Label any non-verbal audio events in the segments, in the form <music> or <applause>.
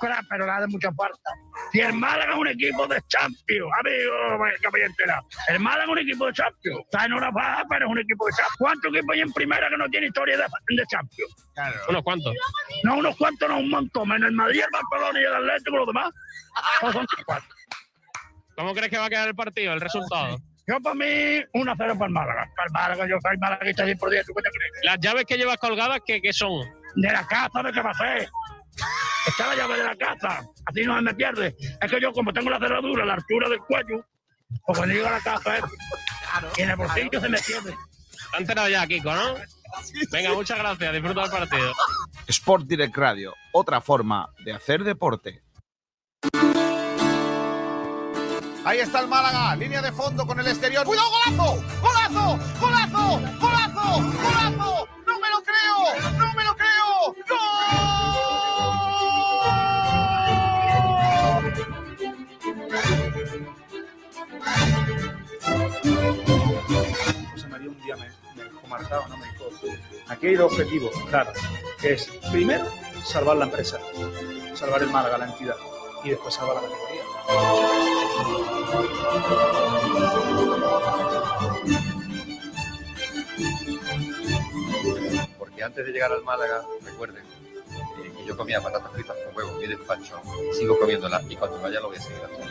crack, pero nada de mucha falta. Si el Málaga es un equipo de Champions, amigo, que me entera. El Málaga es un equipo de Champions. Está en una baja, pero es un equipo de Champions. ¿Cuántos equipos hay en primera que no tiene historia de, de Champions? ¿Unos cuantos? No, unos cuantos, no, un montón. Menos el Madrid, el Barcelona y el Atlético, los demás. No son cuatro. ¿Cómo crees que va a quedar el partido, el resultado? Yo para mí, 1-0 para el Málaga. Para el Málaga, yo soy malaguista 100 por 10, ¿tú qué te crees? Las llaves que llevas colgadas, ¿qué, qué son? De la casa, ¿de qué va a ser? Está la llave de la casa, así no se me pierde. Es que yo, como tengo la cerradura a la altura del cuello, pues cuando llego a la casa, ¿eh? y en el bolsillo se me pierde. Te enterado ya, Kiko, ¿no? Venga, muchas gracias. Disfruta del partido. Sport Direct Radio, otra forma de hacer deporte. Ahí está el Málaga, línea de fondo con el exterior. ¡Cuidado, golazo! ¡Golazo! ¡Golazo! ¡Golazo! ¡Golazo! ¡No me lo creo! ¡No me lo creo! José María un día me, me dejó marcado, ¿no? Me dijo, aquí hay dos objetivos, claro, que es, primero, salvar la empresa, salvar el Málaga, la entidad, y después salvar la categoría. Porque antes de llegar al Málaga, recuerden eh, que yo comía patatas fritas con huevo mi despacho, sigo comiéndolas y cuando vaya lo voy a seguir haciendo.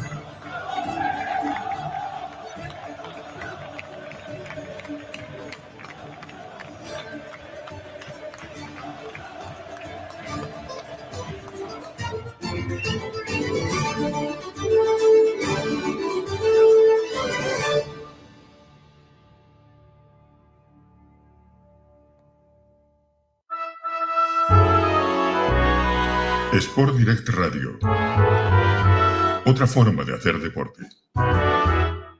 Sport Direct Radio. Otra forma de hacer deporte.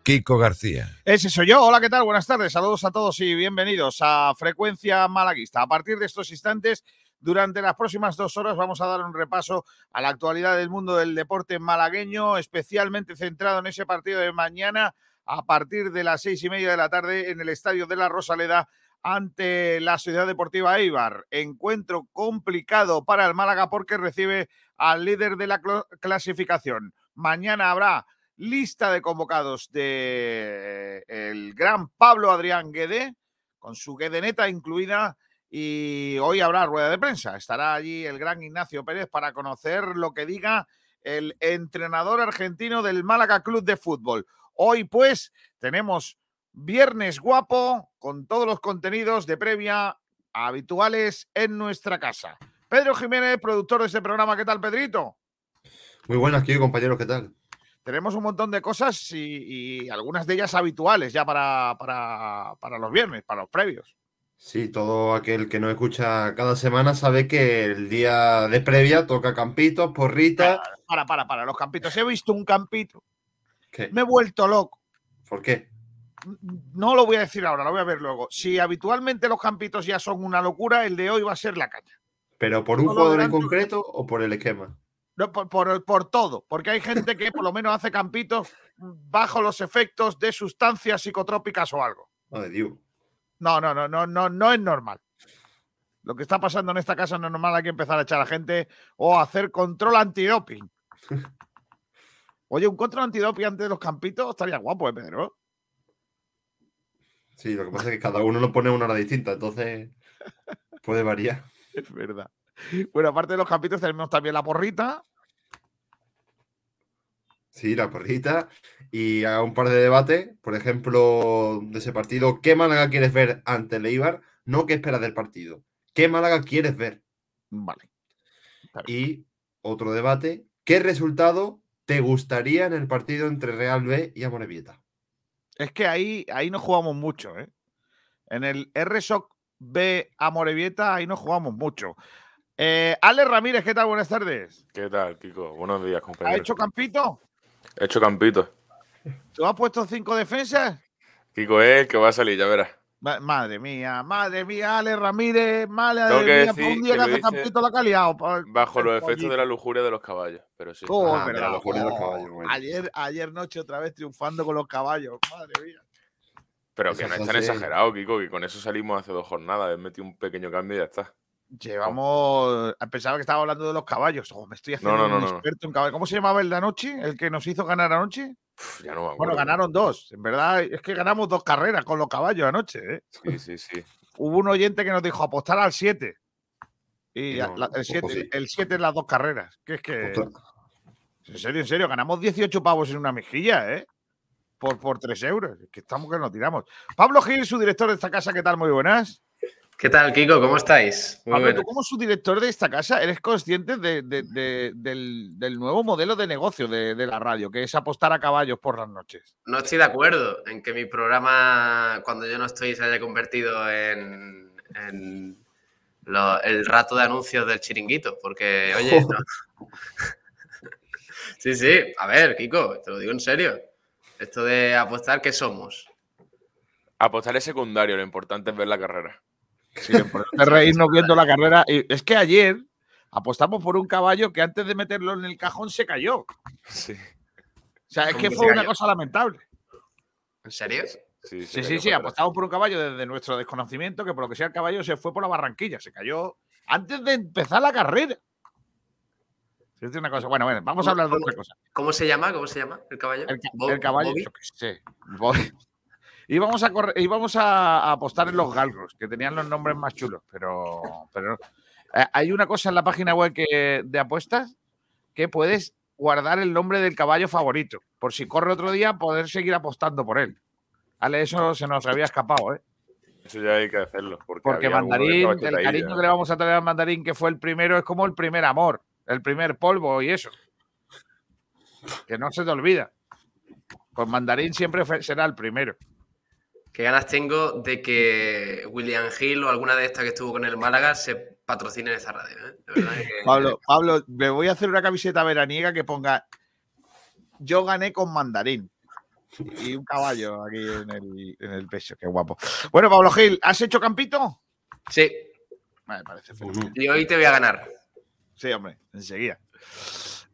Kiko García. Ese soy yo. Hola, ¿qué tal? Buenas tardes. Saludos a todos y bienvenidos a Frecuencia Malaguista. A partir de estos instantes, durante las próximas dos horas, vamos a dar un repaso a la actualidad del mundo del deporte malagueño, especialmente centrado en ese partido de mañana a partir de las seis y media de la tarde en el Estadio de la Rosaleda ante la Sociedad Deportiva Eibar. Encuentro complicado para el Málaga porque recibe al líder de la cl- clasificación. Mañana habrá lista de convocados de eh, el gran Pablo Adrián Guede, con su Guedeneta incluida, y hoy habrá rueda de prensa. Estará allí el gran Ignacio Pérez para conocer lo que diga el entrenador argentino del Málaga Club de Fútbol. Hoy, pues, tenemos Viernes Guapo con todos los contenidos de previa habituales en nuestra casa. Pedro Jiménez, productor de este programa. ¿Qué tal, Pedrito? Muy buenas, Kiko, compañeros, ¿qué tal? Tenemos un montón de cosas y, y algunas de ellas habituales ya para, para, para los viernes, para los previos. Sí, todo aquel que nos escucha cada semana sabe que el día de previa toca campitos, porritas. Para, para, para, los campitos. He visto un campito, ¿Qué? me he vuelto loco. ¿Por qué? No lo voy a decir ahora, lo voy a ver luego. Si habitualmente los campitos ya son una locura, el de hoy va a ser la caña. ¿Pero por un No jugador en concreto o por el esquema? No, por, por- por todo, porque hay gente que por lo menos hace campitos bajo los efectos de sustancias psicotrópicas o algo. No, no, no, no, no, no es normal. Lo que está pasando en esta casa no es normal, hay que empezar a echar a gente o a hacer control antidoping. <laughs> Oye, un control antidoping antes de los campitos estaría guapo, ¿eh, Pedro? Sí, lo que pasa es que cada uno lo pone a una hora distinta, entonces puede variar. <laughs> Es verdad. Bueno, aparte de los campitos tenemos también la porrita. Sí, la porrita. Y a un par de debates, por ejemplo, de ese partido, ¿qué Málaga quieres ver ante el Eibar? No qué esperas del partido. ¿Qué Málaga quieres ver? Vale. Y otro debate, ¿qué resultado te gustaría en el partido entre Real B y Amorebieta? Es que ahí, ahí no jugamos mucho, ¿eh? En el RSOC B Amorebieta, ahí no jugamos mucho. Eh, Ale Ramírez, ¿qué tal? Buenas tardes. ¿Qué tal, Kiko? Buenos días, ¿Ha compañero. hecho campito? He hecho campito. ¿Tú has puesto cinco defensas? Kiko es el que va a salir, ya verás. Ma- Madre mía, madre mía, Ale Ramírez, madre Tengo que mía, un día que hace campito la calidad. por- Bajo los efectos de la lujuria de los caballos. Pero sí. Oh, Ah, verdad. de la locura de los caballos, bueno. ayer, ayer noche otra vez triunfando con los caballos. Madre mía. Pero Esa que no es tan exagerado, Kiko, que con eso salimos hace dos jornadas. He metido un pequeño cambio y ya está. Llevamos. Pensaba que estaba hablando de los caballos. Oh, me estoy haciendo no, no, un no. experto en caballos. ¿Cómo se llamaba el de anoche? ¿El que nos hizo ganar anoche? Ya no. Bueno, ganaron dos. En verdad, es que ganamos dos carreras con los caballos anoche. ¿eh? Sí, sí, sí. Hubo un oyente que nos dijo apostar al 7. Y no, la- el pues 7 sí. el siete en las dos carreras. Que es que. En serio, en serio, ganamos 18 pavos en una mejilla, ¿eh? Por, por 3 euros. Es que estamos que nos tiramos. Pablo Gil, su director de esta casa, ¿qué tal? Muy buenas. ¿Qué tal, Kiko? ¿Cómo estáis? Muy Pablo, tú como subdirector de esta casa, ¿eres consciente de- de- de- del, del nuevo modelo de negocio de, de la radio, que es apostar a caballos por las noches? No estoy de acuerdo en que mi programa, cuando yo no estoy, se haya convertido en, en lo- el rato de anuncios del chiringuito. Porque, oye, no. sí, sí, a ver, Kiko, te lo digo en serio. Esto de apostar, ¿qué somos? Apostar es secundario, lo importante es ver la carrera. Sí, por de reírnos viendo la carrera. Y es que ayer apostamos por un caballo que antes de meterlo en el cajón se cayó. O Sí, sea, es ¿Cómo que fue una cosa lamentable. ¿En serio? sí, Sí, sí, sí, apostamos por un caballo desde nuestro desconocimiento, que por lo que sea el caballo se fue por la barranquilla, se cayó antes de empezar la carrera. Es una cosa. Bueno, bueno, vamos a hablar de otra cosa. ¿Cómo se llama? ¿Cómo se llama el caballo? El, ca- Bo- el caballo, Bobby. yo qué sé. Bobby. Íbamos a correr, íbamos a, a apostar en los galgos, que tenían los nombres más chulos, pero, pero no. Eh, hay una cosa en la página web que, de apuestas que puedes guardar el nombre del caballo favorito, por si corre otro día poder seguir apostando por él. Vale, eso se nos había escapado, ¿eh? Eso ya hay que hacerlo. Porque, Porque Mandarín, el cariño que le vamos a traer al Mandarín, que fue el primero, es como el primer amor, el primer polvo y eso. Que no se te olvida. Pues Mandarín siempre fue- será el primero. Qué ganas tengo de que William Hill o alguna de estas que estuvo con el Málaga se patrocinen esta radio. ¿eh? De verdad que- Pablo, Pablo, me voy a hacer una camiseta veraniega que ponga yo gané con mandarín. Y un caballo aquí en el, en el pecho, qué guapo. Bueno, Pablo Gil, ¿has hecho campito? Sí, Me parece fenomenal. y hoy te voy a ganar. Sí, hombre, enseguida.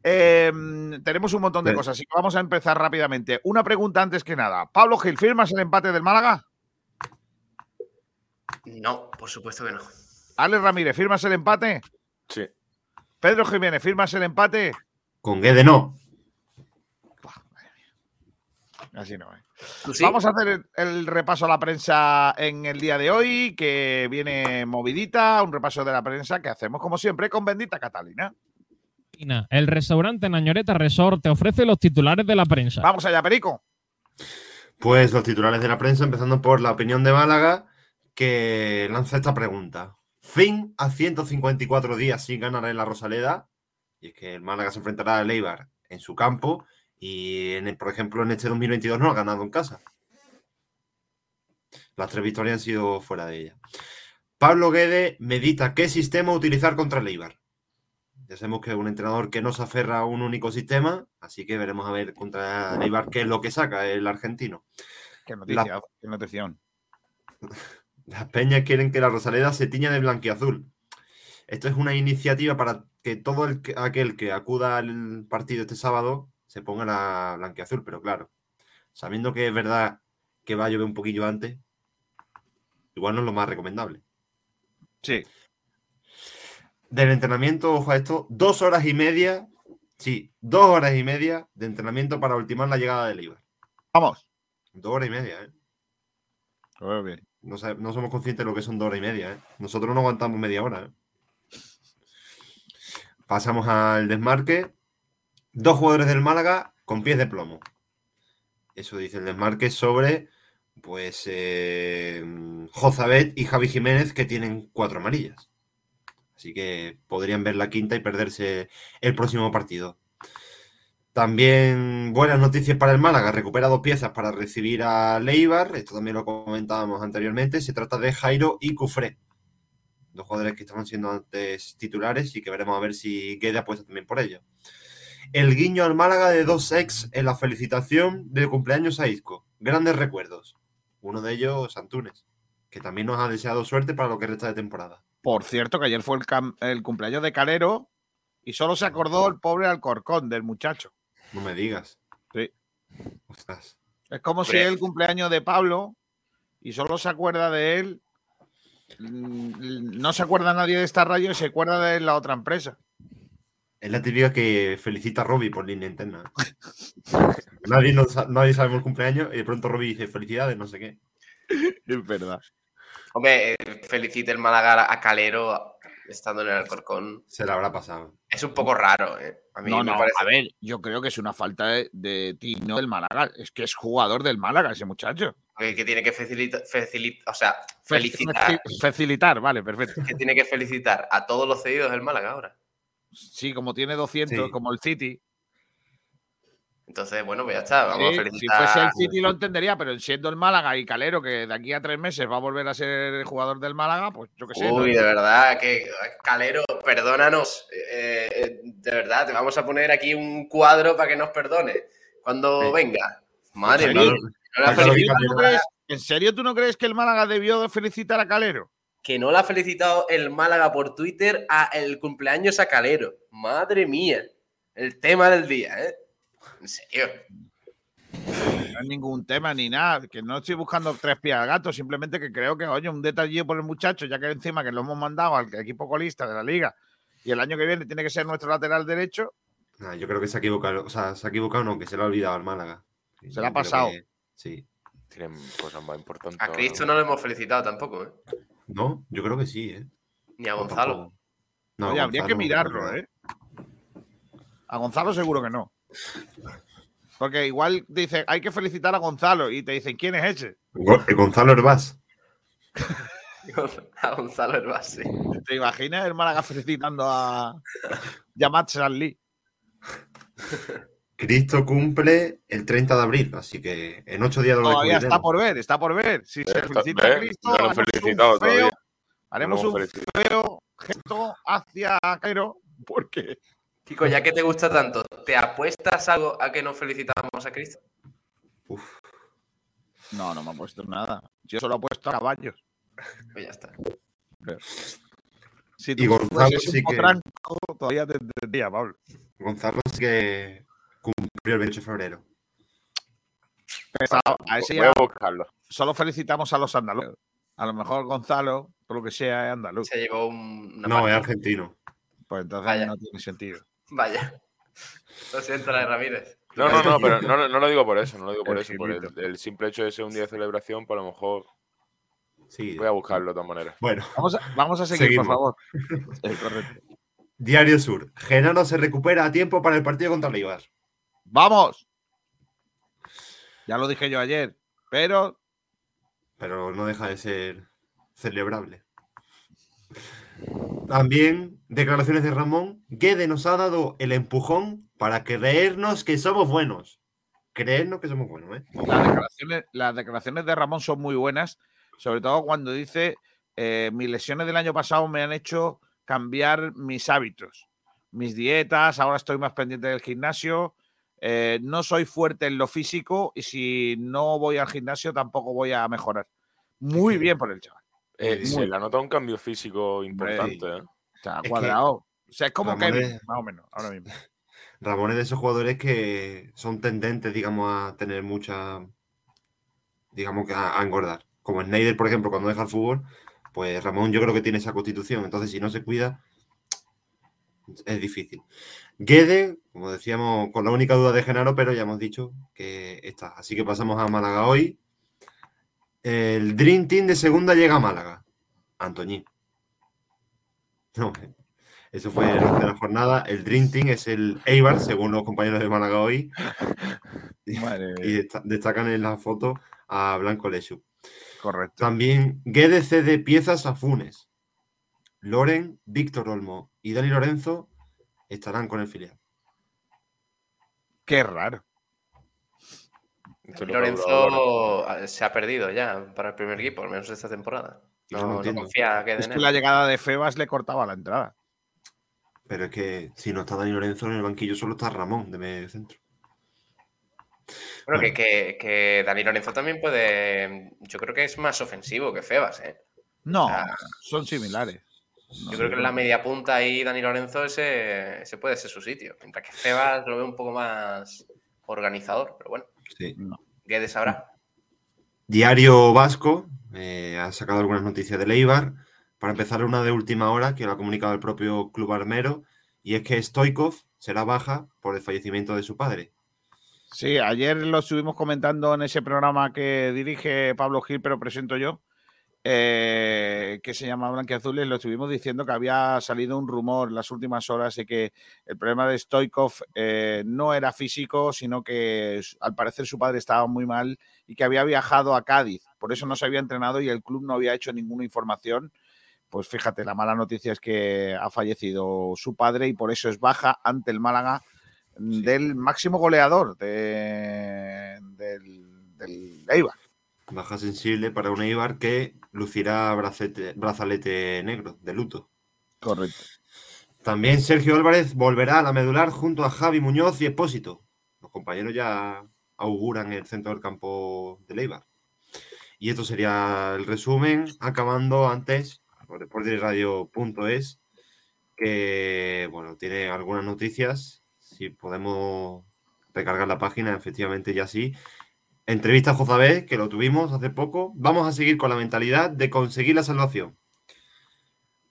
Eh, tenemos un montón de cosas, así que vamos a empezar rápidamente. Una pregunta antes que nada. Pablo Gil, ¿firmas el empate del Málaga? No, por supuesto que no. Alex Ramírez, ¿firmas el empate? Sí. Pedro Jiménez, ¿firmas el empate? Con Guede no. Así no, ¿eh? Vamos a hacer el, el repaso a la prensa en el día de hoy, que viene movidita, un repaso de la prensa que hacemos como siempre con Bendita Catalina. El restaurante Nañoreta Resort te ofrece los titulares de la prensa. Vamos allá, Perico. Pues los titulares de la prensa, empezando por la opinión de Málaga, que lanza esta pregunta. Fin a 154 días sin ganar en la Rosaleda. Y es que el Málaga se enfrentará al Eibar en su campo y, en el- por ejemplo, en este 2022 no ha ganado en casa. Las tres victorias han sido fuera de ella. Pablo Guede medita qué sistema utilizar contra el Eibar. Ya sabemos que es un entrenador que no se aferra a un único sistema, así que veremos a ver contra el Eibar qué es lo que saca el argentino. Qué noticia, qué notición. <laughs> Las peñas quieren que la Rosaleda se tiña de blanquiazul. Esto es una iniciativa para que todo el que- aquel que acuda al partido este sábado se ponga la blanquiazul, pero claro, sabiendo que es verdad que va a llover un poquillo antes, igual no es lo más recomendable. Sí. Del entrenamiento, ojo a esto, dos horas y media, sí, dos horas y media de entrenamiento para ultimar la llegada del Eibar. Vamos. Dos horas y media, ¿eh? Lo veo bien. No, sabe- no somos conscientes de lo que son dos horas y media. ¿eh? Nosotros no aguantamos media hora. ¿eh? Pasamos al desmarque. Dos jugadores del Málaga con pies de plomo. Eso dice el desmarque sobre pues eh, Jozabet y Javi Jiménez que tienen cuatro amarillas. Así que podrían ver la quinta y perderse el próximo partido. También buenas noticias para el Málaga. Recupera dos piezas para recibir a Leibar. Esto también lo comentábamos anteriormente. Se trata de Jairo y Cufré. Dos jugadores que estaban siendo antes titulares y que veremos a ver si Guede apuesta también por ello. El guiño al Málaga de dos ex en la felicitación del cumpleaños a Isco. Grandes recuerdos. Uno de ellos, Antunes, que también nos ha deseado suerte para lo que resta de temporada. Por cierto, que ayer fue el, cumpleaños de Calero y solo se acordó el pobre Alcorcón del muchacho. No me digas. Sí. Ostras. Es como si el cumpleaños de Pablo y solo se acuerda de él. mm, No se acuerda nadie de esta radio y se acuerda de la otra empresa. Es la típica que felicita a Robbie por línea interna. <laughs> nadie, no sa- nadie sabe el cumpleaños y de pronto Robbie dice felicidades, no sé qué. <laughs> Es verdad. Hombre, eh, felicite el Málaga a Calero estando en el Alcorcón. Se le habrá pasado. Es un poco raro, ¿eh? A mí No, me no, parece. a ver, yo creo que es una falta de, de tino del Málaga. Es que es jugador del Málaga ese muchacho. Que, que tiene que facilitar, o sea, Fe- felicitar. fe- Facilitar, vale, perfecto. Que tiene que felicitar a todos los cedidos del Málaga ahora. Sí, como tiene 200, Sí. como el City. Entonces, bueno, pues ya está. Vamos Sí, a si felicitar. fuese el City lo entendería, pero siendo el Málaga y Calero, que de aquí a tres meses va a volver a ser jugador del Málaga, pues yo qué sé. ¿no? Uy, de verdad, que Calero, perdónanos. eh, eh, de verdad, te vamos a poner aquí un cuadro para que nos perdone cuando Sí. venga. Madre ¿En mía. la ¿En serio, tú no crees- ¿En serio tú no crees que el Málaga debió de felicitar a Calero? que no le ha felicitado el Málaga por Twitter a el cumpleaños a Calero. Madre mía. El tema del día, ¿eh? En serio. No es ningún tema ni nada, que no estoy buscando tres pies al gato, simplemente que creo que, oye, un detalle por el muchacho, ya que encima que lo hemos mandado al equipo colista de la liga y el año que viene tiene que ser nuestro lateral derecho, Nah, yo creo que se ha equivocado. O sea, se ha equivocado, no, que se le ha olvidado al Málaga. Se Yo le ha pasado. que- Sí. Tienen cosas más importantes. A Cristo no lo hemos felicitado tampoco, ¿eh? No, yo creo que sí, ¿eh? Ni a Gonzalo. tampoco. No, oye, habría que Gonzalo, mirarlo, no. ¿eh? A Gonzalo seguro que no. Porque igual dice, hay que felicitar a Gonzalo y te dicen, ¿quién es ese? Eh, Gonzalo Herbás. <laughs> A Gonzalo Herbás, sí. ¿Te imaginas el Málaga felicitando a Yamat Lee? <laughs> Cristo cumple el 30 de abril, así que en ocho días lo Todavía está por ver, está por ver. Si se Está- felicita a ¿ves? Cristo, No lo han haremos un felicitado feo- todavía. haremos No lo un hemos felicitado. feo gesto hacia Cairo, porque Kiko, ya que te gusta tanto, ¿te apuestas algo a que nos felicitamos a Cristo? Uf, no, no me ha puesto nada. Yo solo he puesto a caballos. Pues ya está. Si Y Gonzalo sí que- potranco, todavía te Pablo. Gonzalo sí que cumplió el 28 de febrero. Pero a ese Voy ya a buscarlo. solo felicitamos a los andaluces. A lo mejor Gonzalo, por lo que sea, es andaluz. Se llevó un, una No, es argentino. Pues entonces Vaya. no tiene sentido. Vaya. Lo siento, la de Ramírez. No, no, no, pero no, no lo digo por eso, no lo digo por El eso. Por el, simple hecho de ser un día de celebración, pues a lo mejor Sí. voy a buscarlo de todas maneras. Bueno, Vamos a, vamos a seguir, Seguimos. por favor. Es <laughs> correcto. Diario Sur. Genaro se recupera a tiempo para el partido contra el Eibar. ¡Vamos! Ya lo dije yo ayer, pero pero no deja de ser celebrable. También declaraciones de Ramón. Guede nos ha dado el empujón para creernos que somos buenos. Creernos que somos buenos, ¿eh? las declaraciones, las declaraciones de Ramón son muy buenas, sobre todo cuando dice, eh, mis lesiones del año pasado me han hecho cambiar mis hábitos, mis dietas, ahora estoy más pendiente del gimnasio, eh, no soy fuerte en lo físico y si no voy al gimnasio tampoco voy a mejorar. Muy bien por el chaval. Eh, se bien. le ha notado un cambio físico importante. ¿eh? O sea, que cuadrado. O sea, es como Kevin, es- más o menos, ahora mismo. <laughs> Ramón es de esos jugadores que son tendentes, digamos, a tener mucha. digamos que a, a engordar. Como Snyder, por ejemplo, cuando deja el fútbol, pues Ramón yo creo que tiene esa constitución. Entonces, si no se cuida, es difícil. Guede, como decíamos, con la única duda de Genaro, pero ya hemos dicho que está. Así que pasamos a Málaga hoy. El Dream Team de segunda llega a Málaga. Antoñín. No, eso fue el de la jornada. El Dream Team es el Eibar, según los compañeros de Málaga hoy. <laughs> Madre Y destacan en la foto a Blanco Lechu. correcto. También Guede cede piezas a Funes. Loren, Víctor Olmo y Dani Lorenzo estarán con el filial. Qué raro. Esto es lo que ha durado ahora. Lorenzo ah, se ha perdido ya para el primer equipo, al menos esta temporada. Yo no No, no entiendo. confía que Es que la llegada de Febas le cortaba la entrada. Pero es que si no está Dani Lorenzo en el banquillo, solo está Ramón de medio centro. Bueno, que, Bueno. que, que Dani Lorenzo también puede. Yo creo que es más ofensivo que Febas, ¿eh? No, son similares. No, Yo creo que en la media punta ahí Dani Lorenzo ese, ese puede ser su sitio. Mientras que Febas lo veo un poco más organizador, pero bueno, Sí. no. Guedes sabrá. Diario Vasco eh, ha sacado algunas noticias de Leibar. Para empezar, una de última hora que lo ha comunicado el propio club armero, y es que Stoikov será baja por el fallecimiento de su padre. Sí, ayer lo estuvimos comentando en ese programa que dirige Pablo Gil, pero presento yo, eh, que se llama Blanquiazules. Lo estuvimos diciendo que había salido un rumor en las últimas horas de que el problema de Stoikov eh, no era físico, sino que al parecer su padre estaba muy mal y que había viajado a Cádiz. Por eso no se había entrenado y el club no había hecho ninguna información. Pues fíjate, la mala noticia es que ha fallecido su padre y por eso es baja ante el Málaga del máximo goleador de- del, del Eibar. Baja sensible para un Eibar que lucirá bracete- brazalete negro de luto. Correcto. También Sergio Álvarez volverá a la medular junto a Javi Muñoz y Expósito. Los compañeros ya auguran el centro del campo de Eibar. Y esto sería el resumen, acabando antes por deportesradio.es, que bueno, tiene algunas noticias. Si podemos recargar la página, efectivamente ya sí. Entrevista a Jozabé, que lo tuvimos hace poco. Vamos a seguir con la mentalidad de conseguir la salvación.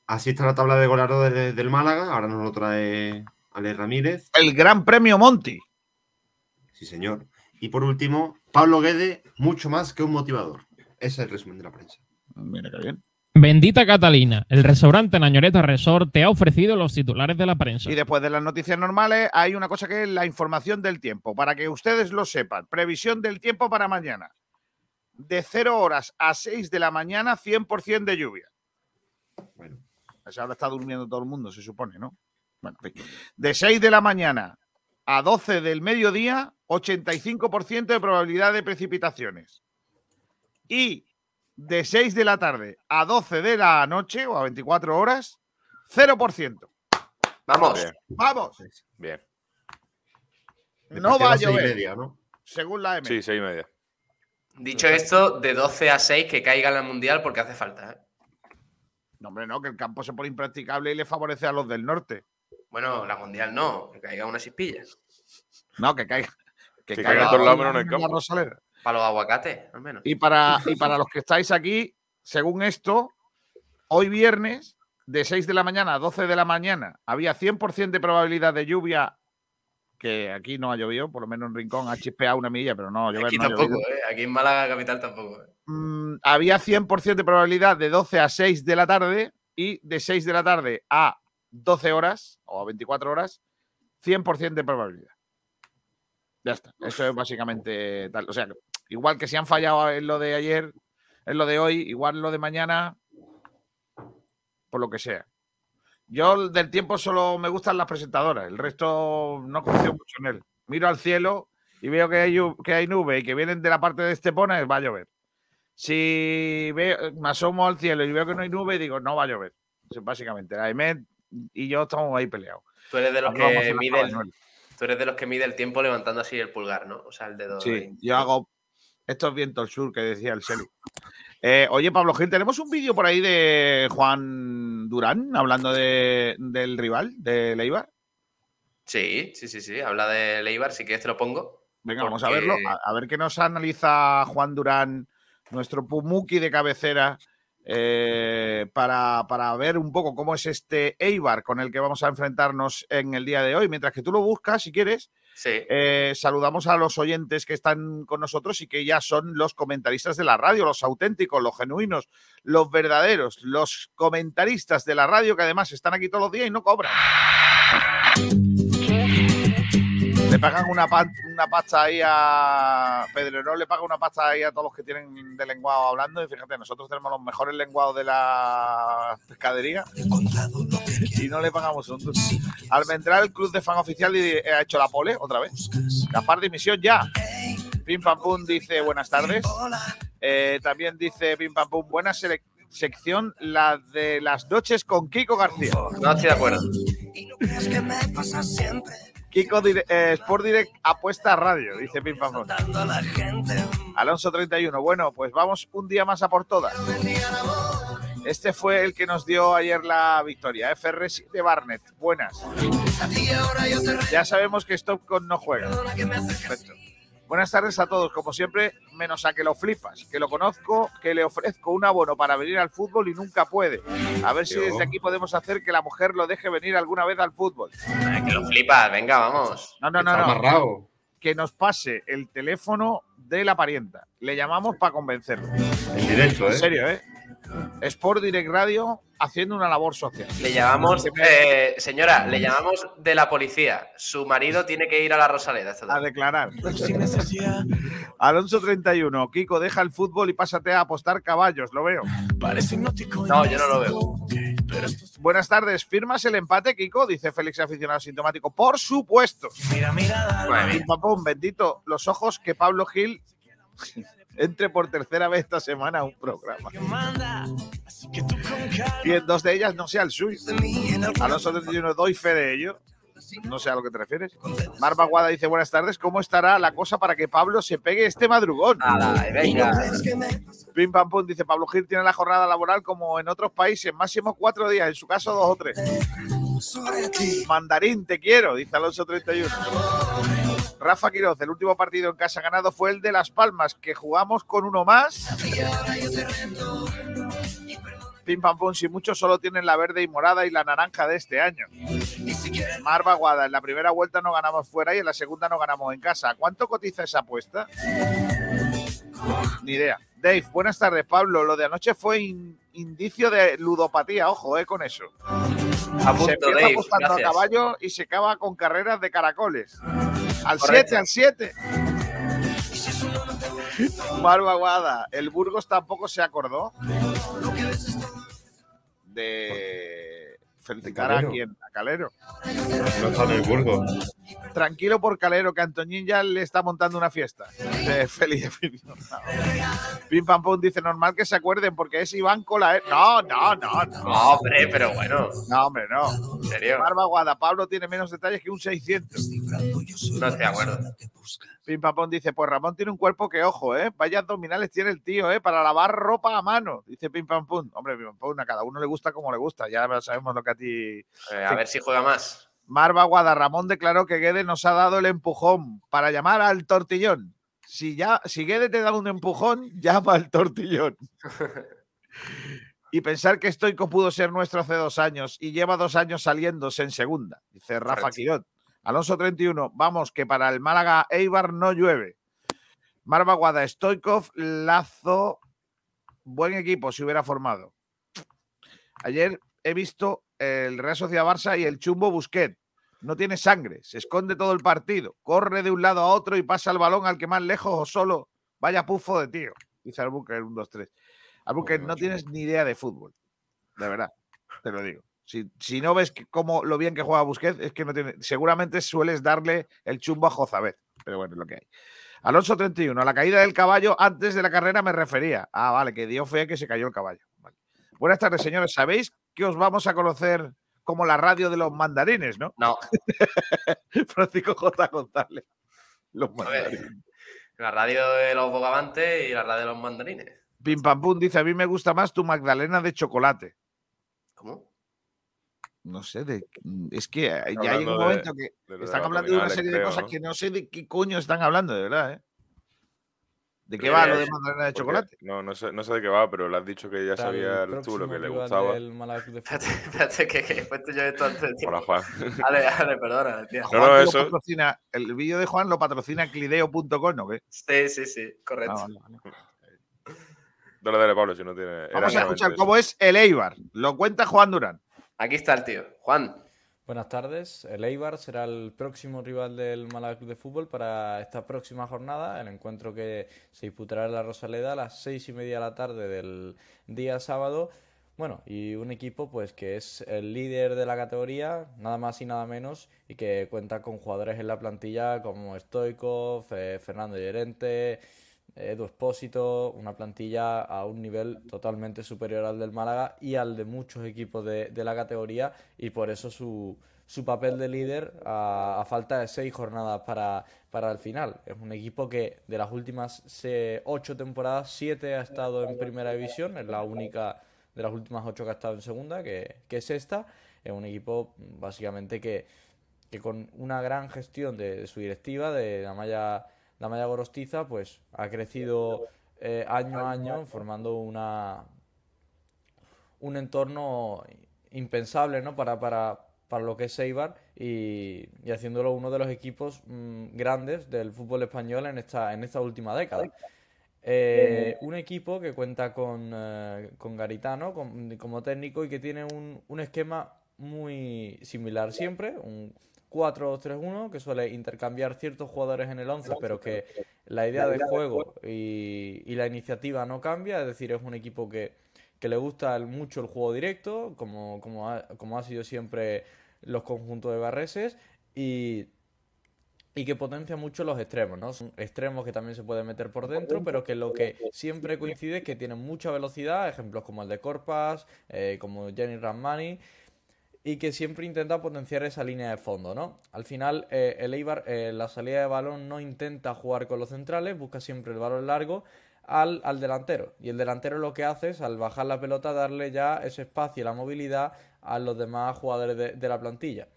Así está la tabla de goleadores de- del Málaga. Ahora nos lo trae Ale Ramírez. El Gran Premio Monti. Sí, señor. Y por último, Pablo Guede, mucho más que un motivador. Ese es el resumen de la prensa. Mira qué bien. Bendita Catalina, el restaurante Nañoreta Resort te ha ofrecido los titulares de la prensa. Y después de las noticias normales, hay una cosa que es la información del tiempo, para que ustedes lo sepan. Previsión del tiempo para mañana. De 0 horas a 6 de la mañana, 100% de lluvia. Bueno. A esa hora está durmiendo todo el mundo, se supone, ¿no? De 6 de la mañana a 12 del mediodía, 85% de probabilidad de precipitaciones. Y de 6 de la tarde a 12 de la noche o a 24 horas, 0%. Vamos. Bien, Vamos. bien. No va a Seis y llover, media, ¿no? según la M. Sí, seis y media. Dicho esto, de 12 a 6 que caiga el mundial porque hace falta. ¿eh? No, hombre, no, que el campo se pone impracticable y le favorece a los del norte. Bueno, la mundial no, que caiga una chispilla. No, que caiga. Que, Que caiga caiga en todos lados menos en el la campo. Para los aguacates, al menos. Y para, <laughs> y para los que estáis aquí, según esto, hoy viernes, de 6 de la mañana a 12 de la mañana, había 100% de probabilidad de lluvia, que aquí no ha llovido, por lo menos en Rincón ha chispeado una milla, pero no, llover Aquí no ha tampoco, llovido. ¿eh? Aquí en Málaga capital tampoco. ¿eh? Mm, había 100% de probabilidad de 12 a 6 de la tarde y de 6 de la tarde a 12 horas o a 24 horas, 100% de probabilidad. Ya está. Eso es básicamente tal. O sea, igual que si han fallado en lo de ayer, en lo de hoy, igual lo de mañana, por lo que sea. Yo del tiempo solo me gustan las presentadoras, el resto no confío mucho en él. Miro al cielo y veo que hay, que hay nubes y que vienen de la parte de Estepona, va a llover. Si veo, me asomo al cielo y veo que no hay nube, digo, no va a llover. Básicamente, la EMET y yo estamos ahí peleados. Tú eres de los que hacer tú eres de los que mide el tiempo levantando así el pulgar, ¿no? O sea, el dedo. Sí, ahí. yo hago estos vientos al sur que decía el Celu. Eh, oye, Pablo Gil, tenemos un vídeo por ahí de Juan Durán hablando de- del rival, de Leibar. Sí, sí, sí, sí. Habla de Leibar, si quieres te lo pongo. Venga, vamos a verlo. A, a ver qué nos analiza Juan Durán, nuestro Pumuki de cabecera, eh, para, para ver un poco cómo es este Eibar con el que vamos a enfrentarnos en el día de hoy. Mientras que tú lo buscas, si quieres, Sí. eh, saludamos a los oyentes que están con nosotros y que ya son los comentaristas de la radio, los auténticos, los genuinos, los verdaderos, los comentaristas de la radio que además están aquí todos los días y no cobran. Le pagan una, pa- una pasta ahí a Pedrerol, le paga una pasta ahí a todos los que tienen de lenguado hablando. Y fíjate, nosotros tenemos los mejores lenguados de la pescadería y no le pagamos un duro. Almendral, el club de fan oficial, y ha hecho la pole otra vez. Gaspar dimisión ya. Pim Pam Pum dice buenas tardes. Eh, también dice Pim Pam Pum, buena sele- sección, la de las noches con Kiko García. No estoy de acuerdo. Kiko eh, Sport Direct apuesta a radio, dice Pim Pam. Alonso 31, bueno, pues vamos un día más a por todas. Este fue el que nos dio ayer la victoria, FR7 Barnett. Buenas. Ya sabemos que Stopcon no juega. Perfecto. Buenas tardes a todos, como siempre, menos a que lo flipas, que lo conozco, que le ofrezco un abono para venir al fútbol y nunca puede. A ver si desde aquí podemos hacer que la mujer lo deje venir alguna vez al fútbol. Que lo flipas, venga, vamos. No, no, no, no. Que nos pase el teléfono de la parienta. Le llamamos para convencerlo. En directo, En ¿eh? serio, ¿eh? Sport Direct Radio haciendo una labor social. Le llamamos, eh, señora, le llamamos de la policía. Su marido tiene que ir a la Rosaleda. esta A declarar. Alonso 31. Kiko, deja el fútbol y pásate a apostar caballos. Lo veo. No, yo no lo veo. Buenas tardes. ¿Firmas el empate, Kiko? Dice Félix, aficionado sintomático. Por supuesto. Madre mía. Y papón, bendito los ojos que Pablo Gil entre por tercera vez esta semana a un programa. Y en dos de ellas no sea el suyo. Alonso 31, doy fe de ello. No sé a lo que te refieres. Marva Guada dice, buenas tardes, ¿cómo estará la cosa para que Pablo se pegue este madrugón? Ala, venga. Pim Pam Pum dice, Pablo Gil tiene la jornada laboral como en otros países, máximo cuatro días, en su caso dos o tres. Mandarín, te quiero, dice Alonso 31. Rafa Quiroz, el último partido en casa ganado fue el de Las Palmas, que jugamos con uno más. Pim Pam Pum, si muchos solo tienen la verde y morada y la naranja de este año. Marva Guada, en la primera vuelta no ganamos fuera y en la segunda no ganamos en casa. ¿Cuánto cotiza esa apuesta? Ni idea. Dave, buenas tardes, Pablo. Lo de anoche fue in- indicio de ludopatía, ojo, eh, con eso. A se punto, empieza Dave. apostando a caballo y se acaba con carreras de caracoles. Al Correcto. 7, al 7. Marva Guada, el Burgos tampoco se acordó de felicitar a Calero. quien, a Calero. No está en el Burgo. Tranquilo por Calero, que Antoñín ya le está montando una fiesta. De feliz Pim Pam Pum dice, normal que se acuerden porque es Iván Cola. No, no, no, no. No, hombre, pero bueno. No, hombre, no. En serio. Barba Guada, Pablo tiene menos detalles que un 600. No estoy de acuerdo. Pim Pam Pum dice, pues Ramón tiene un cuerpo que, ojo, ¿eh? Vaya abdominales tiene el tío, ¿eh? Para lavar ropa a mano. Dice Pim Pam Pum. Hombre, Pim Pam Pum, a cada uno le gusta como le gusta. Ya sabemos lo que a ti... Eh, a ver si juega más. Marva Guada, Ramón declaró que Guede nos ha dado el empujón para llamar al tortillón. Si, ya, si Guede te da un empujón, llama al tortillón. <laughs> y pensar que Stoico pudo ser nuestro hace dos años y lleva dos años saliéndose en segunda, dice Rafa Correcto. Quirot. Alonso 31, vamos, que para el Málaga Eibar no llueve. Marva Guada, Stoikov, Lazo, buen equipo si hubiera formado. Ayer he visto el Real Sociedad Barça y el Chumbo Busquet. No tiene sangre, se esconde todo el partido, corre de un lado a otro y pasa el balón al que más lejos o solo. Vaya pufo de tío, dice Albuquerque 1, 2, 3. Albuquerque, no tienes ni idea de fútbol, de verdad, te lo digo. Si, si no ves que- cómo lo bien que juega Busquets, es que no tiene. Seguramente sueles darle el chumbo a Jozabet, pero bueno, es lo que hay. Alonso 31, a la caída del caballo antes de la carrera me refería. Ah, vale, que dio fe que se cayó el caballo. Vale. Buenas tardes, señores. ¿Sabéis que os vamos a conocer como la radio de los mandarines, no? No, <laughs> Francisco J. González. Los mandarines. La radio de los bogavantes y la radio de los mandarines. Pim Pam Pum dice: A mí me gusta más tu Magdalena de chocolate. ¿Cómo? No sé, de, es que ya hay un Hablando de- momento que de de están hablando de una serie de creo, cosas ¿no? que no sé de qué coño están hablando, de verdad, ¿eh? ¿De qué va lo de Magdalena de chocolate? No, no sé, no sé de qué va, pero le has dicho que ya sabía tú lo que le gustaba. de <laughs> Espérate, espérate, que, que he puesto yo esto antes de ti. Hola, Juan. Ale, ale, perdona, tío. No, Juan no, que lo eso- patrocina- el vídeo de Juan lo patrocina clideo.com, ¿no? ¿Qué? Sí, sí, sí, Ah, correcto. vale, vale. Dale, dale, Pablo, si no tiene. Vamos a escuchar eso. cómo es el Eibar. Lo cuenta Juan Durán. Aquí está el tío. Juan, Buenas tardes. El Eibar será el próximo rival del Málaga Club de Fútbol para esta próxima jornada, el encuentro que se disputará en la Rosaleda a las seis y media de la tarde del día sábado. Bueno, y un equipo pues que es el líder de la categoría, nada más y nada menos, y que cuenta con jugadores en la plantilla como Stoikov, eh, Fernando Llorente, Edu Espósito, una plantilla a un nivel totalmente superior al del Málaga y al de muchos equipos de, de la categoría y por eso su, su papel de líder a, falta de seis jornadas para, para el final. Es un equipo que de las últimas ocho temporadas, siete ha estado en primera división, es la única de las últimas ocho que ha estado en segunda, que, que es esta. Es un equipo básicamente que, que con una gran gestión de, su directiva, de la malla la malla gorostiza, pues ha crecido eh, año a año formando una un entorno impensable ¿no? para, para, para lo que es Eibar y, y haciéndolo uno de los equipos mm, grandes del fútbol español en esta, en esta última década. Eh, un equipo que cuenta con, eh, con Garitano con- como técnico y que tiene un, un esquema muy similar siempre, un 4-2-3-1 que suele intercambiar ciertos jugadores en el 11, pero que la idea de juego y, y la iniciativa no cambia, es decir, es un equipo que, que le gusta el- mucho el juego directo, como, como, ha, como ha sido siempre los conjuntos de Barreses, y, y que potencia mucho los extremos, ¿no? Son extremos que también se pueden meter por dentro, pero que lo que siempre coincide es que tienen mucha velocidad, ejemplos como el de Corpas, eh, como Jenny Ramani, y que siempre intenta potenciar esa línea de fondo, ¿no? Al final, eh, el Eibar, eh, la salida de balón no intenta jugar con los centrales, busca siempre el balón largo al, al delantero. Y el delantero lo que hace es, al bajar la pelota, darle ya ese espacio y la movilidad a los demás jugadores de, la plantilla.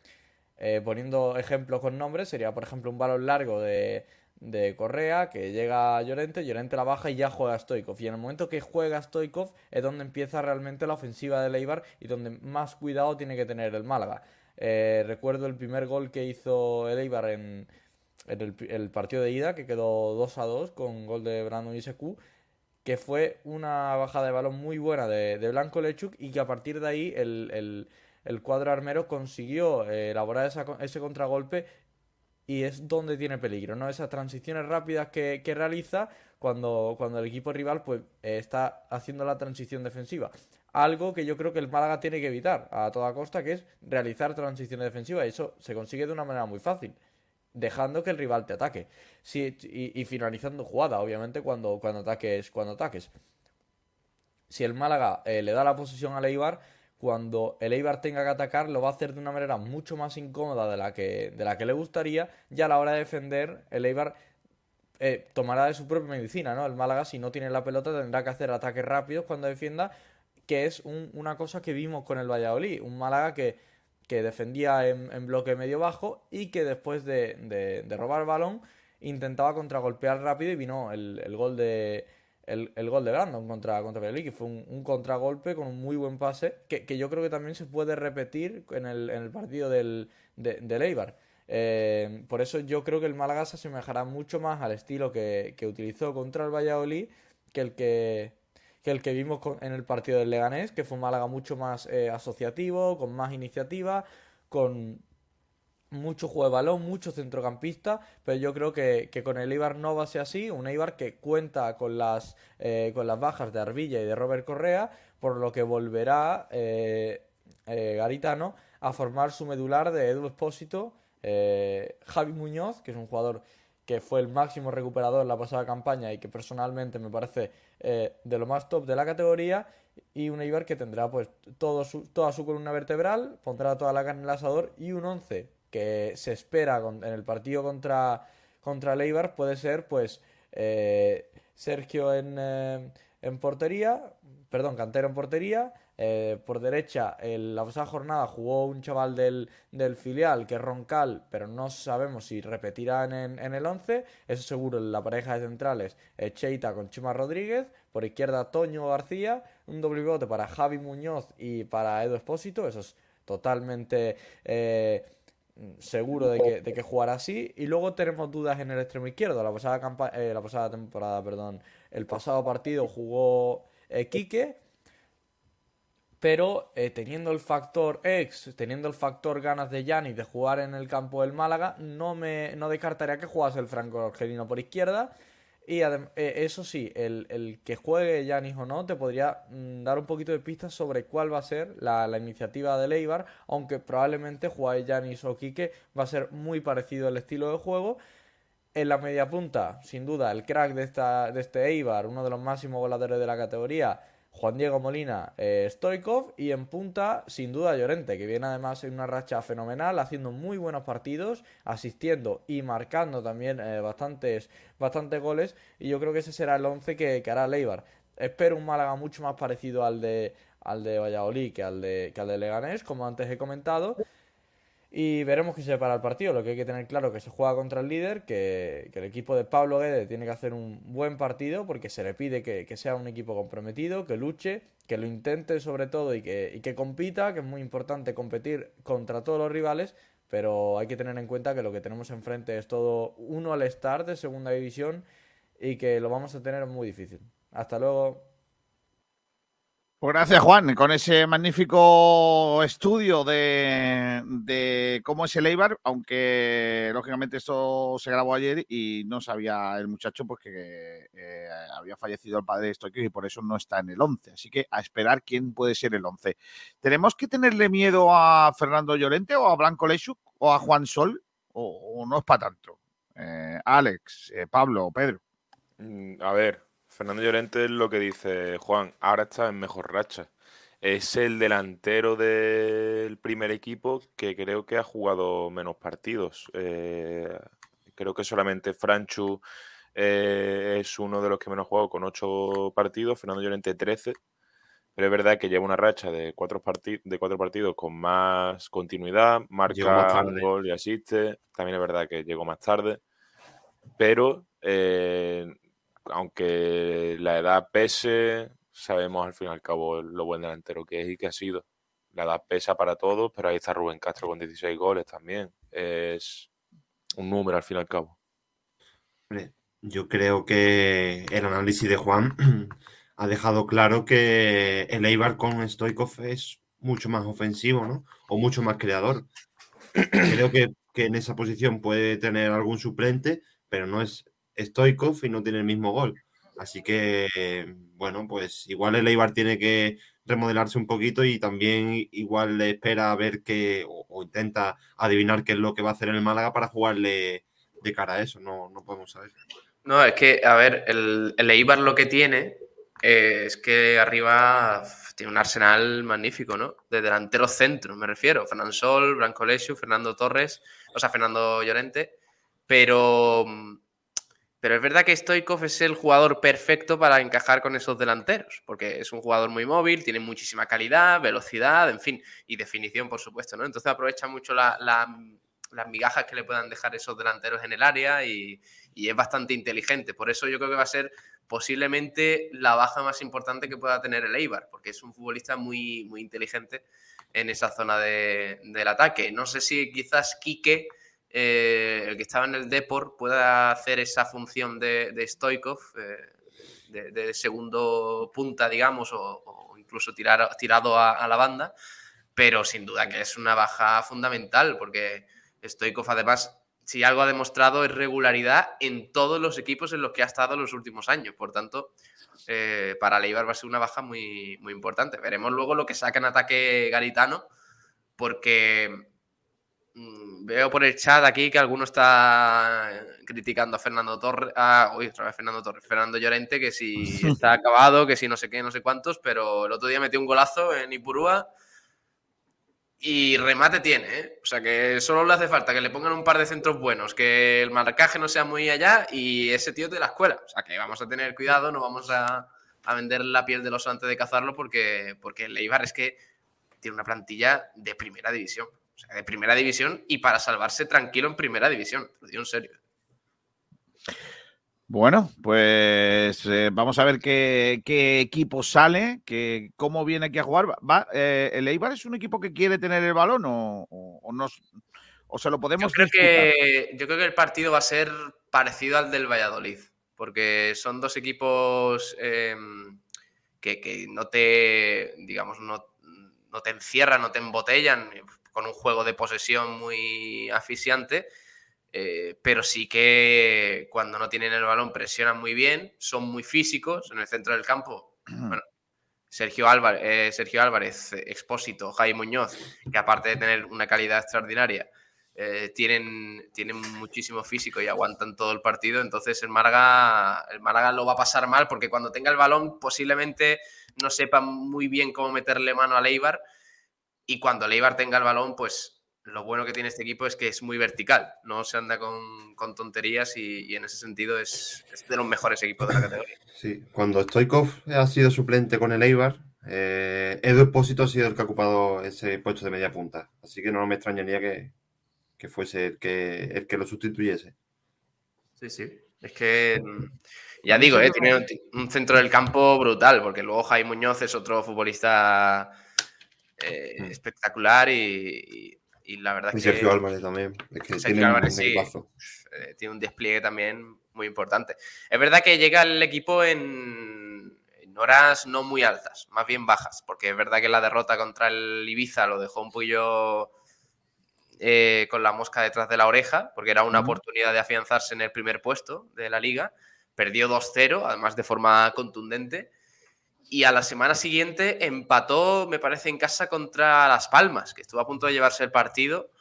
Eh, poniendo ejemplos con nombres, sería por ejemplo un balón largo de, de Correa que llega a Llorente, Llorente la baja y ya juega Stoikov. Y en el momento que juega Stoikov es donde empieza realmente la ofensiva del Eibar y donde más cuidado tiene que tener el Málaga. Eh, recuerdo el primer gol que hizo el en, el, partido de ida, que quedó 2 a 2 con gol de Brandon Isecu, que fue una bajada de balón muy buena de, de Blanco Lechuk y que a partir de ahí el, el- el cuadro armero consiguió eh, elaborar ese contragolpe y es donde tiene peligro, ¿no? Esas transiciones rápidas que, realiza cuando, cuando el equipo rival pues, eh, está haciendo la transición defensiva. Algo que yo creo que el Málaga tiene que evitar a toda costa, que es realizar transiciones defensivas. Y eso se consigue de una manera muy fácil, dejando que el rival te ataque. Sí, y, y finalizando jugada, obviamente, cuando, cuando ataques, cuando ataques. Si el Málaga eh, le da la posesión al Eibar, cuando el Eibar tenga que atacar, lo va a hacer de una manera mucho más incómoda de la que, de la que le gustaría, y a la hora de defender, el Eibar eh, tomará de su propia medicina, ¿no? El Málaga, si no tiene la pelota, tendrá que hacer ataques rápidos cuando defienda, que es un- una cosa que vimos con el Valladolid. Un Málaga que, que defendía en, bloque medio-bajo y que después de, de- de robar balón intentaba contragolpear rápido y vino el, el gol de. El, el gol de Brandon contra, contra que fue un, contragolpe con un muy buen pase, que, que yo creo que también se puede repetir en el, en el partido del, de, del Eibar. Eh, por eso yo creo que el Málaga se asemejará mucho más al estilo que, que utilizó contra el Valladolid que el que, que el que vimos en el partido del Leganés, que fue un Málaga mucho más eh, asociativo, con más iniciativa, con mucho juego de balón, mucho centrocampista, pero yo creo que, que con el Eibar no va a ser así, un Eibar que cuenta con las, eh, con las bajas de Arbilla y de Robert Correa, por lo que volverá eh, eh, Garitano a formar su medular de Edu Espósito, eh, Javi Muñoz, que es un jugador que fue el máximo recuperador en la pasada campaña y que personalmente me parece eh, de lo más top de la categoría, y un Eibar que tendrá pues todo su- toda su columna vertebral, pondrá toda la carne en el asador y un 11 que se espera en el partido contra, contra el puede ser pues eh, Sergio en, eh, en portería, perdón, Cantero en portería, eh, por derecha en la pasada jornada jugó un chaval del, del filial que es Roncal, pero no sabemos si repetirá en, el 11, eso seguro en la pareja de centrales Cheita con Chima Rodríguez, por izquierda Toño García, un doble pivote para Javi Muñoz y para Edu Espósito, eso es totalmente seguro de que, de que jugará así. Y luego tenemos dudas en el extremo izquierdo. La pasada, campa- eh, la pasada temporada, perdón, el pasado partido jugó eh, Quique, pero eh, teniendo el factor ex, teniendo el factor ganas de Yanis de jugar en el campo del Málaga, no me no descartaría que jugase el franco argelino por izquierda. Y eh, eso sí, el, el que juegue Yanis o no te podría mm, dar un poquito de pistas sobre cuál va a ser la, la iniciativa de Eibar, aunque probablemente jugar Yanis o Quique va a ser muy parecido el estilo de juego. En la media punta, sin duda, el crack de, esta, de este Eibar, uno de los máximos voladores de la categoría, Juan Diego Molina eh, Stoikov. Y en punta, sin duda, Llorente, que viene además en una racha fenomenal, haciendo muy buenos partidos, asistiendo y marcando también eh, bastantes, bastantes goles. Y yo creo que ese será el 11 que, hará el Eibar. Espero un Málaga mucho más parecido al de, al de Valladolid que al de, que al de Leganés, como antes he comentado. Y veremos qué se para el partido. Lo que hay que tener claro que se juega contra el líder, que, el equipo de Pablo Guede tiene que hacer un buen partido porque se le pide que, sea un equipo comprometido, que luche, que lo intente sobre todo y que, y que compita, que es muy importante competir contra todos los rivales, pero hay que tener en cuenta que lo que tenemos enfrente es todo uno al start de segunda división y que lo vamos a tener muy difícil. Hasta luego. Pues gracias, Juan, con ese magnífico estudio de, cómo es el Eibar, aunque lógicamente esto se grabó ayer y no sabía el muchacho pues que eh, había fallecido el padre de Stoikov y por eso no está en el 11. Así que a esperar quién puede ser el 11. ¿Tenemos que tenerle miedo a Fernando Llorente o a Blanco Leixuk o a Juan Sol o, o no es para tanto? Eh, Alex, eh, Pablo, Pedro. Mm, A ver, Fernando Llorente es lo que dice Juan, ahora está en mejor racha. Es el delantero del primer equipo que creo que ha jugado menos partidos. Eh, creo que solamente Franchu eh, es uno de los que menos ha jugado con ocho partidos, Fernando Llorente 13. Pero es verdad que lleva una racha de cuatro, parti- de cuatro partidos con más continuidad, marca un gol y asiste. También es verdad que llegó más tarde. Pero eh, aunque la edad pese, sabemos al fin y al cabo lo buen delantero que es y que ha sido. La edad pesa para todos, pero ahí está Rubén Castro con 16 goles también. Es un número al fin y al cabo. Yo creo que el análisis de Juan <clears throat> ha dejado claro que el Eibar con Stoikov es mucho más ofensivo, ¿no? O mucho más creador. <clears throat> Creo que, que en esa posición puede tener algún suplente, pero no es Stoikov y no tiene el mismo gol. Así que, bueno, pues igual el Eibar tiene que remodelarse un poquito y también igual le espera a ver qué, o, intenta adivinar qué es lo que va a hacer el Málaga para jugarle de cara a eso. No, no podemos saber. No, es que, a ver, el, el Eibar lo que tiene eh, es que arriba tiene un arsenal magnífico, ¿no? De delanteros centros, me refiero. Fernando Sol, Branco Lesiu, Fernando Torres, o sea, Fernando Llorente. Pero, pero es verdad que Stoikov es el jugador perfecto para encajar con esos delanteros, porque es un jugador muy móvil, tiene muchísima calidad, velocidad, en fin, y definición, por supuesto, ¿no? Entonces aprovecha mucho la- la- las migajas que le puedan dejar esos delanteros en el área y, es bastante inteligente. Por eso yo creo que va a ser posiblemente la baja más importante que pueda tener el Eibar, porque es un futbolista muy, muy inteligente en esa zona de- del ataque. No sé si quizás Quique, eh, el que estaba en el Depor, pueda hacer esa función de, de Stoikov, eh, de, segundo punta, digamos, o, incluso tirar, tirado a, la banda, pero sin duda que es una baja fundamental, porque Stoikov además si algo ha demostrado es regularidad en todos los equipos en los que ha estado los últimos años. Por tanto, eh, para Leibar va a ser una baja muy, muy importante. Veremos luego lo que saca en ataque Garitano, porque veo por el chat aquí que alguno está criticando a Fernando Torres, uy, otra vez Fernando Torres, Fernando Llorente, que si <laughs> está acabado, que si no sé qué, no sé cuántos, pero el otro día metió un golazo en Ipurúa y remate tiene, ¿eh? O sea que solo le hace falta que le pongan un par de centros buenos, que el marcaje no sea muy allá y ese tío de la escuela. O sea que vamos a tener cuidado, no vamos a, a vender la piel del oso antes de cazarlo porque, porque el Eibar es que tiene una plantilla de primera división. O sea, de primera división y para salvarse tranquilo en primera división. Lo digo en serio. Bueno, pues eh, vamos a ver qué, qué equipo sale, que, cómo viene aquí a jugar. Va, eh, ¿El Eibar es un equipo que quiere tener el balón o, o- o nos- o se lo podemos Yo creo, que, yo creo que el partido va a ser parecido al del Valladolid, porque son dos equipos eh, que, que no te, digamos, no, no te encierran, no te embotellan, con un juego de posesión muy asfixiante, eh, pero sí que cuando no tienen el balón presionan muy bien, son muy físicos en el centro del campo. Bueno, Sergio Álvarez, eh, Sergio Álvarez, eh, Expósito, Jaime Muñoz, que aparte de tener una calidad extraordinaria, eh, tienen, tienen muchísimo físico y aguantan todo el partido. Entonces el Málaga, el Málaga lo va a pasar mal porque cuando tenga el balón posiblemente no sepa muy bien cómo meterle mano a Leibar. Y cuando Leibar tenga el balón, pues lo bueno que tiene este equipo es que es muy vertical. No se anda con, con tonterías y, y en ese sentido es, es de los mejores equipos de la categoría. Sí, cuando Stoikov ha sido suplente con el Eibar, eh, Edu Espósito ha sido el que ha ocupado ese puesto de media punta. Así que no me extrañaría que, que fuese el que, el que lo sustituyese. Sí, sí. Es que, mm, ya digo, eh, tiene un, un centro del campo brutal, porque luego Jaime Muñoz es otro futbolista eh, Mm. espectacular y, y- y la verdad Y que... Sergio Álvarez también. Es que Sergio tiene un sí, eh, tiene un despliegue también muy importante. Es verdad que llega el equipo en, en horas no muy altas, más bien bajas, porque es verdad que la derrota contra el Ibiza lo dejó un poquillo eh, con la mosca detrás de la oreja, porque era una oportunidad de afianzarse en el primer puesto de la liga. Perdió 2-0, además de forma contundente. Y a la semana siguiente empató, me parece, en casa contra Las Palmas, que estuvo a punto de llevarse el partido.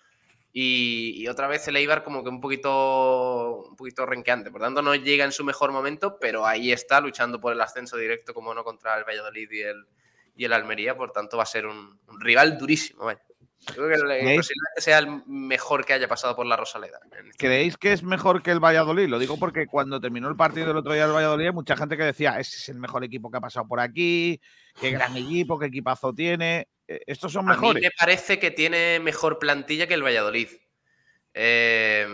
Y, otra vez el Eibar como que un poquito, un poquito renqueante. Por tanto, no llega en su mejor momento, pero ahí está luchando por el ascenso directo, como no, contra el Valladolid y el, y el Almería. Por tanto, va a ser un, un rival durísimo. Vaya. Creo que sea el mejor que haya pasado por la Rosaleda. este ¿Creéis que es mejor que el Valladolid? Lo digo porque cuando terminó el partido el otro día del Valladolid, hay mucha gente que decía, ese es el mejor equipo que ha pasado por aquí, qué gran equipo, qué equipazo tiene. Eh, ¿Estos son A mí mejores? me parece que tiene mejor plantilla que el Valladolid. Eh,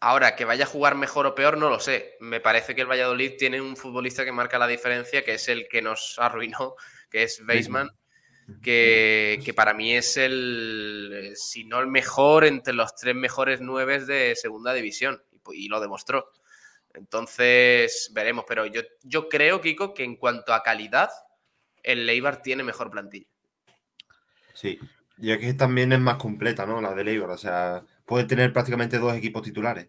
ahora, que vaya a jugar mejor o peor, no lo sé. Me parece que el Valladolid tiene un futbolista que marca la diferencia, que es el que nos arruinó, que es Weisman, que, para mí es el, si no el mejor, entre los tres mejores nueve de segunda división. Y, lo demostró. Entonces, veremos. Pero yo, yo creo, Kiko, que en cuanto a calidad, el Leibar tiene mejor plantilla. Sí. Y es que también es más completa, ¿no? La de Eibar. O sea, puede tener prácticamente dos equipos titulares.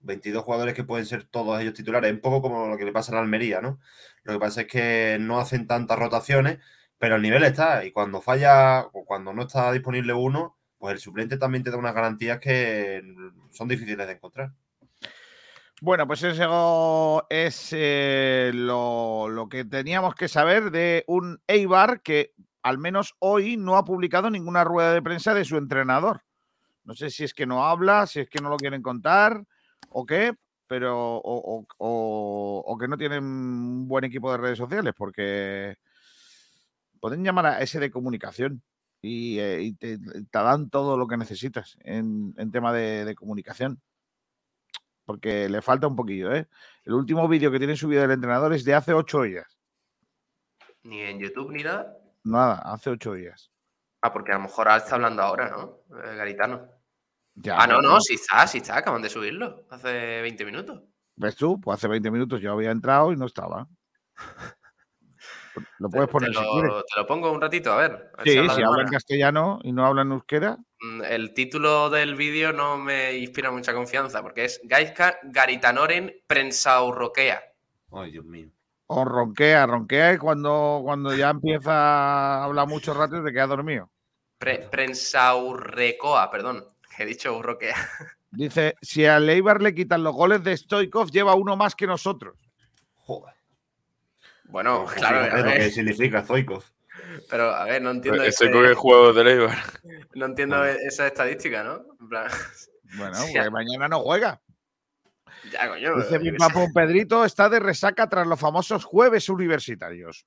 22 jugadores que pueden ser todos ellos titulares. Un poco como lo que le pasa a la Almería, ¿no? Lo que pasa es que no hacen tantas rotaciones, pero el nivel está. Y cuando falla o cuando no está disponible uno, pues el suplente también te da unas garantías que son difíciles de encontrar. Bueno, pues eso es eh, lo, que teníamos que saber de un Eibar que al menos hoy no ha publicado ninguna rueda de prensa de su entrenador. No sé si es que no habla, si es que no lo quieren contar o qué, pero o que no tienen un buen equipo de redes sociales, porque pueden llamar a ese de comunicación y, eh, y te, te dan todo lo que necesitas en, en tema de, de comunicación porque le falta un poquillo, ¿eh? El último vídeo que tiene subido el entrenador es de hace ocho días. Ni en YouTube ni nada. Nada, hace ocho días. Ah, porque a lo mejor está hablando ahora, ¿no? Eh, Garitano. Ya, ah, no, bueno, no, sí está, sí está, acaban de subirlo hace 20 minutos. ¿Ves tú? Pues hace 20 minutos yo había entrado y no estaba. <laughs> Lo puedes Te poner si quieres. lo, te lo pongo un ratito, a ver. a ver Sí, si habla en castellano y no habla en euskera, Mm, El título del vídeo no me inspira mucha confianza porque es Gaizka Garitanoren Prensaurroquea. Ay, Dios mío. o ronquea, ronquea y cuando, cuando ya empieza a hablar mucho rato te queda dormido. Pre- Prensaurrecoa, perdón. que He dicho urroquea. <laughs> Dice, si a Leibar le quitan los goles de Stoikov, lleva uno más que nosotros. Joder. Bueno, Pues claro, fíjate lo que significa Zoikov. pero a ver, no entiendo, Ese ese- que juego del Eibar. no entiendo esa estadística, ¿no? En plan, <laughs> Bueno, Sí, porque mañana no juega. ya, coño. Dice mi papo sé. Pedrito está de resaca tras los famosos jueves universitarios.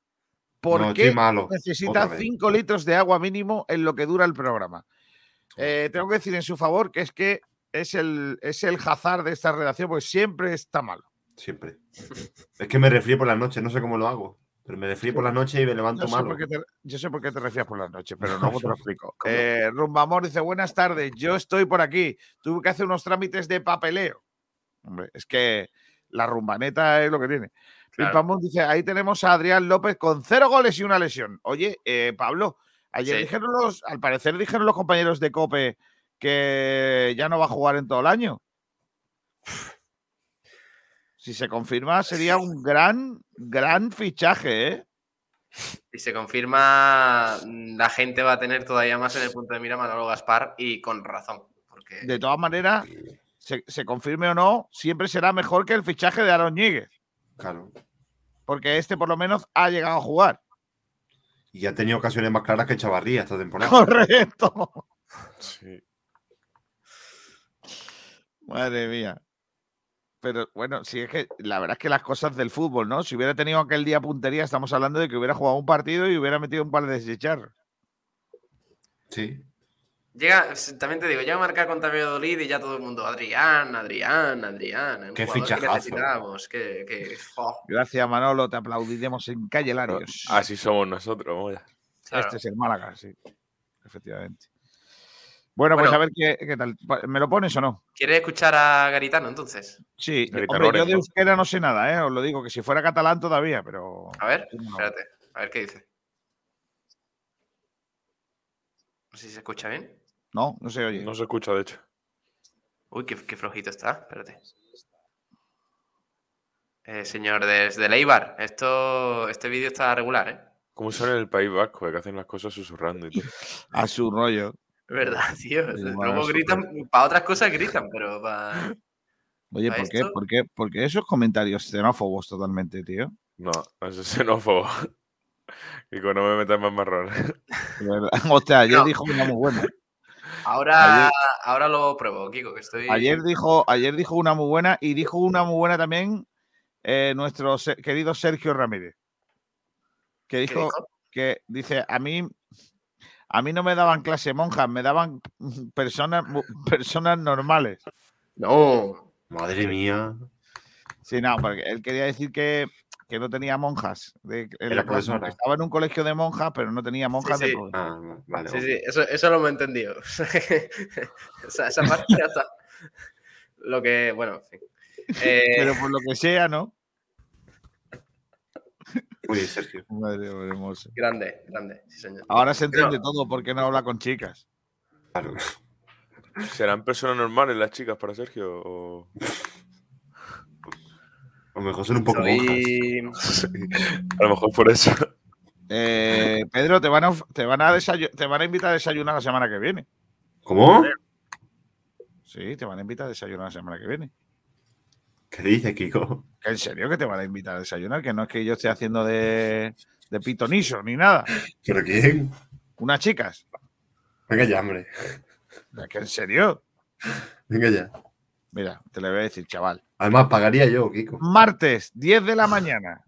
¿Por No, qué malo, necesita otra vez. 5 litros de agua mínimo en lo que dura el programa? Eh, tengo que decir en su favor que es que es el, es el hazard de esta redacción, porque siempre está malo. Siempre. <laughs> Es que me refrío por las noches, no sé cómo lo hago. Pero me refrío por las noches y me levanto sé, malo. te, yo sé por qué te refieres por las noches, pero <laughs> luego te lo explico. Eh, Rumbamor dice, buenas tardes, yo estoy por aquí. Tuve que hacer unos trámites de papeleo. Hombre, es que la rumbaneta es lo que tiene. Claro. Dice, ahí tenemos a Adrián López con cero goles y una lesión. Oye, eh, Pablo, ayer Sí. dijeron los, al parecer dijeron los compañeros de COPE que ya no va a jugar en todo el año. Si se confirma, sería un gran, gran fichaje, ¿eh? Si se confirma, mm, la gente va a tener todavía más en el punto de mira a Manolo Gaspar y con razón. Porque De todas maneras, se, se confirme o no, siempre será mejor que el fichaje de Aaron Ñíguez, Claro. porque este por lo menos ha llegado a jugar. Y ha tenido ocasiones más claras que Chavarría esta temporada. Correcto. Sí. Madre mía. Pero bueno, si es que la verdad es que las cosas del fútbol, ¿no? Si hubiera tenido aquel día puntería, estamos hablando de que hubiera jugado un partido y hubiera metido un par de desecharros. Sí. Llega, también te digo, llega a marcar contra Valladolid y ya todo el mundo, Adrián, Adrián, Adrián. Qué que fichajazo. necesitamos, que, que- oh, Gracias, Manolo. Te aplaudiremos en calle Larios. Así somos nosotros, mola. claro. Este es el Málaga, sí. Efectivamente. Bueno, pues Bueno. a ver qué, qué tal. ¿Me lo pones o no? ¿Quieres escuchar a Garitano entonces? Sí, Garitano hombre, yo de euskera no sé nada, ¿eh? Os lo digo, que si fuera catalán todavía, pero... A ver, No. espérate, a ver qué dice. No sé si se escucha bien. No, no se oye. No se escucha, de hecho. Uy, qué, qué flojito está, espérate. Eh, señor desde Leibar, esto, este vídeo está regular, ¿eh? ¿Cómo son en el País Vasco? Que hacen las cosas susurrando y todo. <laughs> A su rollo. Es verdad, <laughs> tío. Luego gritan, para otras cosas gritan, pero para... Oye, ¿A ¿por qué? ¿por, qué, ¿por qué esos comentarios xenófobos totalmente, tío? No, eso es xenófobo. <laughs> Y que no me metas más marrones. <laughs> De verdad. Hostia, ayer No. dijo una muy buena. Ahora, ahora lo pruebo, Kiko, que estoy... Ayer dijo, ayer dijo una muy buena y dijo una muy buena también eh, nuestro querido Sergio Ramírez. Que ¿Qué dijo, dijo? que dice, a mí, a mí no me daban clase monjas, me daban <laughs> personas, <laughs> personas normales. No. Madre mía. Sí, no, porque él quería decir que, que no tenía monjas. De, en la clase, profesora. estaba en un colegio de monjas, pero no tenía monjas de sí. profesor. Ah, vale. Sí, vale. sí, eso, eso lo hemos entendido. <laughs> esa, esa parte ya está. Lo que, bueno, en fin. Eh, Pero por lo que sea, ¿no? Muy bien, Sergio. <laughs> Madre, madre hermosa. grande, grande, sí, señor. Ahora se entiende Pero- todo porque no habla con chicas. Claro. ¿Serán personas normales las chicas para Sergio? O... A lo mejor son un poco monjas. Soy- <laughs> A lo mejor por eso. Eh, Pedro, te van, a, te, van a te van a invitar a desayunar la semana que viene. ¿Cómo? Sí, te van a invitar a desayunar la semana que viene. ¿Qué dices, Kiko? Que en serio que te van a invitar a desayunar, que no es que yo esté haciendo de, de pitoniso ni nada. ¿Pero quién? Unas chicas. Venga ya, hombre. Es que en serio. Venga ya. Mira, te lo voy a decir, chaval. Además, pagaría yo, Kiko. Martes, 10 de la mañana,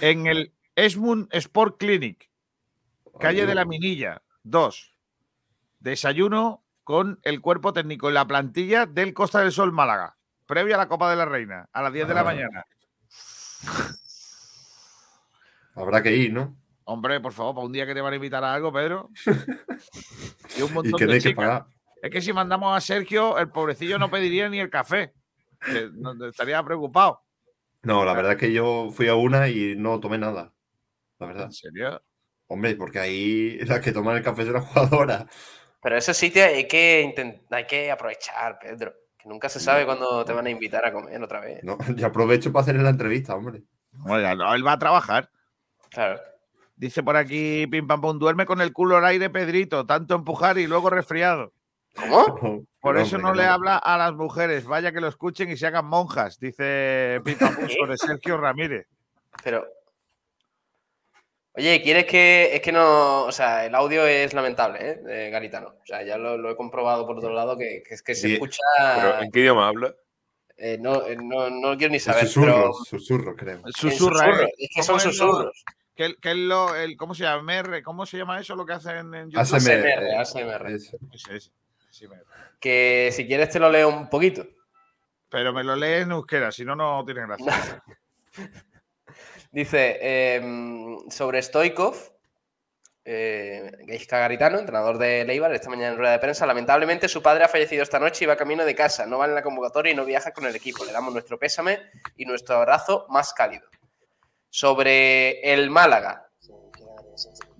en el Esmund Sport Clinic, calle de la Minilla, 2. Desayuno con el cuerpo técnico en la plantilla del Costa del Sol Málaga, previo a la Copa de la Reina, a las 10 de la mañana. Habrá que ir, ¿no? Hombre, por favor, para un día que te van a invitar a algo, Pedro. <laughs> Y un Y montón de que chicas. pagar. Es que si mandamos a Sergio, el pobrecillo no pediría ni el café. que estaría preocupado. No, la verdad es que yo fui a una y no tomé nada. La verdad. ¿En serio? Hombre, porque ahí las que toman el café son las jugadoras. Pero esos sitios hay que, intent- hay que aprovechar, Pedro. Que nunca se sabe cuándo te van a invitar a comer otra vez. No, <laughs> y aprovecho para hacerle la entrevista, hombre. Oiga, no, él va a trabajar. Claro. Dice por aquí, pim pam pum, duerme con el culo al aire, Pedrito, tanto empujar y luego resfriado. ¿Cómo? <laughs> Por eso hombre, no le habla a las mujeres, vaya que lo escuchen y se hagan monjas, dice pim pam pum <laughs> sobre Sergio Ramírez. Pero. Oye, ¿quieres que.? Es que no. O sea, el audio es lamentable, ¿eh? De Garitano. O sea, ya lo, lo he comprobado por otro lado que, que es que se Sí, escucha. ¿Pero en qué idioma habla? eh, no, eh, no, no lo quiero ni saber. susurros, susurros, creo. Susurra, susurros, ¿eh? Es que ¿Cómo son susurros. ¿Qué, qué es lo, el, ¿Cómo se llama? MR, ¿Cómo se llama eso lo que hacen en YouTube? ASMR. ASMR, ASMR. Que si quieres te lo leo un poquito. Pero me lo lee en euskera, si no, no tiene gracia. <laughs> Dice, eh, sobre Stoikov, eh, Garitano, entrenador de Leibar, esta mañana en rueda de prensa, lamentablemente su padre ha fallecido esta noche y va camino de casa, no va en la convocatoria y no viaja con el equipo. Le damos nuestro pésame y nuestro abrazo más cálido. Sobre el Málaga,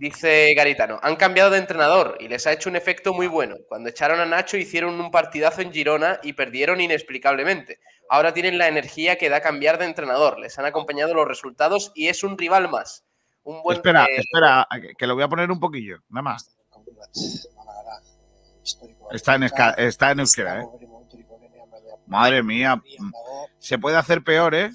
dice Garitano, han cambiado de entrenador y les ha hecho un efecto muy bueno. Cuando echaron a Nacho hicieron un partidazo en Girona y perdieron inexplicablemente. Ahora tienen la energía que da cambiar de entrenador. Les han acompañado los resultados y es un rival más. Un buen espera, eh, espera, que- lo voy a poner un poquillo, nada más. Está en, esca- está en euskera, ¿eh? Madre mía, mm, se puede hacer peor, ¿eh?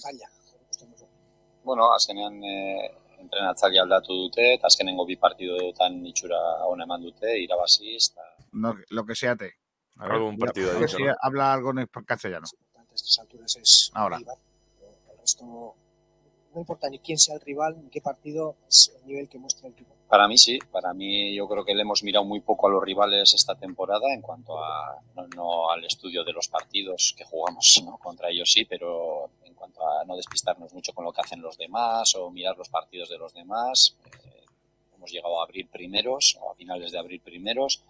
Bueno, azkenean e, entrenatzaile aldatu dute, eta azkenengo bi partidoetan itxura ona eman dute, irabaziz, eta No, lo que sea te. A ver, Algún partido a ha ver dicho, si ¿no? habla algo en castellano. estas alturas es Ahora. El resto no importa ni quién sea el rival, ni qué partido, es el nivel que muestra el equipo. Para mí sí, para mí yo creo que le hemos mirado muy poco a los rivales esta temporada en cuanto a no, no al estudio de los partidos que jugamos ¿no? contra ellos sí, pero cuanto a no despistarnos mucho con lo que hacen los demás o mirar los partidos de los demás. eh, hemos llegado a abrir primeros o a finales de abril primeros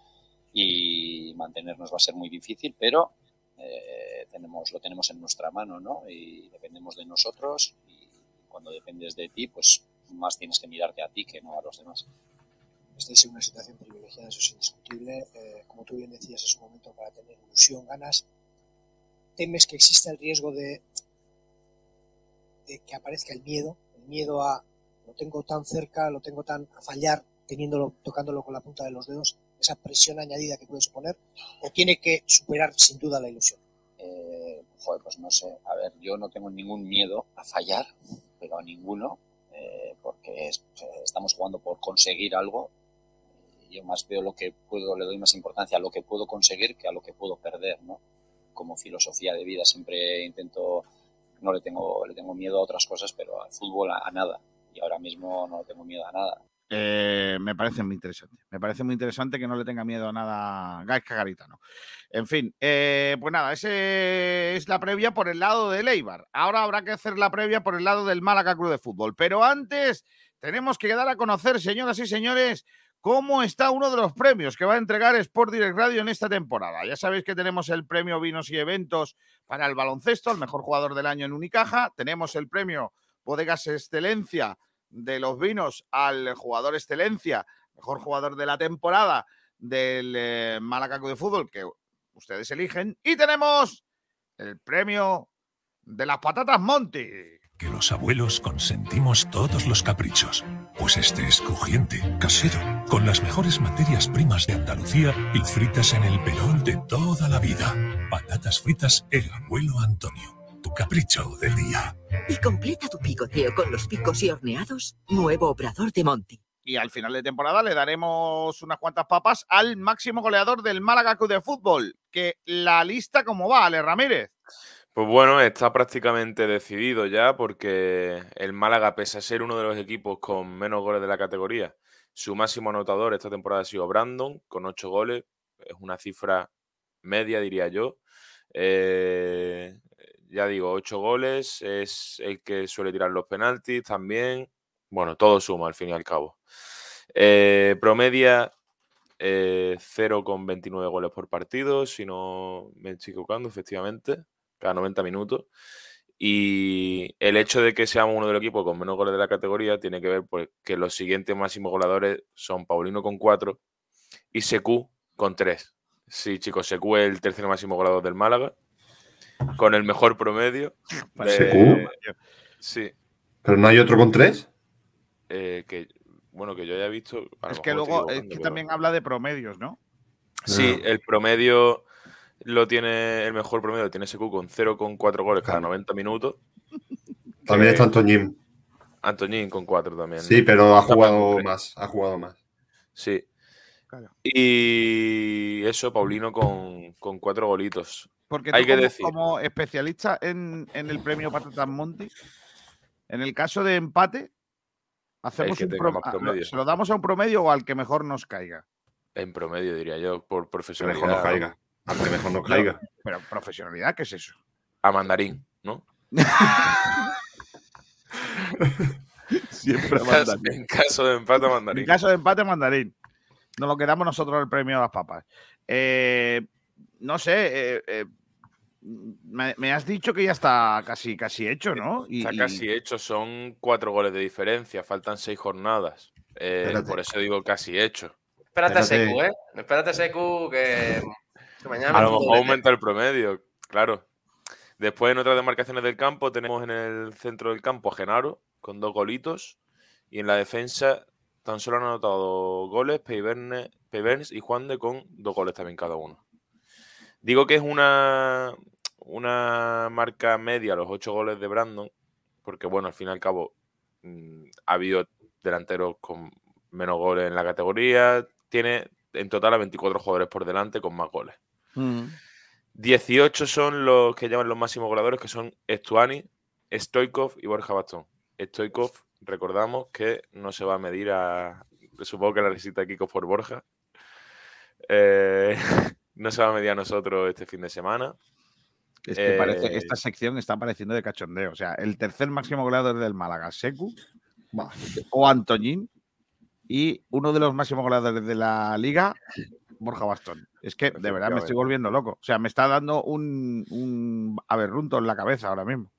y mantenernos va a ser muy difícil, pero eh, tenemos, lo tenemos en nuestra mano, ¿no? Y dependemos de nosotros y cuando dependes de ti, pues más tienes que mirarte a ti que no a los demás. Estáis en una situación privilegiada, eso es indiscutible. Eh, como tú bien decías, es un momento para tener ilusión, ganas. ¿Temes que exista el riesgo de, que aparezca el miedo? El miedo a lo tengo tan cerca, lo tengo tan a fallar, teniéndolo, tocándolo con la punta de los dedos, esa presión añadida que puede suponer, o tiene que superar sin duda la ilusión. Eh, joder, pues no sé. A ver, yo no tengo ningún miedo a fallar, pero a ninguno, eh, porque es- estamos jugando por conseguir algo. Yo más veo lo que puedo, le doy más importancia a lo que puedo conseguir que a lo que puedo perder, ¿no? Como filosofía de vida siempre intento, no le tengo, le tengo miedo a otras cosas, pero al fútbol a, nada. Y ahora mismo no tengo miedo a nada. Eh, me parece muy interesante. Me parece muy interesante que no le tenga miedo a nada Gaisca Garitano. En fin, eh, pues nada, ese es la previa por el lado del Eibar. Ahora habrá que hacer la previa por el lado del Málaga Club de Fútbol. Pero antes tenemos que dar a conocer, señoras y señores, cómo está uno de los premios que va a entregar Sport Direct Radio en esta temporada. Ya sabéis que tenemos el premio Vinos y Eventos para el baloncesto, el mejor jugador del año en Unicaja. Tenemos el premio Bodegas Excelencia de los vinos al jugador excelencia, mejor jugador de la temporada del eh, Málaga Club de Fútbol que ustedes eligen. Y tenemos el premio de las patatas Monty. Que los abuelos consentimos todos los caprichos. Pues este es crujiente, casero, con las mejores materias primas de Andalucía y fritas en el pelón de toda la vida. Patatas fritas El Abuelo Antonio. Tu capricho del día. Y completa tu picoteo con los picos y horneados. Nuevo obrador de Monty. Y al final de temporada le daremos unas cuantas papas al máximo goleador del Málaga Club de Fútbol. Que la lista, ¿cómo va, Ale Ramírez? Pues bueno, está prácticamente decidido ya porque el Málaga, pese a ser uno de los equipos con menos goles de la categoría, su máximo anotador esta temporada ha sido Brandon, con ocho goles. Es una cifra media, diría yo. Eh, ya digo, ocho goles, es el que suele tirar los penaltis también. Bueno, todo suma al fin y al cabo. Eh, promedia eh, 0,29 goles por partido, si no me estoy equivocando, efectivamente, cada 90 minutos. Y el hecho de que seamos uno de los equipos con menos goles de la categoría tiene que ver pues, que los siguientes máximos goleadores son Paulino con 4 y Secu con 3. Sí, chicos, Secu es el tercer máximo goleador del Málaga, con el mejor promedio. <laughs> de- ¿Secu? Sí. ¿Pero no hay otro con tres? eh, que, bueno, que yo haya visto. Es que luego es que pero- también habla de promedios, ¿no? Sí, el promedio lo tiene, el mejor promedio lo tiene SQ con 0,4 goles cada 90 minutos. También Que- está Antoñín. Antoñín con 4 también. Sí, pero ha jugado más. Ha jugado más. Sí. Y eso, Paulino con, con 4 golitos. Porque Hay tú que como, decir. como especialista en, en el premio Patatas Monty, en el caso de empate, hacemos que un ah, promedio. ¿Se lo damos a un promedio o al que mejor nos caiga? En promedio, diría yo, por profesionalidad. mejor nos caiga. Al que mejor nos caiga. Pero profesionalidad, ¿qué es eso? A mandarín, ¿no? <laughs> Siempre a mandarín. en caso de empate, a mandarín. En caso de empate, mandarín. Nos lo quedamos nosotros el premio a las papas. Eh, no sé, eh, eh, me, me has dicho que ya está casi, casi hecho, ¿no? Y- Está y- casi hecho, son 4 goles de diferencia, faltan 6 jornadas. Eh, Espérate. por eso digo casi hecho. Espérate a Secu, ¿eh? Espérate a Secu que mañana A lo me mejor aumenta el promedio, claro. Después en otras demarcaciones del campo tenemos en el centro del campo a Genaro con dos golitos y en la defensa tan solo han anotado goles Peiverne- Peiberns y Juan de con dos goles también cada uno. Digo que es una, una marca media los ocho goles de Brandon porque bueno, al fin y al cabo mm, ha habido delanteros con menos goles en la categoría. Tiene en total a 24 jugadores por delante con más goles. Mm. 18 son los que llaman los máximos goleadores, que son Estuani, Stoikov y Borja Bastón. Stoikov, recordamos que no se va a medir a. Supongo que la risita de Kiko por Borja. Eh, <laughs> no se va a medir a nosotros este fin de semana. Es que parece, Eh, esta sección está pareciendo de cachondeo. O sea, el tercer máximo goleador del Málaga, Secu o Antoñín, y uno de los máximos goleadores de la liga, Borja Bastón. Es que de verdad me estoy volviendo loco. O sea, me está dando un, un aberrunto en la cabeza ahora mismo.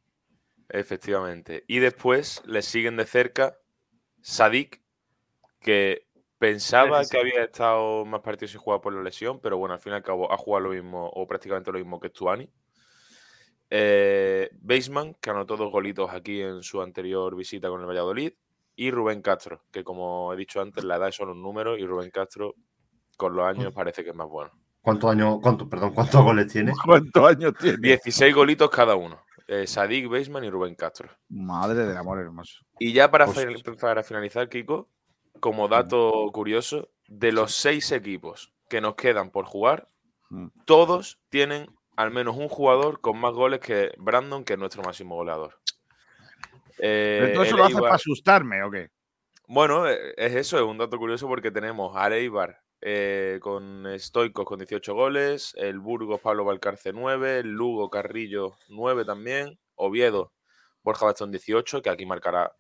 Efectivamente. Y después le siguen de cerca Sadik, que pensaba Sí, sí, que había estado más partidos sin jugar por la lesión, pero bueno, al fin y al cabo ha jugado lo mismo o prácticamente lo mismo que Stuani. Eh, Baseman, que anotó dos golitos aquí en su anterior visita con el Valladolid. Y Rubén Castro, que como he dicho antes, la edad es solo un número y Rubén Castro con los años parece que es más bueno. ¿Cuántos años, cuánto, perdón, cuántos goles tiene? <laughs> ¿Cuántos años tiene? 16 golitos cada uno. Eh, Sadik, Baseman y Rubén Castro. Madre del amor hermoso. Y ya para, Pues- fin- para finalizar, Kiko, como dato curioso, de los seis equipos que nos quedan por jugar, Mm. todos tienen al menos un jugador con más goles que Brandon, que es nuestro máximo goleador. Eh, ¿Pero todo eso lo haces Eibar- para asustarme o qué? Bueno, eh, es eso, es un dato curioso porque tenemos a Eibar eh, con Stoicos con 18 goles, el Burgos Pablo Valcarce 9, el Lugo Carrillo 9 también, Oviedo Borja Bastón 18, que aquí marcará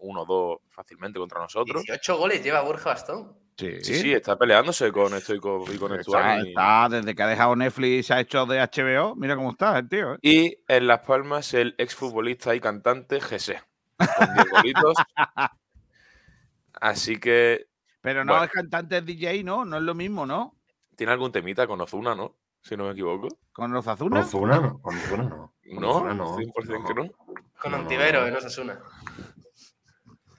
uno o dos fácilmente contra nosotros. 18 goles lleva Borja Bastón. Sí, Sí, sí, está peleándose con Stoikov y con Está, Estuani. está desde que ha dejado Netflix se ha hecho de HBO. Mira cómo está el tío. ¿eh? Y en Las Palmas, el exfutbolista y cantante Jesse. Con 10 <laughs> golitos. Así que Pero no Bueno. es cantante, es DJ, ¿no? No es lo mismo, ¿no? tiene algún temita con Ozuna, ¿no? Si no me equivoco. Con los Azuna. Ozuna no, con Ozuna no. Con No, Ozuna no. 100% que no. Con No, Antivero no. en Osasuna.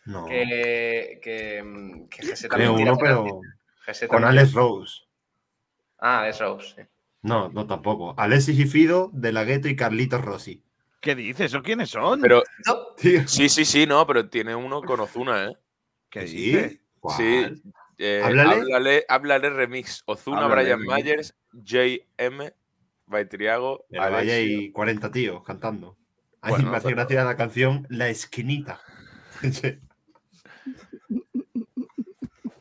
No. Que, que, que Jesse Creo también tira uno, pero. Jesse con también Alex Rose. Ah, Alex Rose. sí. No, no tampoco. Alexis y Fido, De La Ghetto y Carlitos Rossi. ¿Qué dices? ¿Esos quiénes son? Pero Tío. sí, sí, sí, no, pero tiene uno con Ozuna, ¿eh? ¿Qué ¿Sí? dices? ¿Cuál? Sí. eh, Háblale. háblale, háblale remix. Ozuna, Háblale Brian. Myers, JM, Baitriago, Alexis. y 40 tíos cantando. A mí Bueno, me hace pero- gracia la canción La Esquinita. <laughs>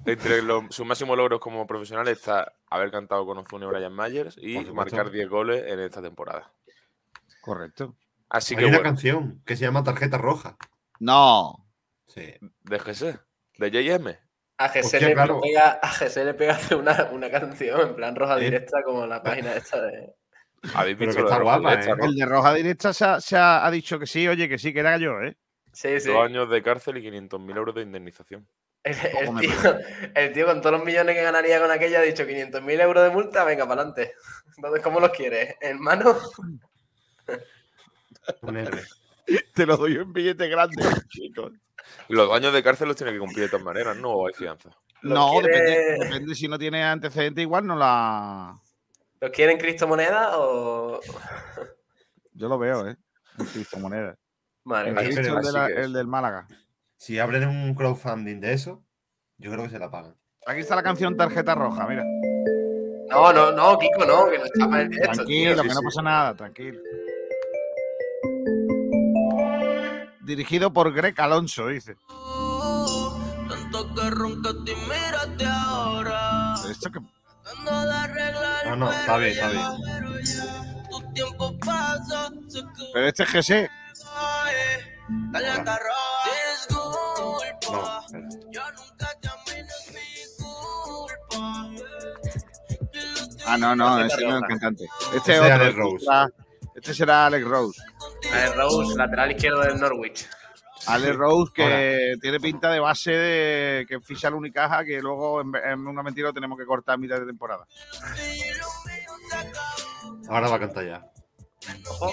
Entre los- sus máximos logros como profesional está haber cantado con Ozuna y Brian Myers y marcar 10 goles en esta temporada. Correcto. Así Hay que una bueno, canción que se llama Tarjeta Roja. No. Sí. de GC, de JM. A Hostia, le claro. pega, a Jesse le pega hacer una, una canción en plan roja Eh. directa como la página esta de. Habéis visto que de está guapa, Directa, ¿eh? ¿no? El de Roja Directa se, ha, se ha- ha dicho que sí, oye, que sí, que era yo, ¿eh? Sí, sí. Dos años de cárcel y 500.000 euros de indemnización. El, tío, el tío con todos los millones que ganaría con aquella ha dicho 500.000 euros de multa, venga, para adelante. Entonces, ¿cómo los quieres? ¿En mano? Un R. Te lo doy en billete grande, chicos. Los años de cárcel los tiene que cumplir de todas maneras, ¿no? O hay fianza. ¿Lo No, quiere- depende, depende si no tiene antecedente, igual no la. ¿Los quieren criptomoneda o.? Yo lo veo, ¿eh? En criptomonedas. Madre ¿Has mía. visto el, de la- el del Málaga? Si abren un crowdfunding de eso, yo creo que se la pagan. Aquí está la canción Tarjeta Roja, mira. No, no, no, Kiko, no, que no está mal el directo. Tranquilo, tío. que no pasa nada, tranquilo. Dirigido por Greg Alonso, dice. Tanto que roncas y mírate ahora. Esto que... Arreglar, No, no, está bien, está bien. pero este es GC. No. Ah, no, no, ese no es el cantante. Este Ese es es otro. Alex este Rose. será- Este será Alex Rose. Alex Rose, lateral izquierdo del Norwich. Alex Rose que tiene pinta de base de que ficha el Unicaja que luego en, en una mentira lo tenemos que cortar a mitad de temporada. Ahora va a cantar ya. Ojo.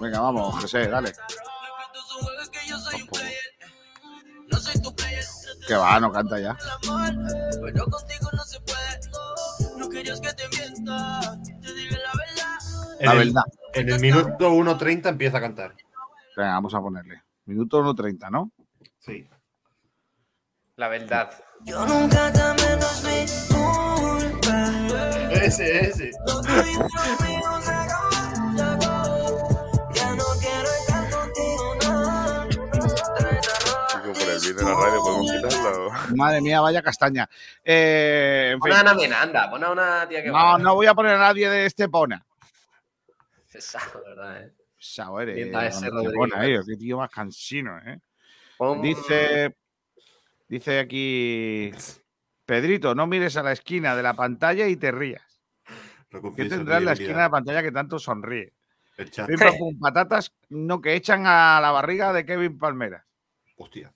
Venga, vamos, José, dale. Que va, no canta ya. Pero contigo no se puede. No querías que te mienta. Te digo la verdad. En el minuto 1.30 empieza a cantar. Venga, vamos a ponerle. Minuto 1.30, ¿no? Sí. La verdad. Yo nunca menos mi culpa. Ese, ese. De la radio, ¿podemos quitarlo? <laughs> Madre mía, vaya castaña. Eh, en fin. Pon a una anda, pon a una tía que. No, no voy a poner a nadie de este Estepona. Pesado, ¿verdad? Eh? Pesado eres, eh, eh. Qué tío más cansino, ¿eh? Dice, dice aquí, Pedrito, no mires a la esquina de la pantalla y te rías. ¿Qué tendrá en la esquina de la pantalla que tanto sonríe? Pum, patatas no que echan a la barriga de Kevin Palmera. Hostia.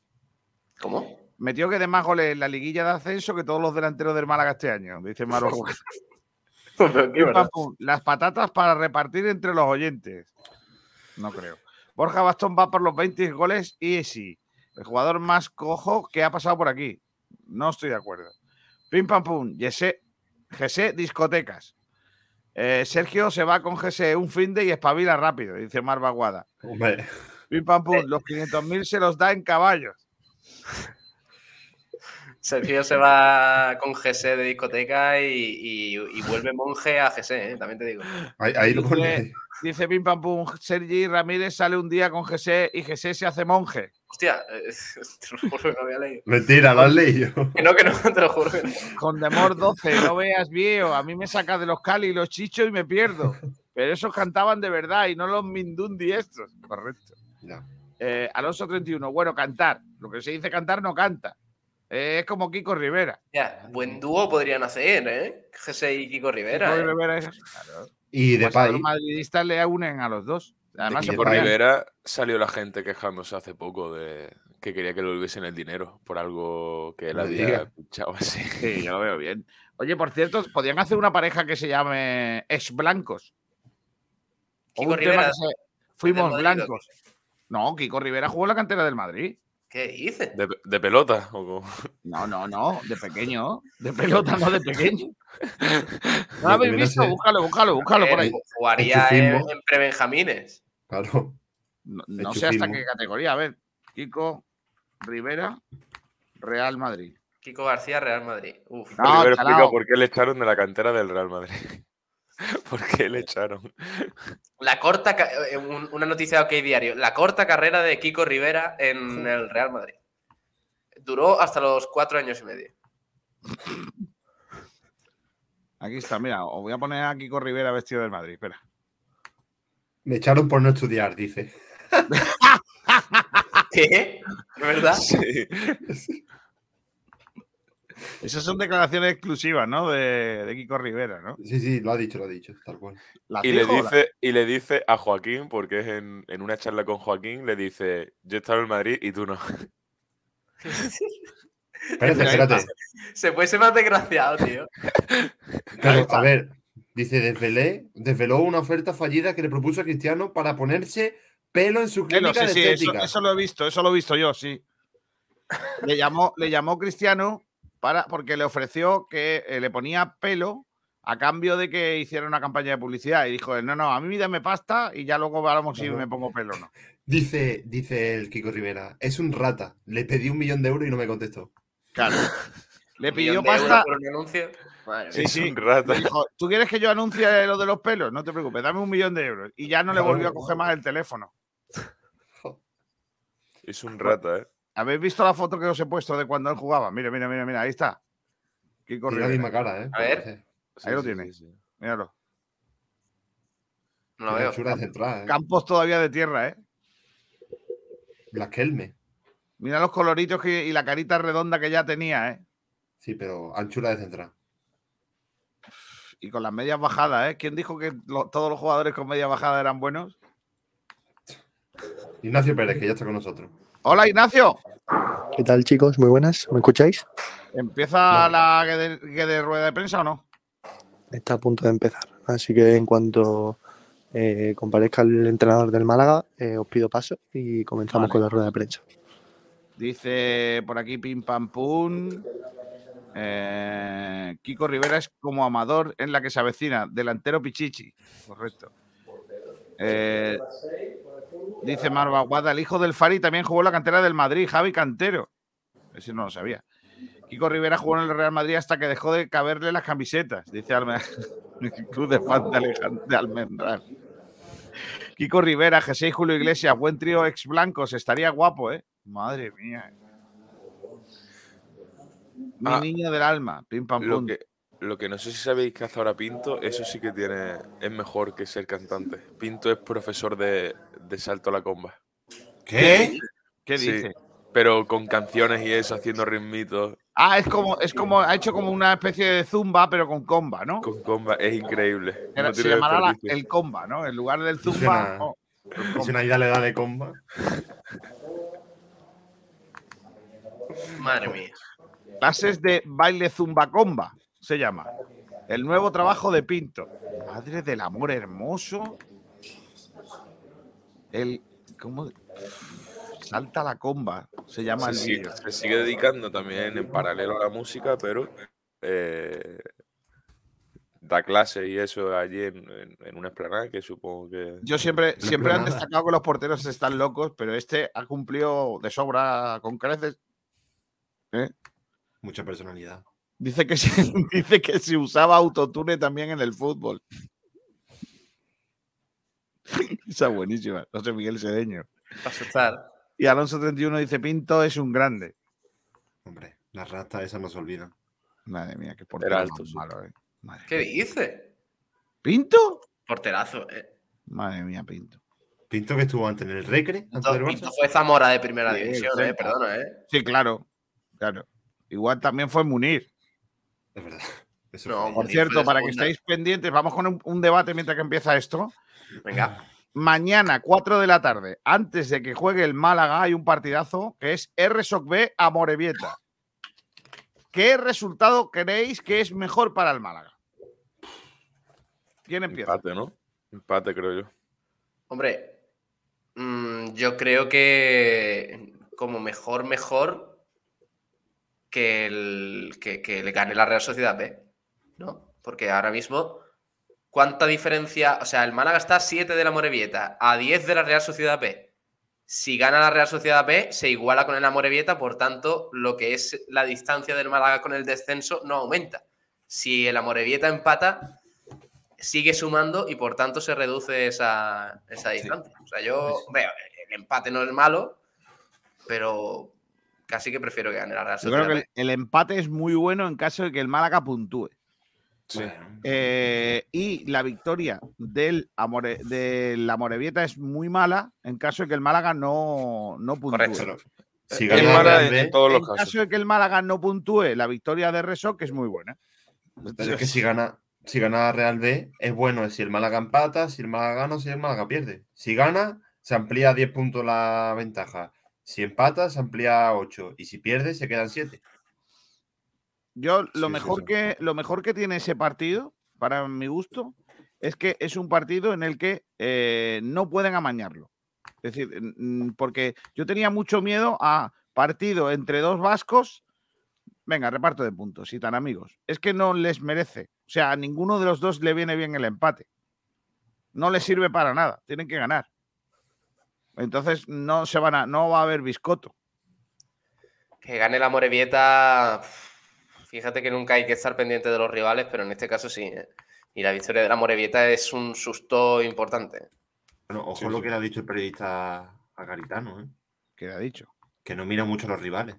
¿Cómo? Metió que de más goles en la liguilla de ascenso que todos los delanteros del Málaga este año, dice Maro. <laughs> Pim, pam, pum, Las patatas para repartir entre los oyentes. No creo. Borja Bastón va por los 20 goles y sí, el jugador más cojo que ha pasado por aquí. No estoy de acuerdo. Pim pam pum, Jesse, Jesse discotecas. Eh, Sergio se va con Jesse un fin de y espabila rápido, dice Mar Baguada. Hombre. Pim pam pum, los 500.000 se los da en caballos. Sergio se va con GC de discoteca y, y- y vuelve monje a GC, ¿eh? también te digo. Ahí, ahí lo pone. Dice, dice Pim pam pum, Sergi Ramírez sale un día con Jesse y Jesse se hace monje. Hostia, eh, <laughs> te lo juro que no había leído. Mentira, lo has leído. Que no, que no, te lo juro que no. Con Demor 12, no veas viejo, a mí me saca de los Cali y los chichos y me pierdo. Pero esos cantaban de verdad y no los Mindundi estos. Correcto. Ya. Eh, Alonso 31, bueno, cantar. Lo que se dice cantar no canta. Eh, es como Kiko Rivera. Ya, buen dúo podrían hacer, ¿eh? GC y Kiko Rivera. Kiko ¿eh? Rivera es- claro. Y de los madridistas le unen a los dos. Además, ponían- Rivera salió la gente quejándose hace poco de que quería que le volviesen el dinero por algo que él No había pinchado así. <laughs> Sí, yo lo veo bien. Oye, por cierto, podrían hacer una pareja que se llame Ex Blancos. O Kiko Rivera, que se- Fuimos blancos. No, Kiko Rivera jugó en la cantera del Madrid. ¿Qué dices? De, de pelota. o No, no, no, de pequeño. De <laughs> pelota, no de pequeño. ¿No lo habéis visto? Búscalo, búscalo, búscalo por ahí. Jugaría en, prebenjamines. Claro. No, no sé hasta qué categoría. A ver, Kiko Rivera, Real Madrid. Kiko García, Real Madrid. Uf. No, chalao. explica por qué le echaron de la cantera del Real Madrid. <laughs> ¿Por qué le echaron? La corta, eh, un- una noticia de OK Diario. La corta carrera de Kiko Rivera en el Real Madrid. Duró hasta los cuatro años y medio. Aquí está, mira, os voy a poner a Kiko Rivera vestido del Madrid. Espera. Me echaron por no estudiar, dice. <laughs> ¿Qué? ¿Es verdad? <laughs> Sí. Esas son declaraciones exclusivas, ¿no? De, de Kiko Rivera, ¿no? Sí, sí, lo ha dicho, lo ha dicho, tal cual. ¿Las Y le, la- dice, y le dice a Joaquín, porque es en, en una charla con Joaquín, le dice, yo he estado en Madrid y tú no. <laughs> Espérate, espérate. Se puede ser más desgraciado, tío. Claro, a ver, dice, desvelé, desveló una oferta fallida que le propuso a Cristiano para ponerse pelo en su Pelo, clínica sí, de sí, eso, estética. eso lo he visto, eso lo he visto yo, sí. Le llamó, le llamó Cristiano para, porque le ofreció que eh, le ponía pelo a cambio de que hiciera una campaña de publicidad. Y dijo, él, no, no, a mí dame pasta y ya luego hablamos si me pongo pelo o no. Dice, dice el Kiko Rivera, es un rata. Le pedí un millón de euros y no me contestó. Claro. <laughs> Le pidió pasta. por. Madre Sí, sí. un rata. Le dijo, ¿tú quieres que yo anuncie lo de los pelos? No te preocupes, dame un millón de euros. Y ya no le volvió a coger más el teléfono. Es un rata, ¿eh? ¿Habéis visto la foto que os he puesto de cuando él jugaba? Mira, mira, mira, mira, ahí está. Tiene la misma cara, ¿eh? A ver. Ahí lo Sí, sí, sí. Míralo. No lo Tiene veo. central, ¿eh? Campos todavía de tierra, ¿eh? Blasquelme. Mira los coloritos que- y la carita redonda que ya tenía, ¿eh? Sí, pero anchura de central. Y con las medias bajadas, ¿eh? ¿Quién dijo que lo- todos los jugadores con medias bajadas eran buenos? Ignacio Pérez, que ya está con nosotros. Hola, Ignacio. ¿Qué tal, chicos? Muy buenas. ¿Me escucháis? ¿Empieza la que de, que de rueda de prensa o no? Está a punto de empezar. Así que en cuanto eh, comparezca el entrenador del Málaga, eh, os pido paso y comenzamos Vale. con la rueda de prensa. Dice por aquí pim pam pum. Eh, Kiko Rivera es como Amador en la que se avecina, delantero Pichichi. Correcto. Eh, dice Marva Guada, el hijo del Fari también jugó en la cantera del Madrid, Javi Cantero. Ese no lo sabía. Kiko Rivera jugó en el Real Madrid hasta que dejó de caberle las camisetas, dice Alme- <laughs> el Club de Fan de, Alejand- de Almendral. Kiko Rivera, G6 Julio Iglesias, buen trío ex blancos, estaría guapo, ¿eh? Madre mía. Mi Ah. niño del alma, pim pam Lo pum. que, lo que no sé si sabéis que hace ahora Pinto, eso sí que tiene, es mejor que ser cantante. Pinto es profesor de, de salto a la comba. ¿Qué? ¿Qué Sí, dice? pero con canciones y eso, haciendo ritmitos, Ah, es como, es como, ha hecho como una especie de zumba, pero con comba, ¿no? con comba, es increíble. Era- no se llamará la- el comba, ¿no? En lugar del zumba. Oh, Es una ida le da de comba. Madre mía. Clases de baile zumba comba, se llama. El nuevo trabajo de Pinto. Madre del amor hermoso. El. ¿Cómo? Salta la comba, se llama se, el sigue, vídeo. se sigue dedicando también en paralelo a la música, pero eh, da clases y eso allí en, en- en una esplanada que supongo que... Yo siempre, siempre han destacado que los porteros están locos, pero este ha cumplido de sobra con creces. ¿Eh? Mucha personalidad. Dice que, si, <laughs> dice que si usaba autotune también en el fútbol. <laughs> Esa es buenísima. José Miguel Sedeño. Para asustar. Y Alonso 31 dice: Pinto es un grande. Hombre, las ratas esas no se olvidan. Madre mía, qué malo, eh. Madre, ¿Qué dice? ¿Pinto? Porterazo, eh. Madre mía, Pinto. Pinto que estuvo antes en el Recre, antes del Pinto fue Zamora de primera Sí, división, eh. Perdona, eh. Sí, claro. Claro. Igual también fue Munir. Es verdad. <laughs> Eso No, fue. Por cierto, para que estéis pendientes, vamos con un, un debate mientras que empieza esto. Venga. Mañana, 4 de la tarde, antes de que juegue el Málaga, hay un partidazo que es RSOC B a Morevieta. ¿Qué resultado creéis que es mejor para el Málaga? ¿Quién empieza? Empate, ¿no? Empate, creo yo. Hombre, mm, yo creo que como mejor, mejor que, el, que, que le gane la Real Sociedad B, ¿no? Porque ahora mismo, ¿cuánta diferencia? O sea, el Málaga está a 7 de la Morevieta, a 10 de la Real Sociedad B. Si gana la Real Sociedad B, se iguala con el Amorebieta, por tanto, lo que es la distancia del Málaga con el descenso no aumenta. Si el Amorebieta empata, sigue sumando y por tanto se reduce esa, esa distancia. O sea, yo veo, el empate no es malo, pero casi que prefiero que gane la Real Yo creo Sociedad. que el, el empate es muy bueno en caso de que el Málaga puntúe. Bueno, Eh, y la victoria del Amore, de la Morevieta es muy mala en caso de que el Málaga no, no puntúe. Correcto. Si gana la mala Real en, en todos En los casos. caso de que el Málaga no puntúe, la victoria de Resoc es muy buena. pero es que si gana, si gana la Real B, es bueno si el Málaga empata, si el Málaga gana, si el Málaga pierde. Si gana, se amplía a 10 puntos la ventaja. Si empata, se amplía a 8. Y si pierde, se quedan 7. Yo lo Sí, mejor sí. que lo mejor que tiene ese partido, para mi gusto, es que es un partido en el que eh, no pueden amañarlo. Es decir, porque yo tenía mucho miedo a partido entre dos vascos. Venga, reparto de puntos y tan amigos. Es que no les merece. O sea, a ninguno de los dos le viene bien el empate. No les sirve para nada. Tienen que ganar. Entonces no se van a, no va a haber biscoto. Que gane la Morevieta, fíjate que nunca hay que estar pendiente de los rivales, pero en este caso sí. ¿eh? Y la victoria de la Morevieta es un susto importante. Bueno, ojo Sí, lo sí. que le ha dicho el periodista a Garitano, ¿eh? ¿Qué le ha dicho? que no mira mucho a los rivales.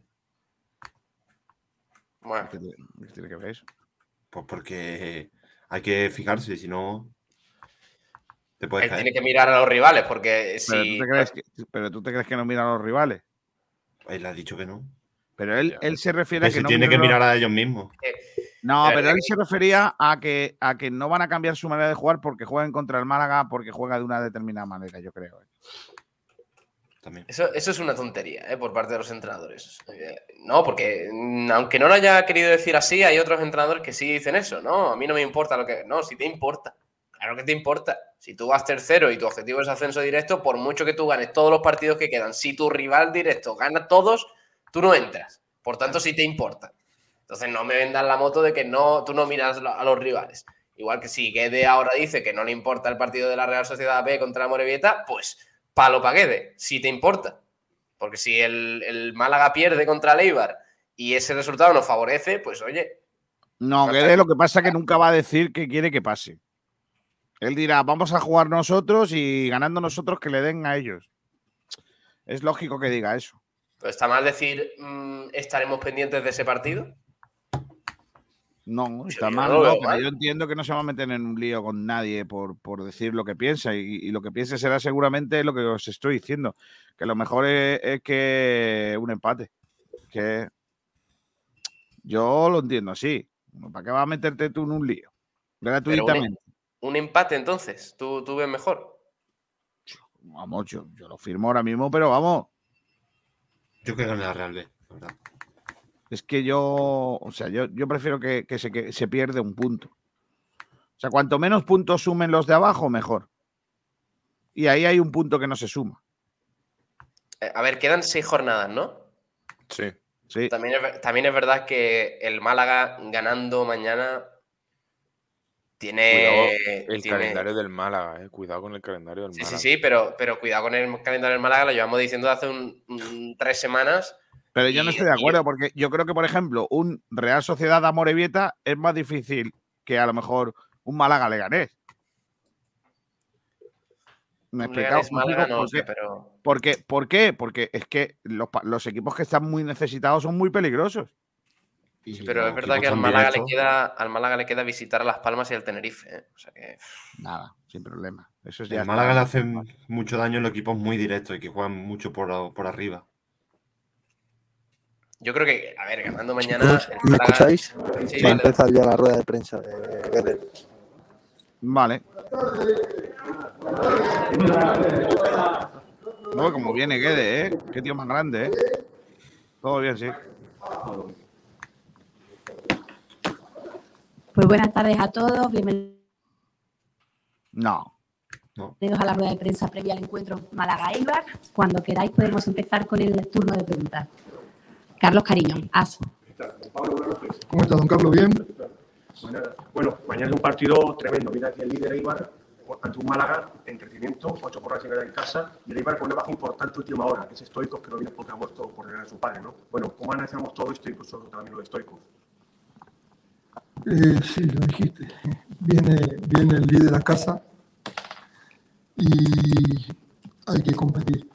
Bueno, ¿Qué tiene- qué tiene que ver eso? Pues porque hay que fijarse, si no te puedes él caer. tiene que mirar a los rivales, porque Pero, si. ¿tú te crees que, pero tú te crees que no miran a los rivales. Él ha dicho que no. Pero él, él se refiere Que a que se no tiene que mirar a ellos mismos. No, Eh, pero él se refería a que, a que no van a cambiar su manera de jugar porque juegan contra el Málaga, porque juega de una determinada manera, yo creo. ¿eh? También. Eso, eso es una tontería ¿eh? por parte de los entrenadores. Eh, No, porque aunque no lo haya querido decir así, hay otros entrenadores que sí dicen eso. No, a mí no me importa lo que. No, si te importa. Claro que te importa. Si tú vas tercero y tu objetivo es ascenso directo, por mucho que tú ganes todos los partidos que quedan, si tu rival directo gana todos, tú no entras. Por tanto, sí te importa. Entonces no me vendan la moto de que no, tú no miras a los rivales. Igual que si Guede ahora dice que no le importa el partido de la Real Sociedad B contra la Morevieta, pues palo pa' Guede, si te importa. Porque si el, el Málaga pierde contra el Eibar y ese resultado nos favorece, pues oye, No, Guedes lo que pasa es que nunca va a decir que quiere que pase. Él dirá, vamos a jugar nosotros y ganando nosotros que le den a ellos. Es lógico que diga eso. está mal decir mm, estaremos pendientes de ese partido. No, está yo mal, no veo yo entiendo que no se va a meter en un lío con nadie por, por decir lo que piensa y, y lo que piense será seguramente lo que os estoy diciendo, que lo mejor es, es que un empate, que yo lo entiendo así, ¿para qué vas a meterte tú en un lío? Gratuitamente. Un empate entonces, ¿tú, tú ves mejor. Vamos, yo, yo lo firmo ahora mismo, pero vamos, Yo que gane la Real B, la verdad. es que yo, o sea, yo, yo prefiero que, que se, que se pierde un punto. O sea, cuanto menos puntos sumen los de abajo, mejor. Y ahí hay un punto que no se suma. Eh, A ver, quedan seis jornadas, ¿no? Sí. Sí. También es, también es verdad que el Málaga ganando mañana tiene. Cuidado el tiene- calendario del Málaga, eh. Cuidado con el calendario del Sí, Málaga. sí, sí, pero, pero cuidado con el calendario del Málaga, lo llevamos diciendo hace un, un- tres semanas. Pero yo no estoy de y- acuerdo, porque yo creo que, por ejemplo, un Real Sociedad Amorebieta es más difícil que a lo mejor un Málaga Leganés. ¿Me explicado? Málaga no ¿Por qué? pero. ¿Por qué? ¿Por qué? Porque es que los equipos que están muy necesitados son muy peligrosos. Pero es verdad que al Málaga, le queda, al Málaga le queda visitar a Las Palmas y al Tenerife. ¿eh? O sea que. Nada, sin problema. Eso es ya Málaga le hace mucho daño a los equipos muy directos y que juegan mucho por, por arriba. Yo creo que, a ver, ganando mañana. El ¿Me Málaga- escucháis? Sí, Va a empezar ya la rueda de prensa de Guerrero. Vale. No, como viene Guede, ¿eh? Qué tío más grande, ¿eh? Todo bien, sí. Pues buenas tardes a todos, bienvenidos No. a la rueda de prensa previa al encuentro Málaga-Eibar. Cuando queráis podemos empezar con el turno de preguntas. Carlos Cariño, AS. ¿Cómo está, don Carlos? ¿Bien? Bueno, mañana es un partido tremendo. Mira aquí el líder Eibar ante un Málaga, entretenimiento, ocho porras ganar en casa, y el Eibar con una baja importante última hora, que es Stoikov, que no viene porque ha muerto por regalar a su padre, ¿no? Bueno, ¿cómo analizamos todo esto, incluso también lo de Stoikov? Eh, sí, lo dijiste. Viene, viene el líder a casa y hay que competir.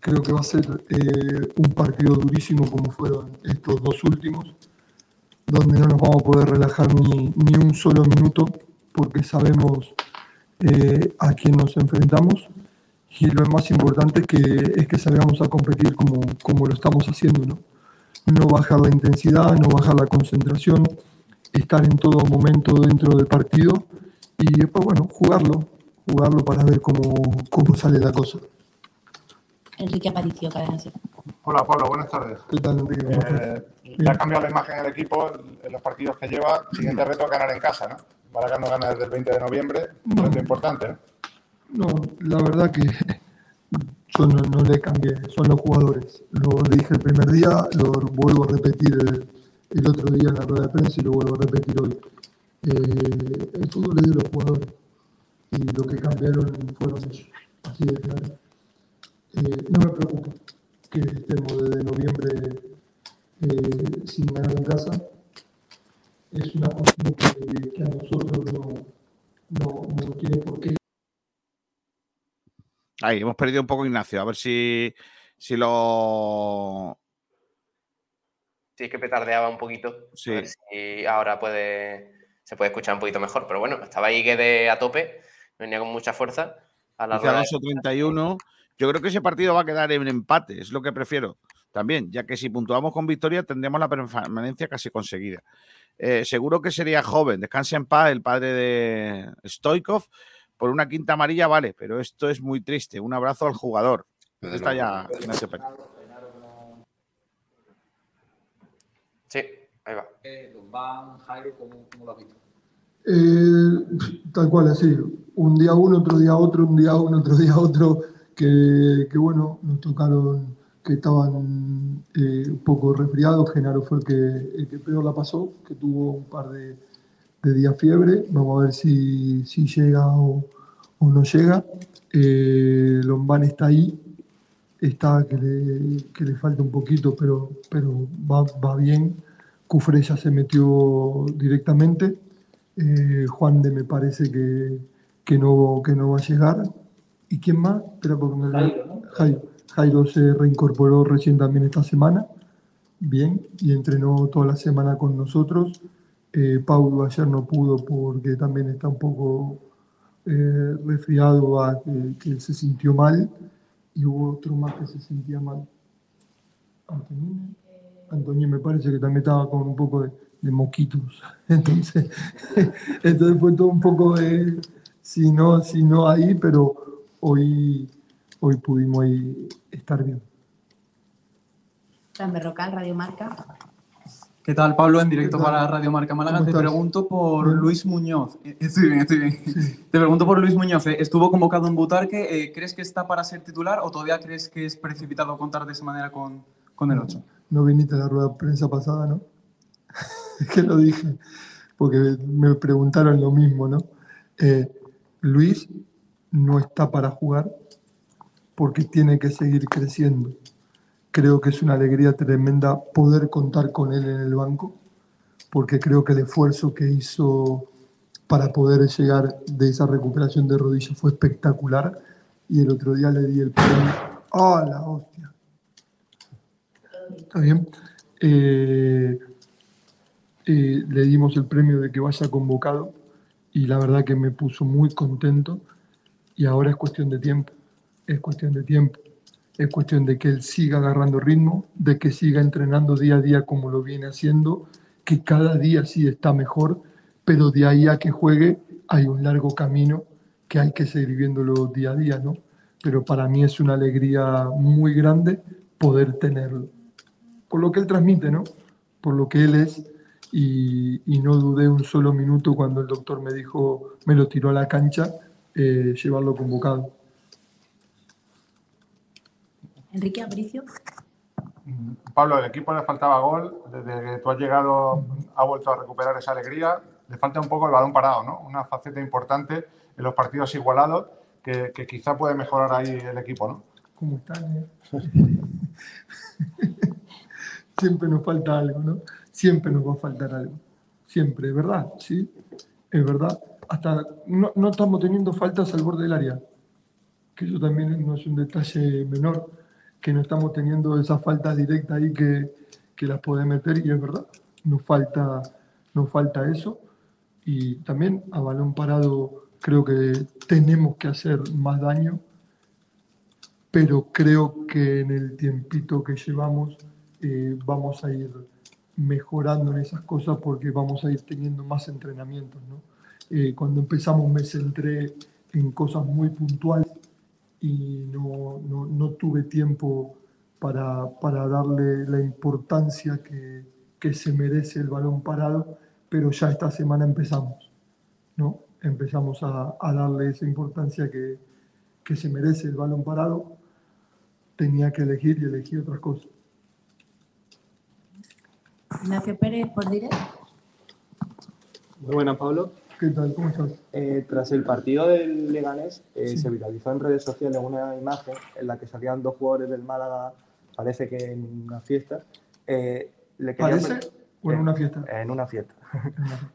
Creo que va a ser eh, un partido durísimo como fueron estos dos últimos, donde no nos vamos a poder relajar ni, ni un solo minuto porque sabemos eh, a quién nos enfrentamos y lo más importante que, es que salgamos a competir como, como lo estamos haciendo, ¿no? No bajar la intensidad, no bajar la concentración, estar en todo momento dentro del partido y después, bueno, jugarlo, jugarlo para ver cómo, cómo sale la cosa. Enrique Aparicio, cadena. Hola Pablo, buenas tardes. ¿Qué tal, Enrique? ¿Cómo estás? Eh, ya ha cambiado la imagen del equipo en los partidos que lleva. Siguiente reto ganar en casa, ¿no? Málaga no gana desde el 20 de noviembre, No. reto importante, ¿no? No, la verdad que <laughs> yo no, no le cambié, son los jugadores. Lo dije el primer día, lo vuelvo a repetir el, el otro día en la rueda de prensa y lo vuelvo a repetir hoy. Eh, el fútbol es de los jugadores y lo que cambiaron fueron ellos, así de claro. Eh, no me preocupa que estemos desde noviembre eh, sin ganar en casa. Es una cuestión que, que a nosotros no, no, no tiene por qué Ahí, hemos perdido un poco Ignacio. A ver si, si lo. Sí, es que petardeaba un poquito. Sí. A ver si ahora puede, se puede escuchar un poquito mejor. Pero bueno, estaba ahí Guede a tope, venía con mucha fuerza. A la rueda de- Alonso 31. Yo creo que ese partido va a quedar en empate, es lo que prefiero también, ya que si puntuamos con victoria tendremos la permanencia casi conseguida. Eh, seguro que sería joven, descanse en paz el padre de Stoikov. Por una quinta amarilla, vale, pero esto es muy triste. Un abrazo al jugador. Está ya Ignacio Pérez. Sí, ahí va. Van, Jairo, ¿cómo, cómo lo has visto? Eh, tal cual, así. Un día uno, otro día otro, un día uno, otro día otro. Que, que bueno, nos tocaron que estaban eh, un poco resfriados. Genaro fue el que, el que peor la pasó, que tuvo un par de, de días fiebre. Vamos a ver si, si llega o, o no llega. Eh, Lombán está ahí, está que le, que le falta un poquito, pero, pero va, va bien. Cufré ya se metió directamente. Eh, Juan de me parece que, que, no, que no va a llegar. ¿Y quién más? Espera porque me Jairo, ¿no? Jairo. Jairo se reincorporó recién también esta semana. Bien, y entrenó toda la semana con nosotros. Eh, Paulo ayer no pudo porque también está un poco eh, resfriado, a que, que se sintió mal. Y hubo otro más que se sentía mal. Antonini. Antonio me parece que también estaba con un poco de, de moquitos. <laughs> Entonces, <laughs> entonces fue todo un poco de, si no, si no ahí, pero hoy, hoy pudimos estar bien. Fran Berrocal, Radio Marca. ¿Qué tal, Pablo? En directo para Radio Marca Málaga. ¿Cómo Te estás? pregunto por. Luis Muñoz. Eh, Estoy bien, estoy bien. Te pregunto por Luis Muñoz. eh, Estuvo convocado en Butarque. eh, ¿Crees que está para ser titular o todavía crees que es precipitado contar de esa manera con, con el 8? No viniste a la rueda de prensa pasada, ¿no? Es <laughs> que lo dije, porque me preguntaron lo mismo, ¿no? Eh, Luis no está para jugar porque tiene que seguir creciendo. Creo que es una alegría tremenda poder contar con él en el banco, porque creo que el esfuerzo que hizo para poder llegar de esa recuperación de rodillas fue espectacular y el otro día le di el premio. ¡Ah, la hostia! ¿Está bien? Eh, eh, le dimos el premio de que vaya convocado y la verdad que me puso muy contento y ahora es cuestión de tiempo, es cuestión de tiempo, es cuestión de que él siga agarrando ritmo, de que siga entrenando día a día como lo viene haciendo, que cada día sí está mejor, pero de ahí a que juegue hay un largo camino que hay que seguir viéndolo día a día, ¿no? Pero para mí es una alegría muy grande poder tenerlo por lo que él transmite, ¿no? Por lo que él es. Y, no dudé un solo minuto cuando el doctor me dijo, me lo tiró a la cancha, eh, llevarlo convocado. Enrique Aparicio. Pablo, el equipo le faltaba gol. Desde que tú has llegado, ha vuelto a recuperar esa alegría. Le falta un poco el balón parado, ¿no? Una faceta importante en los partidos igualados que, que quizá puede mejorar ahí el equipo, ¿no? ¿Cómo están? eh? <laughs> Siempre nos falta algo, ¿no? Siempre nos va a faltar algo. Siempre, es verdad, ¿sí? Es verdad. Hasta no, no estamos teniendo faltas al borde del área, que eso también no es un detalle menor, que no estamos teniendo esas faltas directas ahí que, que las puede meter y es verdad, nos falta, nos falta eso. Y también a balón parado creo que tenemos que hacer más daño, pero creo que en el tiempito que llevamos eh, vamos a ir mejorando en esas cosas porque vamos a ir teniendo más entrenamientos. ¿no? Eh, cuando empezamos me centré en cosas muy puntuales y no, no- no tuve tiempo para, para darle la importancia que, que se merece el balón parado, pero ya esta semana empezamos, ¿no? Empezamos a, a darle esa importancia que, que se merece el balón parado. Tenía que elegir y elegí otras cosas. Ignacio Pérez, por directo. Muy buenas, Pablo. ¿Qué tal? ¿Cómo estás? Eh, tras el partido del Leganés, eh, Sí. se viralizó en redes sociales una imagen en la que salían dos jugadores del Málaga, parece que en una fiesta. Eh, le ¿Parece o en una fiesta? En una fiesta.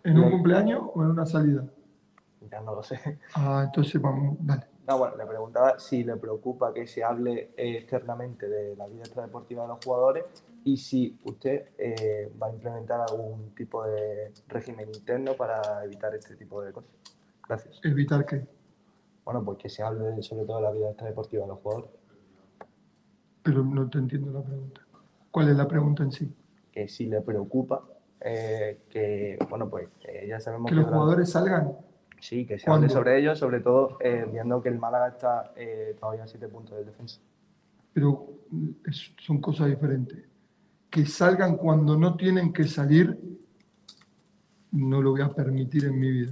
¿En un <laughs> Le- cumpleaños o en una salida? Ya no lo sé. Ah, entonces vamos, dale. No, bueno, le preguntaba si le preocupa que se hable eh, externamente de la vida extradeportiva de los jugadores y si usted eh, va a implementar algún tipo de régimen interno para evitar este tipo de cosas. Gracias. ¿Evitar qué? Bueno, pues que se hable sobre todo de la vida extradeportiva de los jugadores. Pero no te entiendo la pregunta. ¿Cuál es la pregunta en sí? Que si le preocupa eh, que, bueno, pues ya sabemos ¿Que los durante- jugadores salgan? Sí, que se ¿Cuándo? hable sobre ello, sobre todo eh, viendo que el Málaga está eh, todavía a siete puntos de defensa. Pero mm, es- son cosas diferentes. Que salgan cuando no tienen que salir, no lo voy a permitir en mi vida.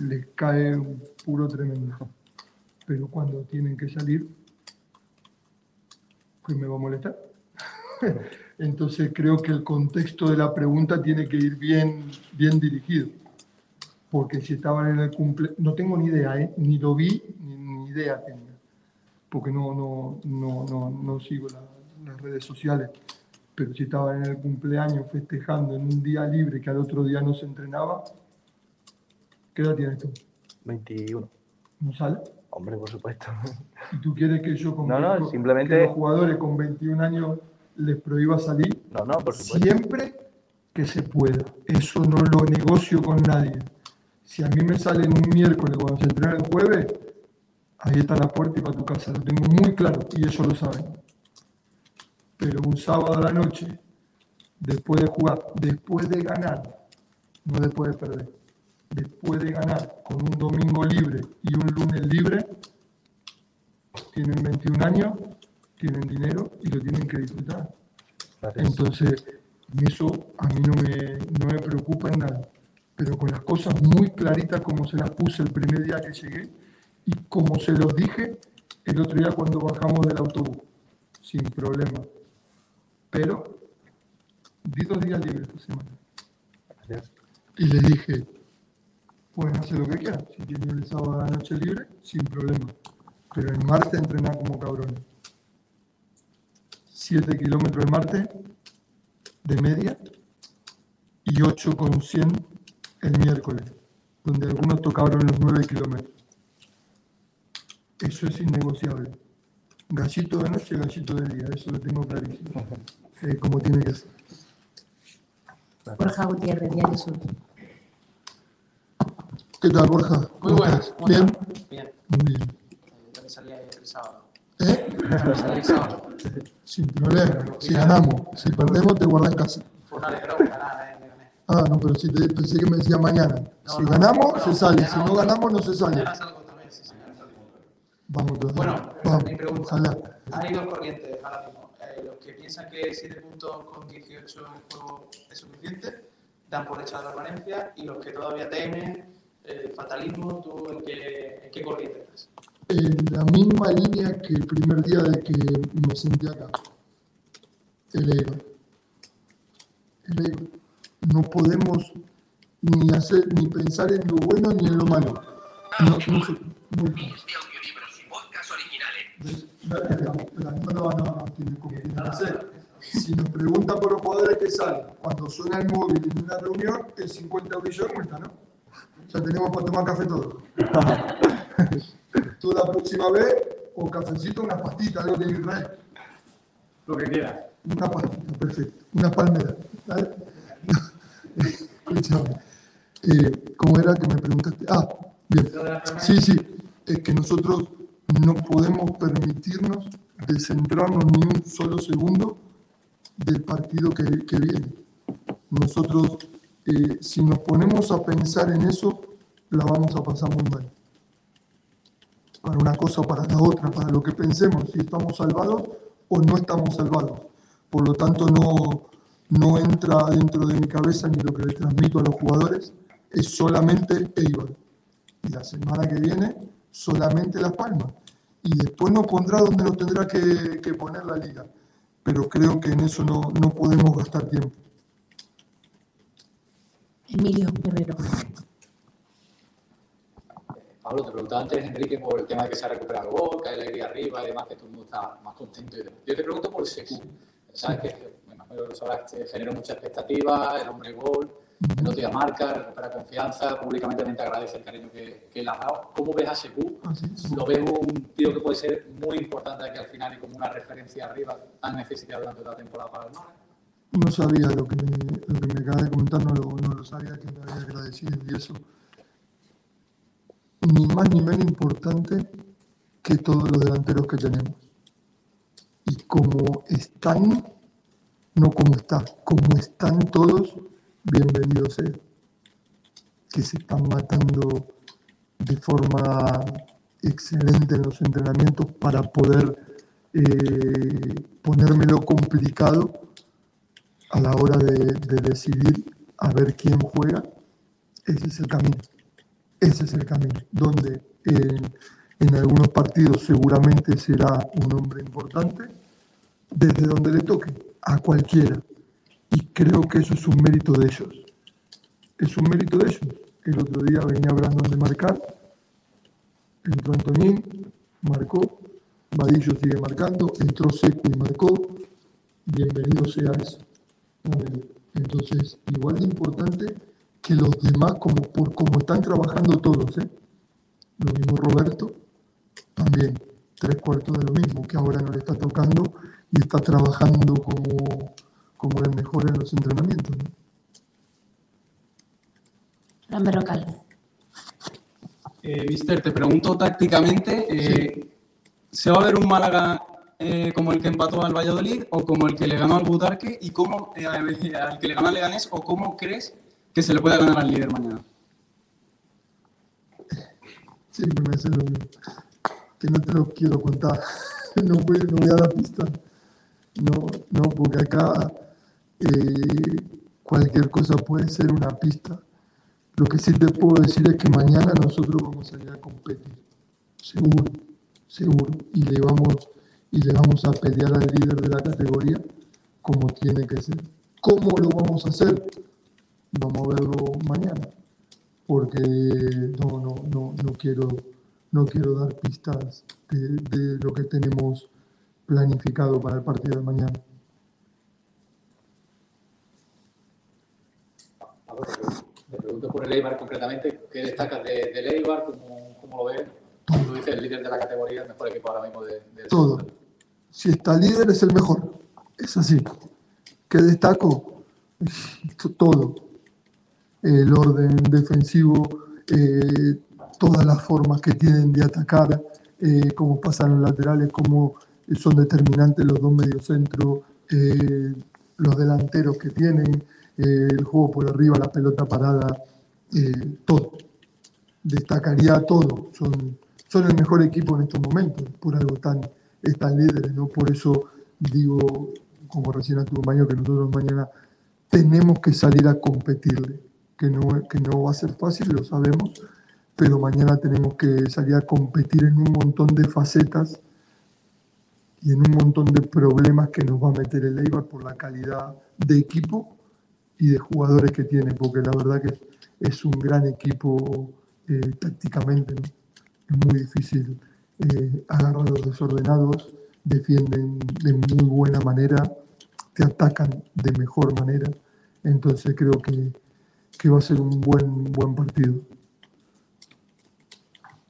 Les cae un puro tremendo. Pero cuando tienen que salir, pues me va a molestar. <laughs> Entonces creo que el contexto de la pregunta tiene que ir bien, bien dirigido. Porque si estaban en el cumple, no tengo ni idea, ¿eh? ni lo vi, ni, ni idea tenía. Porque no, no, no, no, no sigo la- las redes sociales. Pero si estaban en el cumpleaños festejando en un día libre que al otro día no se entrenaba, ¿qué edad tienes tú? 21. ¿No sale? Hombre, por supuesto. ¿Y tú quieres que yo con No, no, simplemente- que los jugadores con 21 años les prohíba salir? No, no, por supuesto. Siempre que se pueda. Eso no lo negocio con nadie. Si a mí me sale en un miércoles cuando se entrena el jueves, ahí está la puerta y para tu casa. Lo tengo muy claro y eso lo saben. Pero un sábado a la noche, después de jugar, después de ganar, no después de perder, después de ganar con un domingo libre y un lunes libre, tienen 21 años, tienen dinero y lo tienen que disfrutar. Entonces, eso a mí no me, no me preocupa en nada, pero con las cosas muy claritas como se las puse el primer día que llegué y como se los dije el otro día cuando bajamos del autobús, sin problema. Pero di dos días libres esta semana. Y les dije, pueden hacer lo que quieran, si tienen el sábado a la noche libre, sin problema. Pero el martes entrenar como cabrones. 7 kilómetros el martes de media y 8 con 100 el miércoles, donde algunos tocaron los 9 kilómetros. Eso es innegociable. Gallito de noche, gallito de día, eso lo tengo clarísimo. Eh, como tiene que ser. Borja Gutiérrez, Diario Sur. ¿Qué tal, Borja? Muy ¿Cómo buenas. ¿Bien? Bien. Muy bien. Yo me salí el sábado. ¿Eh? Me salí el sábado. Sin problema. Si ganamos, si perdemos, te guardas en casa. Fue una alegrón ganar, eh, me gané. Ah, no, pero si te, pensé que me decía mañana. si ganamos, se sale. Si no ganamos, no se sale. Vamos todos. Bueno, Vamos, mi pregunta. ojalá. Hay dos corrientes ahora mismo. Eh, los que piensan que 7 puntos con 18 en el juego es suficiente, dan por hecha la permanencia, y los que todavía temen, el fatalismo, ¿tú en qué, en qué corriente estás? En la misma línea que el primer día de que me senté acá. El ego. El ego. No podemos ni hacer, ni pensar en lo bueno ni en lo malo. No, no se- muy claro. No, no, no, no, tiene como tiene que ser. Si nos preguntan por los jugadores que salen, cuando suena el móvil en una reunión, el 50 brillo de cuenta, ¿no? Ya tenemos para tomar café todos. <laughs> Tú la próxima vez, o cafecito, una pastita, algo que. Lo que quieras. Una pastita, perfecto. Una palmera. ¿vale? Escúchame. Eh, ¿Cómo era que me preguntaste? Ah, bien. Sí, sí. Es que nosotros no podemos permitirnos descentrarnos ni un solo segundo del partido que, que viene. Nosotros, eh, si nos ponemos a pensar en eso, la vamos a pasar muy mal. Para una cosa o para la otra, para lo que pensemos, si estamos salvados o no estamos salvados. Por lo tanto, no, no entra dentro de mi cabeza ni lo que le transmito a los jugadores, es solamente Eibar. Y la semana que viene, solamente Las Palmas. Y después nos pondrá donde nos tendrá que, que poner la liga. Pero creo que en eso no, no podemos gastar tiempo. Emilio Guerrero. Pablo, te preguntaba antes, Enrique, por el tema de que se ha recuperado el gol, que hay alegría arriba y demás, que todo el mundo está más contento. y demás. Yo te pregunto por Secu. Sabes que, me imagino que lo sabrás, te generó mucha expectativa, el hombre gol, el otro día marca, recupera confianza, públicamente también te agradece el cariño que, que le has dado. ¿Cómo ves a Secu? ¿Lo ves un tío que puede ser muy importante aquí al final y como una referencia arriba tan necesitado durante la temporada para el Málaga? No sabía lo que me, lo que me acaba de comentar, no lo, no lo sabía, que me había agradecido y eso. Ni más ni menos importante que todos los delanteros que tenemos. Y como están, no como están, como están todos, bienvenidos sea. Que se están matando de forma excelente en los entrenamientos para poder eh, ponérmelo complicado a la hora de, de decidir a ver quién juega, ese es el camino. Ese es el camino, donde en algunos partidos seguramente será un hombre importante, desde donde le toque, a cualquiera. Y creo que eso es un mérito de ellos. Es un mérito de ellos. El otro día venía Brandon de marcar, entró Antonín, marcó, Vadillo sigue marcando, entró Seco y marcó, bienvenido sea eso. Entonces, igual de importante que los demás, como por como están trabajando todos, ¿eh? Lo mismo Roberto, también tres cuartos de lo mismo, que ahora no le está tocando y está trabajando como, como el mejor en los entrenamientos. ¿no? Fran Berrocal. Eh, Mister, te pregunto tácticamente, eh, ¿se va a ver un Málaga eh, como el que empató al Valladolid o como el que le ganó al Butarque y cómo, eh, al que le ganó al Leganés o cómo crees que se le puede ganar al líder mañana? Siempre me hace lo mismo. Que no te lo quiero contar. <laughs> No voy, a dar pista. No, no, porque acá eh, cualquier cosa puede ser una pista. Lo que sí te puedo decir es que mañana nosotros vamos a salir a competir. Seguro, seguro. Y le vamos, y le vamos a pelear al líder de la categoría como tiene que ser. ¿Cómo lo vamos a hacer? Vamos a verlo mañana. Porque no, no, no, no quiero, no quiero dar pistas de, de lo que tenemos planificado para el partido de mañana. Me pregunto por el Eibar concretamente, ¿qué destacas de, del Eibar? ¿Cómo, cómo lo ves? Tú dices, el líder de la categoría, el mejor equipo ahora mismo de, del Todo. Si está líder es el mejor. Es así. ¿Qué destaco? <laughs> Todo. El orden defensivo, eh, todas las formas que tienen de atacar, eh, cómo pasan los laterales, cómo son determinantes los dos mediocentros, eh, los delanteros que tienen, eh, el juego por arriba, la pelota parada, eh, todo. Destacaría todo. Son, son el mejor equipo en estos momentos, por algo tan, están líderes, ¿no? Por eso digo, como recién a tu compañero, que nosotros mañana tenemos que salir a competirle, que no, que no va a ser fácil, lo sabemos, pero mañana tenemos que salir a competir en un montón de facetas y en un montón de problemas que nos va a meter el Eibar por la calidad de equipo y de jugadores que tiene, porque la verdad que es un gran equipo eh, tácticamente, es muy difícil eh, los desordenados, defienden de muy buena manera, te atacan de mejor manera, entonces creo que, que va a ser un buen, buen partido.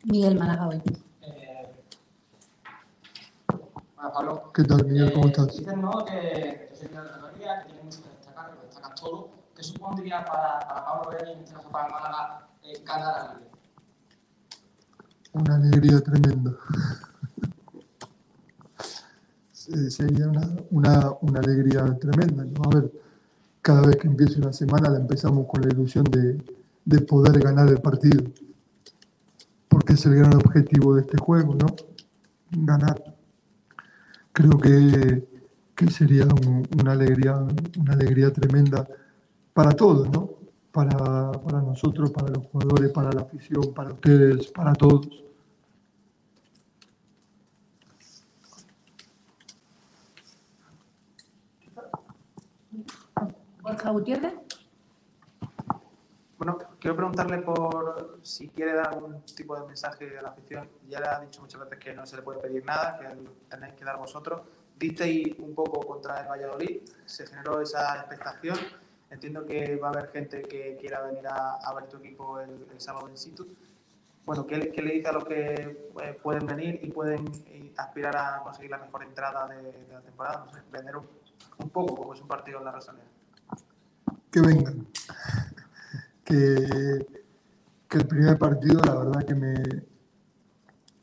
Miguel Málaga hoy. Hola, Pablo. ¿Qué tal, Miguel? ¿Cómo estás? Dices, ¿no? Que, que soy de la categoría, que tiene mucho que destacar, que lo destacas todo. ¿Qué supondría para, para Pablo Vélez, en este caso para Málaga, eh, ganar a Liga? Una alegría tremenda. Se- Sería una, una, una alegría tremenda. ¿no? A ver, cada vez que empiece una semana la empezamos con la ilusión de, de poder ganar el partido. Porque es el gran objetivo de este juego, ¿no? Ganar. Creo que, que sería un- una, alegría, una alegría tremenda para todos, ¿no? Para, para nosotros, para los jugadores, para la afición, para ustedes, para todos. Borja Gutiérrez. Bueno, quiero preguntarle por si quiere dar algún tipo de mensaje a la afición. Ya le ha dicho muchas veces que no se le puede pedir nada, que tenéis que dar vosotros. Disteis un poco contra el Valladolid, se generó esa expectación. Entiendo que va a haber gente que quiera venir a, a ver tu equipo el, el sábado in situ. Bueno, ¿qué, qué le dice a los que eh, pueden venir y pueden eh, aspirar a conseguir la mejor entrada de, de la temporada? No sé, vender un, un poco como es un partido en la Rosaleda. que vengan. Que, que el primer partido, la verdad que me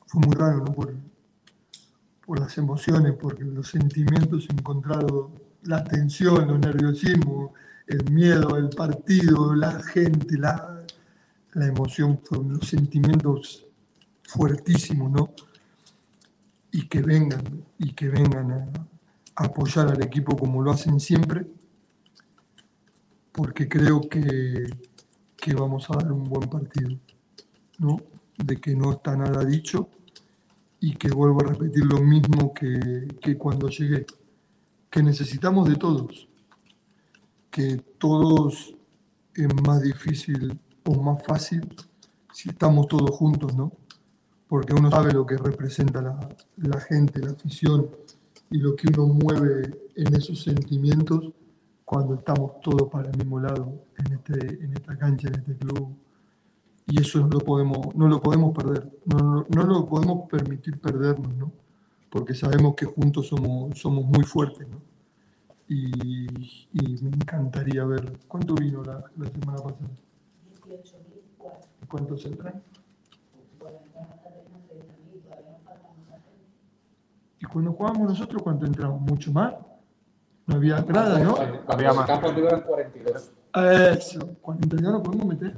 fue muy raro, ¿no? Por, por las emociones, porque los sentimientos encontrados, la tensión, los nerviosismos, el miedo, el partido, la gente, la, la emoción, fueron los sentimientos fuertísimos, ¿no? Y que vengan, y que vengan a apoyar al equipo como lo hacen siempre porque creo que, que vamos a dar un buen partido, ¿no? De que no está nada dicho y que vuelvo a repetir lo mismo que, que cuando llegué, que necesitamos de todos, que todos es más difícil o más fácil si estamos todos juntos, ¿no? Porque uno sabe lo que representa la, la gente, la afición y lo que uno mueve en esos sentimientos cuando estamos todos para el mismo lado en, este, en esta cancha, en este club. Y eso no lo podemos, no lo podemos perder, no, no, no lo podemos permitir perdernos, ¿no? Porque sabemos que juntos somos, somos muy fuertes, ¿no? Y, y me encantaría ver, ¿cuánto vino la, la semana pasada? 18.000. ¿Cuántos entran? Y cuando jugábamos nosotros, ¿cuánto entramos? Mucho más. No había grada, ¿no? Había más. Campos eran 42. Eso, 42 no podemos meter.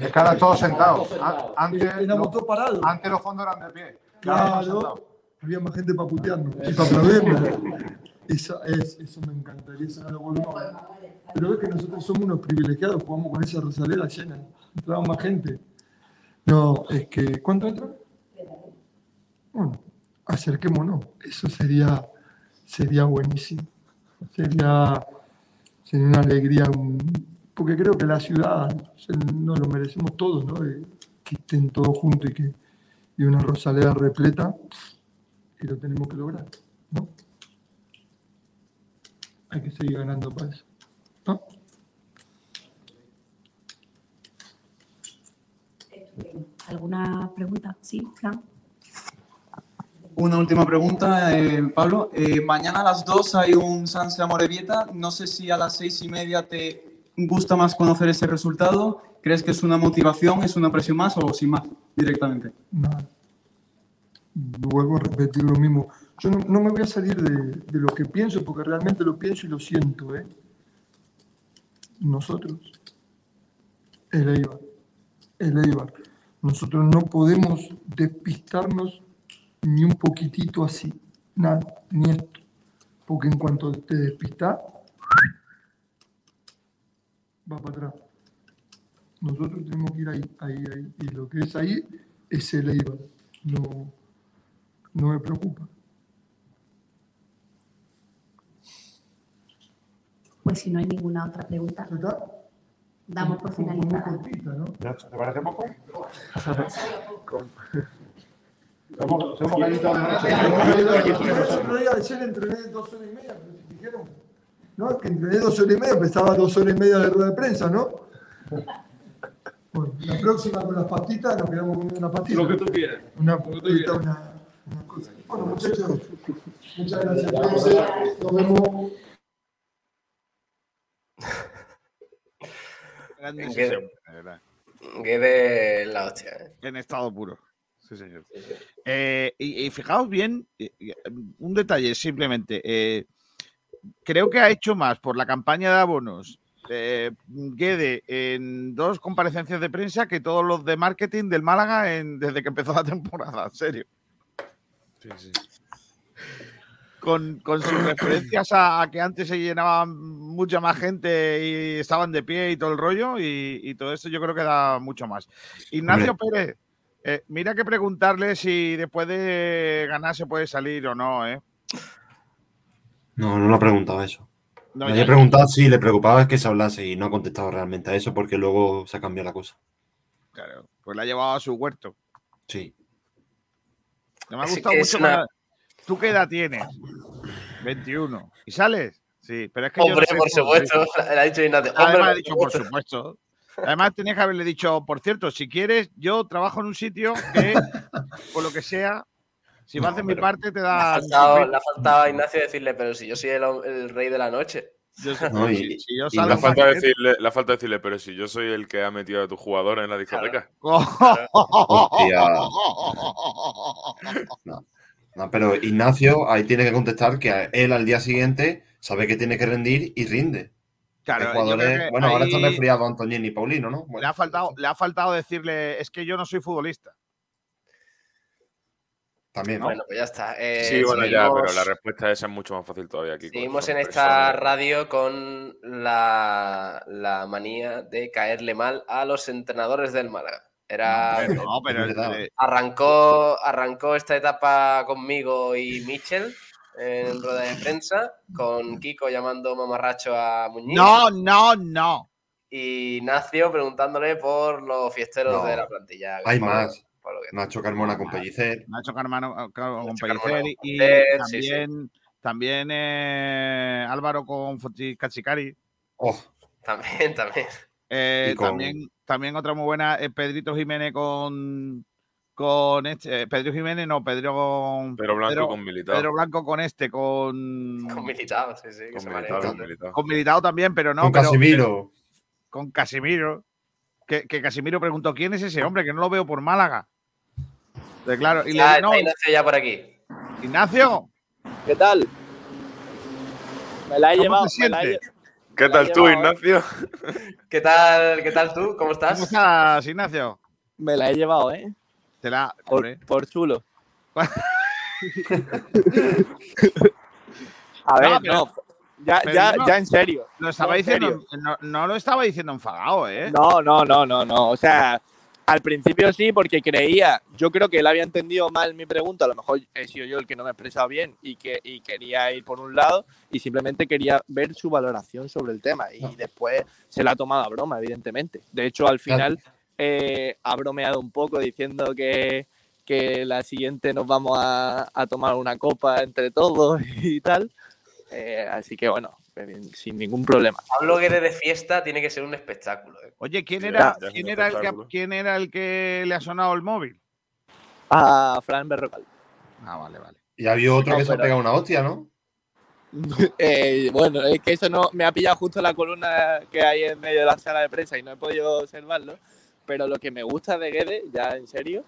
Es que ahora todos sentados. Antes, parados. antes los fondos eran de pie. Claro, había más gente para putearnos y para aplaudirnos. Eso, es, eso me encantaría, eso no lo volvemos a ver. Pero ves que nosotros somos unos privilegiados, jugamos con esa Rosaleda llena, entraba más gente. No, es que, ¿cuánto entra? Bueno, acerquémonos, eso sería, sería buenísimo. Sería, sería una alegría, porque creo que la ciudad nos lo merecemos todos, ¿no? Que estén todos juntos y que y una Rosaleda repleta, y lo tenemos que lograr, ¿no? Hay que seguir ganando para eso. ¿no? ¿Alguna pregunta? Sí, Fran. Una última pregunta, eh, Pablo. Eh, mañana a las 2 hay un Sanse Amorebieta. No sé si a las seis y media te gusta más conocer ese resultado. ¿Crees que es una motivación, es una presión más o sin más directamente? Nada. Vuelvo a repetir lo mismo. Yo no, no me voy a salir de, de lo que pienso, porque realmente lo pienso y lo siento, ¿eh? Nosotros, el Eibar, el Eibar, nosotros no podemos despistarnos ni un poquitito así, nada, ni esto. Porque en cuanto te despistas, va para atrás. Nosotros tenemos que ir ahí, ahí, ahí. Y lo que es ahí es el Eibar. No, no me preocupa. Pues si no hay ninguna otra pregunta, damos por finalizada. ¿Te parece poco? <laughs> Somos, somos gallitos de noche. El otro día ayer entrené dos horas y media, pero si dijeron, ¿no? Que entrené dos horas y media, empezaba dos horas y media de rueda de prensa, ¿no? Bueno, la próxima con las pastitas nos quedamos con una pastita. Lo que tú quieras. Una pastita, una, una cosa. Bueno, muchachos, muchas gracias. Entonces, Nos vemos. Gran Guede- decisión, de la hostia. ¿eh? En estado puro. Sí, señor. Eh, y, y fijaos bien, eh, eh, un detalle simplemente. eh, creo que ha hecho más por la campaña de abonos eh, Guede en dos comparecencias de prensa que todos los de marketing del Málaga en- desde que empezó la temporada, en serio. Con, con sus referencias a, a que antes se llenaban mucha más gente y estaban de pie y todo el rollo, y, y todo esto yo creo que da mucho más. Ignacio Pérez, eh, mira que preguntarle si después de ganar se puede salir o no, ¿eh? No, no le ha preguntado eso. No, le había preguntado si le preocupaba que se hablase y no ha contestado realmente a eso porque luego se ha cambiado la cosa. Claro, pues la ha llevado a su huerto. Sí. Me ha gustado mucho. una- ¿Tú qué edad tienes? 21. ¿Y sales? Sí, pero es que yo no Hombre, por supuesto, <laughs> ha dicho Ignacio. Hombre, Además, ha dicho, por supuesto. Además, tenías que haberle dicho, por cierto, si quieres, yo trabajo en un sitio que, por lo que sea, si vas No, de mi parte, te da. le ha faltado a Ignacio decirle, pero si yo soy el, rey de la noche. Yo sé- <laughs> No, y- si- si yo y salgo La falta, de decirle, la falta de decirle, pero si yo soy el que ha metido a tu jugador en la discoteca. <laughs> No. No, pero Ignacio ahí tiene que contestar que él al día siguiente sabe que tiene que rendir y rinde. Claro, Hay yo jugadores- creo que bueno, ahora están ahí resfriados Antoñín y Paulino, ¿no? Le ha, faltado, le ha faltado decirle, es que yo no soy futbolista. también. Bueno, pues ya está. Eh, sí, bueno, ya, pero la respuesta esa es mucho más fácil todavía aquí. Seguimos en esta radio con la, la manía de caerle mal a los entrenadores del Málaga. Era, No, pero Es verdad. eh, arrancó, arrancó esta etapa conmigo y Michel en rueda de prensa, con Kiko llamando mamarracho a Muñiz no, no, no. y Nacio preguntándole por los fiesteros No, de la plantilla. Hay Por- más. por que- Nacho Carmona con Pellicer. Nacho Carmano eh, claro, con Pellicer Carmona y con Pellicer, sí, también, también eh, Álvaro con Cachicari. Oh, También, <laughs> también. Eh, con- también, también otra muy buena es Pedrito Jiménez con con este, eh, Pedro Jiménez, no, Pedro Pero Blanco Pedro- con Militao. Pedro Blanco con este, con <laughs> Con Militao, sí, sí. que Con marea. con Militao. con Militao también, pero no, con pero- Casimiro. con Casimiro. que, que Casimiro preguntó quién es ese hombre que no lo veo por Málaga. De claro, y Ya, está no, Ignacio ya por aquí. Ignacio, ¿Qué tal? Me la he ¿Cómo llevado. te me la he sientes? lle- ¿Qué me tal tú, llevado, ¿eh? Ignacio? ¿Qué tal, qué tal tú? ¿Cómo estás? ¿cómo estás, Ignacio? Me la he llevado, ¿eh? Te la, Por, por chulo. <laughs> A ver, No, pero- no. Ya, ya, no- ya en serio. Lo estaba No, en diciendo, serio. no, no lo estaba diciendo enfadado, ¿eh? No, no, no, no, no. O sea, al principio sí, porque creía, yo creo que él había entendido mal mi pregunta, a lo mejor he sido yo el que no me he expresado bien y que y quería ir por un lado y simplemente quería ver su valoración sobre el tema y después se la ha tomado a broma, evidentemente. De hecho, al final eh, ha bromeado un poco diciendo que, que la siguiente nos vamos a, a tomar una copa entre todos <laughs> y tal. Eh, así que bueno, eh, sin ningún problema. Pablo Guede de fiesta tiene que ser un espectáculo. ¿eh? Oye, ¿quién era, ya quién era, el que, quién era el que le ha sonado el móvil? A Fran Berrocal. Ah, vale, vale. Y había otro No, que se ha pero- pegado una hostia, ¿no? <laughs> Eh, bueno, es que eso no me ha pillado justo la columna que hay en medio de la sala de prensa y no he podido observarlo. Pero lo que me gusta de Guede, ya en serio,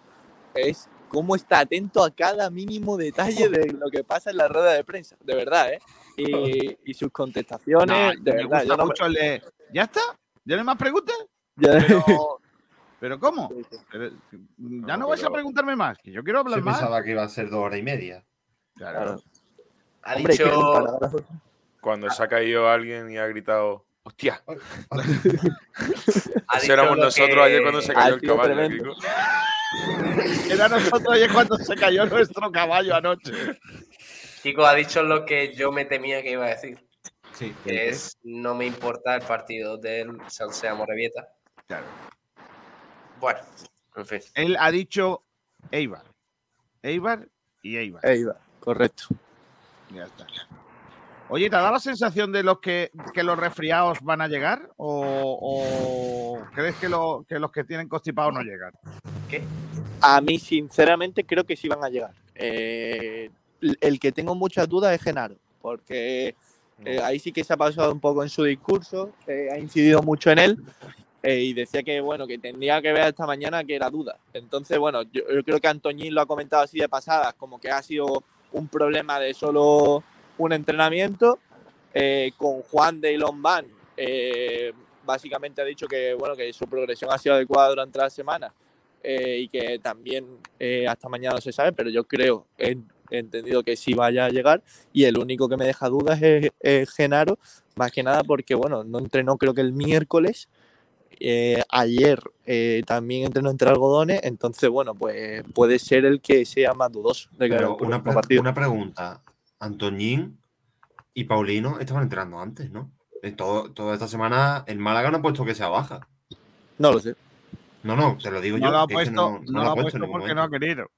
es cómo está atento a cada mínimo detalle de <laughs> lo que pasa en la rueda de prensa. De verdad, ¿eh? Y, y sus contestaciones, No, de me verdad. gusta no me- mucho de. ¿Ya está? ¿Ya no hay más preguntas? Ya- Pero, <laughs> ¿pero ¿cómo? Pero, ¿Ya no, vais a pero- preguntarme más? Que yo quiero hablar Se más. pensaba que iba a ser dos horas y media. Claro. Ha Hombre, dicho. <laughs> Cuando se ha caído alguien y ha gritado, ¡hostia! <laughs> Eso éramos nosotros que- ayer cuando se cayó el caballo. Kiko. <laughs> Era nosotros ayer cuando se cayó nuestro caballo anoche. Chico, ha dicho lo que yo me temía que iba a decir. Sí. Que es, no me importa el partido del Salsea Morevieta. Claro. Bueno, en fin. Él ha dicho Eibar. Eibar y Eibar. Va, correcto. Ya está. Oye, ¿te da la sensación de los que, que los resfriados van a llegar? ¿O, o crees que, lo- que los que tienen constipados no llegan? ¿Qué? A mí, sinceramente, creo que sí van a llegar. Eh, el que tengo muchas dudas es Genaro, porque eh, ahí sí que se ha pasado un poco en su discurso, eh, ha incidido mucho en él y decía que bueno que tendría que ver esta mañana que era duda. Entonces, bueno, yo, yo creo que Antoñín lo ha comentado así de pasada, como que ha sido un problema de solo un entrenamiento. Eh, con Juan de Lombán, eh, básicamente ha dicho que bueno que su progresión ha sido adecuada durante la semana eh, y que también eh, hasta mañana no se sabe, pero yo creo, he, entendido que sí vaya a llegar y el único que me deja dudas es, es Genaro, más que nada porque, bueno, no entrenó creo que el miércoles, eh, ayer eh, también entrenó entre algodones, entonces, bueno, pues puede ser el que sea más dudoso de Pero al una, próximo pre- partido. una pregunta. Antoñín y Paulino estaban entrenando antes, ¿no? En todo, toda esta semana el Málaga no ha puesto que sea baja. No lo sé. No, no, te lo digo No yo. lo ha que puesto, no lo ha puesto porque no ha querido.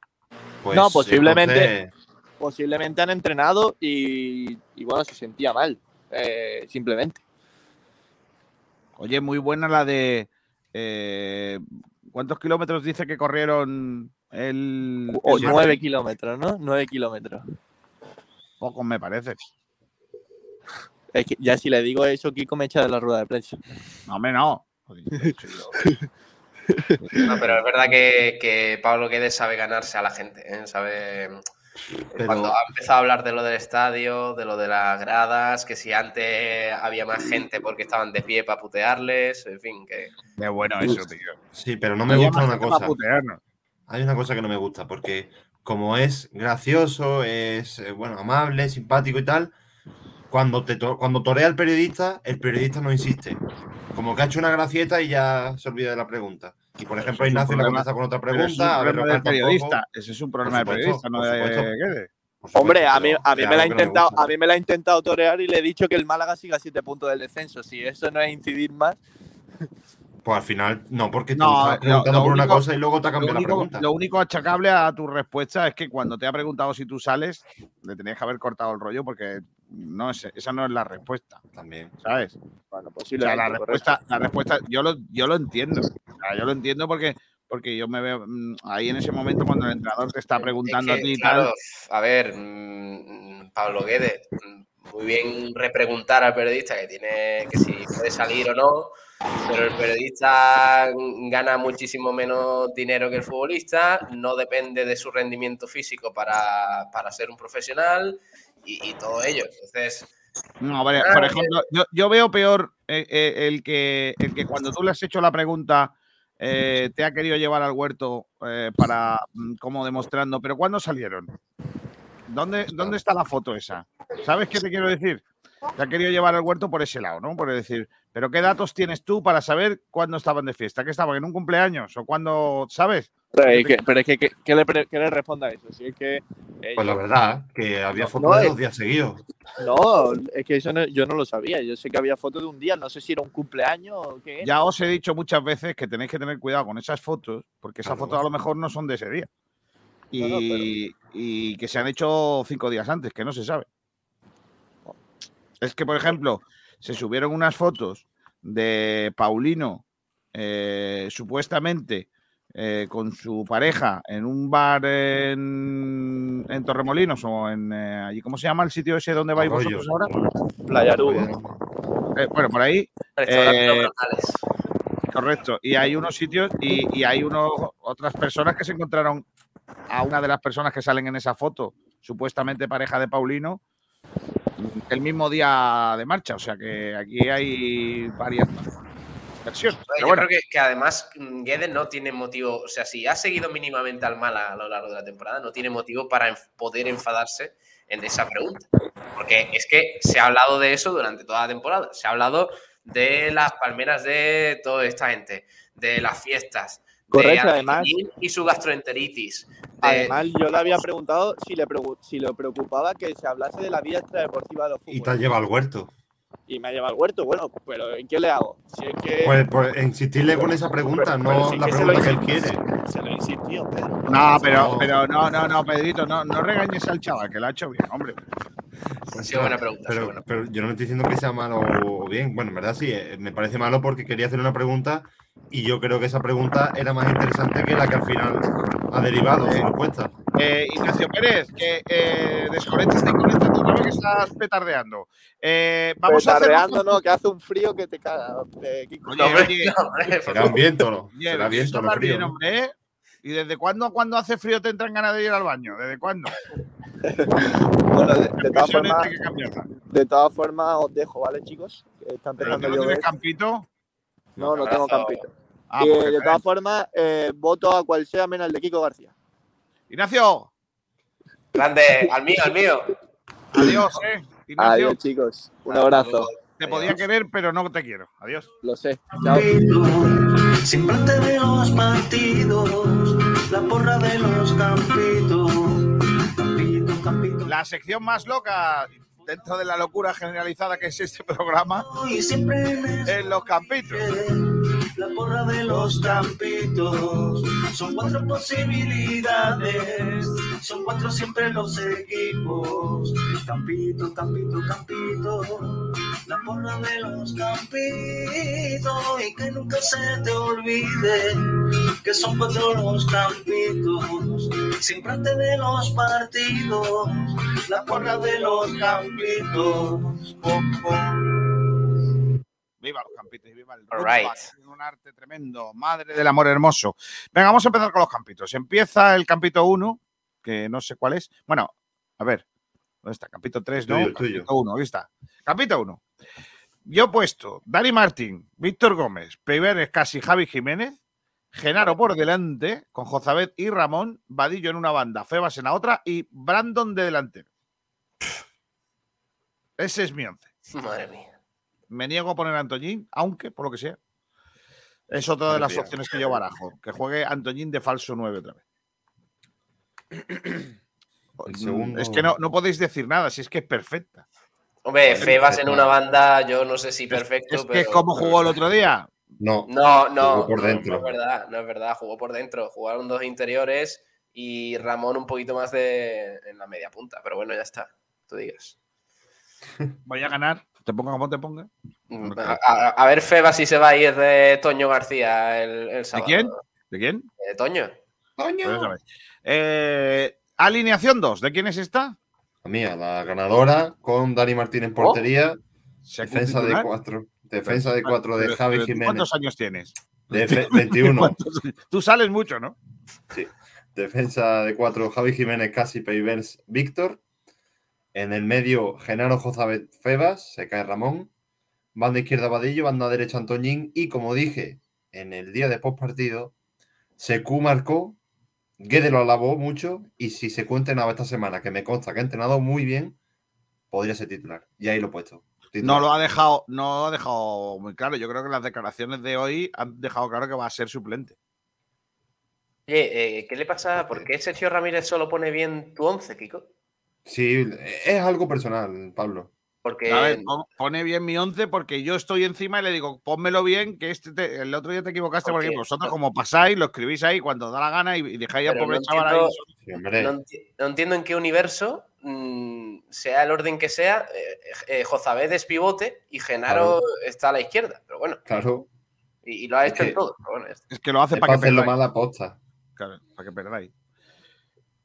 Pues, no, posiblemente, entonces, posiblemente han entrenado y, y, bueno, se sentía mal, eh, simplemente. Oye, muy buena la de. eh, ¿Cuántos kilómetros dice que corrieron el. O el nueve martes? kilómetros, ¿no? Nueve kilómetros. Pocos me parece. Es que ya si le digo eso, Kiko me echa de la rueda de prensa. No, hombre, no. <laughs> No, pero es verdad que, que Pablo Guedes sabe ganarse a la gente. ¿eh? Sabe. Pero- Cuando ha empezado a hablar de lo del estadio, de lo de las gradas, que si antes había más gente porque estaban de pie para putearles, en fin, que. Qué bueno eso, tío. Sí, pero no me Había gusta una cosa. Hay una cosa que no me gusta, porque como es gracioso, es eh, bueno, amable, simpático y tal, cuando te to- cuando torea el periodista, el periodista no insiste. Como que ha hecho una gracieta y ya se olvida de la pregunta. Y por ejemplo, Ignacio le problema- contesta con otra es un pregunta, a ver, problema del periodista. Ese es un problema del supuesto, periodista, no de supuesto. Hombre, a mí, a mí es me la ha no intentado, a mí me la ha intentado torear y le he dicho que el Málaga siga a siete puntos del descenso. Si eso no es incidir más, Pues al final, no, porque tú No, estás lo- preguntando por una único- cosa y luego te ha cambiado la pregunta. lo único achacable a tu respuesta es que cuando te ha preguntado si tú sales, le tenías que haber cortado el rollo porque no es, esa no es la respuesta. También. ¿Sabes? bueno, O sea, posiblemente. la correcto. respuesta, la respuesta, yo lo, yo lo entiendo. O sea, yo lo entiendo porque, porque yo me veo mm, ahí en ese momento cuando el entrenador te está preguntando Es a ti y claro, tal. a ver, mm, Pablo Guedes, mm, muy bien repreguntar al periodista que tiene que si puede salir o no, Pero el periodista gana muchísimo menos dinero que el futbolista, no depende de su rendimiento físico para, para ser un profesional y, y todo ello. Entonces, No, vale, por ejemplo, yo, yo veo peor eh, eh, el, que, el que cuando tú le has hecho la pregunta eh, te ha querido llevar al huerto eh, para mm, como demostrando, pero ¿cuándo salieron? ¿Dónde, ¿Dónde está la foto esa? ¿Sabes qué te quiero decir? Te ha querido llevar al huerto por ese lado, ¿no? Por decir, pero ¿qué datos tienes tú para saber cuándo estaban de fiesta? ¿Que estaban en un cumpleaños o cuándo, sabes? Pero es que, pero es que, que- ¿qué le, qué le responda a eso? Si es que. eh, Pues la verdad, que había fotos no, de dos días seguidos. No, es que eso no- yo no lo sabía. Yo sé que había fotos de un día, no sé si era un cumpleaños o qué. Ya os he dicho muchas veces que tenéis que tener cuidado con esas fotos, porque esas Claro. fotos a lo mejor no son de ese día. Y, No, no, pero- y que se han hecho cinco días antes, que no se sabe. Es que, por ejemplo, se subieron unas fotos de Paulino, eh, supuestamente eh, con su pareja en un bar en, en Torremolinos o en eh, allí, ¿cómo se llama el sitio ese donde vais Arroyo. vosotros ahora? Playa Eh, bueno, por ahí. Correcto. Y hay unos sitios y, y hay unos, otras personas que se encontraron a una de las personas que salen en esa foto, supuestamente pareja de Paulino, el mismo día de marcha. O sea que aquí hay varias versiones. Yo Pero bueno, creo que, que además mm, Guedes no tiene motivo, o sea, si ha seguido mínimamente al Málaga a lo largo de la temporada, no tiene motivo para enf- poder enfadarse en esa pregunta. Porque es que se ha hablado de eso durante toda la temporada. Se ha hablado de las palmeras de toda esta gente, de las fiestas, Correcto, de además- y su gastroenteritis. de- Además, yo le había preguntado si le, si le preocupaba que se hablase de la vida extradeportiva de los Y te futbolistas. llevado al huerto. Y me ha llevado al huerto. Bueno, pero ¿en qué le hago? Si es que. Pues, pues insistirle con esa pregunta, Pero- pero no la pregunta que él quiere. Se lo insistió, Pedro. no, pero, pero no, no, no, Pedrito, no, no regañes al chaval, que lo ha hecho bien, hombre. Ha sido buena pregunta. Pero, buena pero yo no estoy diciendo que sea malo o bien. Bueno, en verdad sí, eh, me parece malo porque quería hacer una pregunta y yo creo que esa pregunta era más interesante que la que al final ha derivado su respuesta. Eh, Ignacio Pérez, que eh, desconectas y tu que estás petardeando. Eh, vamos a hacer. Petardeando, no, que hace un frío que te caga. eh. Oye, oye, Será un viento, ¿no? Será viento, no hablar frío. bien, ¿no? hombre, ¿eh? ¿Y desde cuándo cuando hace frío te entran ganas de ir al baño? ¿Desde cuándo? <laughs> Bueno, de, de todas formas, de todas os dejo, ¿vale, chicos? Está ¿Pero empezando que a no tienes campito? No, no tengo campito. Ah, Y, porque de todas formas, eh, voto a cual sea menos el de Kiko García. Ignacio, Grande, al mío, al mío. adiós, ¿eh? Ignacio, Adiós, chicos. Un abrazo. te podía querer, pero no te quiero. Adiós. Lo sé. Chao. Siempre antes de los partidos, la porra de los campitos. Campito, campito. La sección más loca dentro de la locura generalizada que es este programa Y siempre en en los campitos. La porra de los campitos. Son cuatro posibilidades, son cuatro siempre los equipos. Campito, campito, campito, la porra de los campitos. Y que nunca se te olvide que son cuatro los campitos. Siempre antes de los partidos, la porra de los campitos. Pom, pom. Viva los campitos y viva el rugby, right. que es un arte tremendo. Madre del amor hermoso. Venga, vamos a empezar con los campitos. Empieza el campito 1, que no sé cuál es. Bueno, a ver. ¿Dónde está? Campito 3, El ¿no? tuyo. Campito 1, aquí está. Campito 1. Yo he puesto Dani Martín, Víctor Gómez, Peiberes, casi Javi Jiménez, Genaro por delante, con Jozabet y Ramón, Vadillo en una banda, Febas en la otra y Brandon de delantero. Ese es mi once. Madre mía. Me niego a poner a Antoñín, aunque, por lo que sea, es otra de las opciones que yo barajo. Que juegue Antoñín de falso 9 otra vez. <clears throat> Mm, segundo- Es que no, no podéis decir nada, si es que es perfecta. Hombre, Febas en una banda, yo no sé si perfecto, Es que pero... es como jugó el otro día. No, No, no, Jugó por no, dentro. no es verdad, no es verdad, jugó por dentro, jugaron dos interiores y Ramón un poquito más de en la media punta, pero bueno, ya está, tú digas. Voy a ganar, te ponga como te ponga. Mm, A, ver Febas si se va a ir de Toño García el, el ¿De sábado. quién? ¿De quién? De Toño. Pues ya ves. Eh, alineación 2, ¿de quién es esta? La mía, la ganadora con Dani Martín en portería. ¿Se defensa de titular? cuatro. Defensa de cuatro de Pero- Javi pero ¿tú Jiménez. ¿Cuántos años tienes? De F- 21. <laughs> ¿Cuántos? Tú sales mucho, ¿no? Sí. Defensa de cuatro, Javi Jiménez, Casi, Peivens, Víctor. En el medio, Genaro Jozabet Febas, se cae Ramón. Banda izquierda, Vadillo. Banda derecha, Antoñín. Y como dije en el día de postpartido, Secu marcó. Guede lo alabó mucho. Y si se entrenado esta semana, que me consta que ha entrenado muy bien, podría ser titular. Y ahí lo he puesto. No lo ha dejado, no lo ha dejado muy claro. Yo creo que las declaraciones de hoy han dejado claro que va a ser suplente. Oye, eh, ¿qué le pasa? ¿Por qué Sergio Ramírez solo pone bien tu 11, Kiko? Sí, es algo personal, Pablo. Porque A ver, pon- pone bien mi 11 porque yo estoy encima y le digo, pónmelo bien, que este te- el otro día te equivocaste porque Porque- vosotros como pasáis, lo escribís ahí cuando da la gana y, dejáis al pobre no chaval ahí. entiendo- no, enti- no entiendo en qué universo, mm, sea el orden que sea, eh, eh, Jozabed es pivote y Genaro Claro. está a la izquierda. Pero bueno, Claro. y, y lo ha Es hecho en que- todo. pero bueno. Es que lo hace Es para para que hacerlo perdáis. mal. Claro, para que perdáis.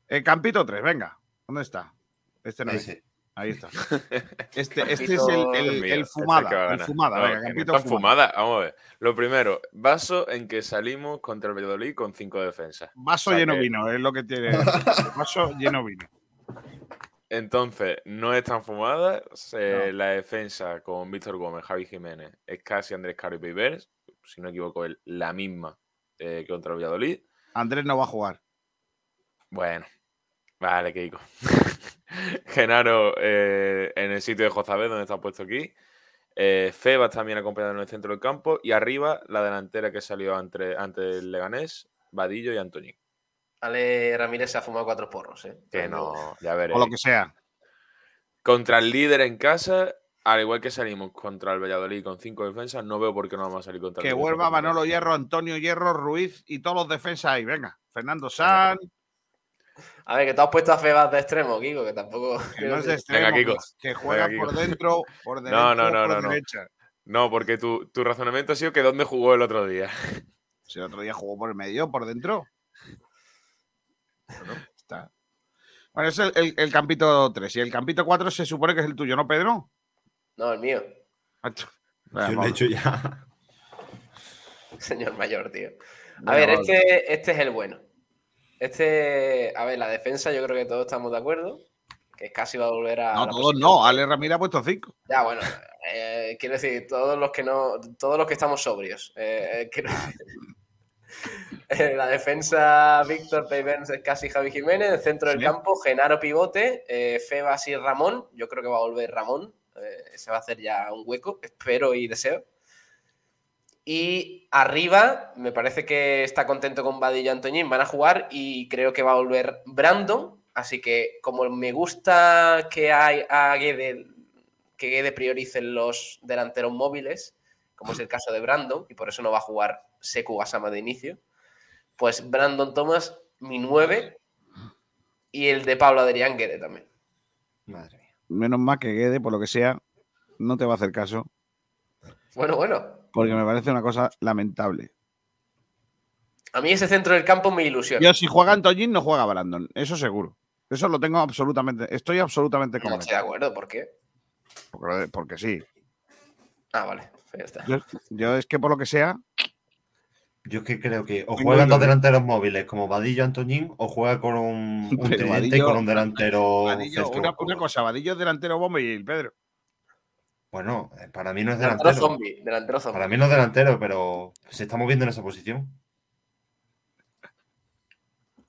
El campito 3, venga. ¿Dónde está? Este no es. Ese. Ahí está. <laughs> Este, este es el, el- el ese es fumada. el fumada, No, venga, no fumada. Vamos a ver. Lo primero, vaso en que salimos contra el Valladolid con cinco defensas. Vaso O sea lleno que- vino, es lo que tiene. <laughs> Vaso lleno vino. Entonces, no es tan fumada. La defensa con Víctor Gómez, Javi Jiménez, es casi Andrés Caro y. Si no me equivoco, es la misma eh, que contra el Valladolid. Andrés no va a jugar. Bueno, vale, Keiko. <laughs> Genaro eh, en el sitio de Jozabed, donde está puesto aquí. Eh, Febas también acompañado en el centro del campo. Y arriba, la delantera que salió ante, ante el Leganés, Vadillo y Antoñín. Ale Ramírez se ha fumado cuatro porros, ¿eh? Que no, ya veréis. O lo que sea. Contra el líder en casa, al igual que salimos contra el Valladolid con cinco defensas, no veo por qué no vamos a salir contra el Que vuelva Manolo Hierro, Antonio Hierro, Ruiz y todos los defensas ahí. Venga. Fernando San. A ver, que tú has puesto a Febas de extremo, Kiko, que tampoco. Que no es de Venga, extremo, Kiko. que- juega Venga, por dentro, por derecha, <laughs> No, no, no, por no, no. derecha. No, porque tu, tu razonamiento ha sido que dónde jugó el otro día. <laughs> Si el otro día jugó por el medio, por dentro. Bueno, está. Bueno, es el, el- el campito 3. Y el campito 4 se supone que es el tuyo, ¿no, Pedro? No, el mío. Macho. Yo lo he hecho ya. <laughs> Señor mayor, tío. A Venga, ver, este, este es el bueno. Este, a ver, la defensa yo creo que todos estamos de acuerdo. Que casi va a volver a. No, todos no. Ale Ramírez ha puesto 5. Ya, bueno, eh, quiero decir, todos los que no, todos los que estamos sobrios. Eh, eh, quiero- <laughs> la defensa, Víctor Peivens, casi Javi Jiménez, el centro del Sí. campo, Genaro Pivote, eh, Febas y Ramón. Yo creo que va a volver Ramón. se va a hacer ya un hueco, espero y deseo. Y arriba, me parece que está contento con Vadillo y Antoñín, van a jugar y creo que va a volver Brandon. Así que, como me gusta que hay a Guede, que Guede prioricen los delanteros móviles, como es el caso de Brandon, y por eso no va a jugar Seku Gasama de inicio, pues Brandon Thomas, mi 9, y el de Pablo Adrián Guede también. Madre mía. Menos mal que Guede, por lo que sea, no te va a hacer caso. Bueno, bueno. Porque me parece una cosa lamentable. A mí ese centro del campo me ilusiona. Yo, si juega Antoñín, no juega Brandon. Eso seguro. Eso lo tengo absolutamente. Estoy absolutamente No estoy de convencido. acuerdo, ¿por qué? Porque, porque sí. Ah, vale, pues ya está. Yo, yo es que por lo que sea. Yo es que creo que o juegan dos delanteros móviles como Vadillo Antoñín o juega con un, <laughs> un Pero tridente y Vadillo- con un delantero Vadillo, una, una cosa, Vadillo es delantero el Pedro. Bueno, eh, para mí no es Delantero delantero. zombie, delantero zombie. Para mí no es delantero, pero se está moviendo en esa posición.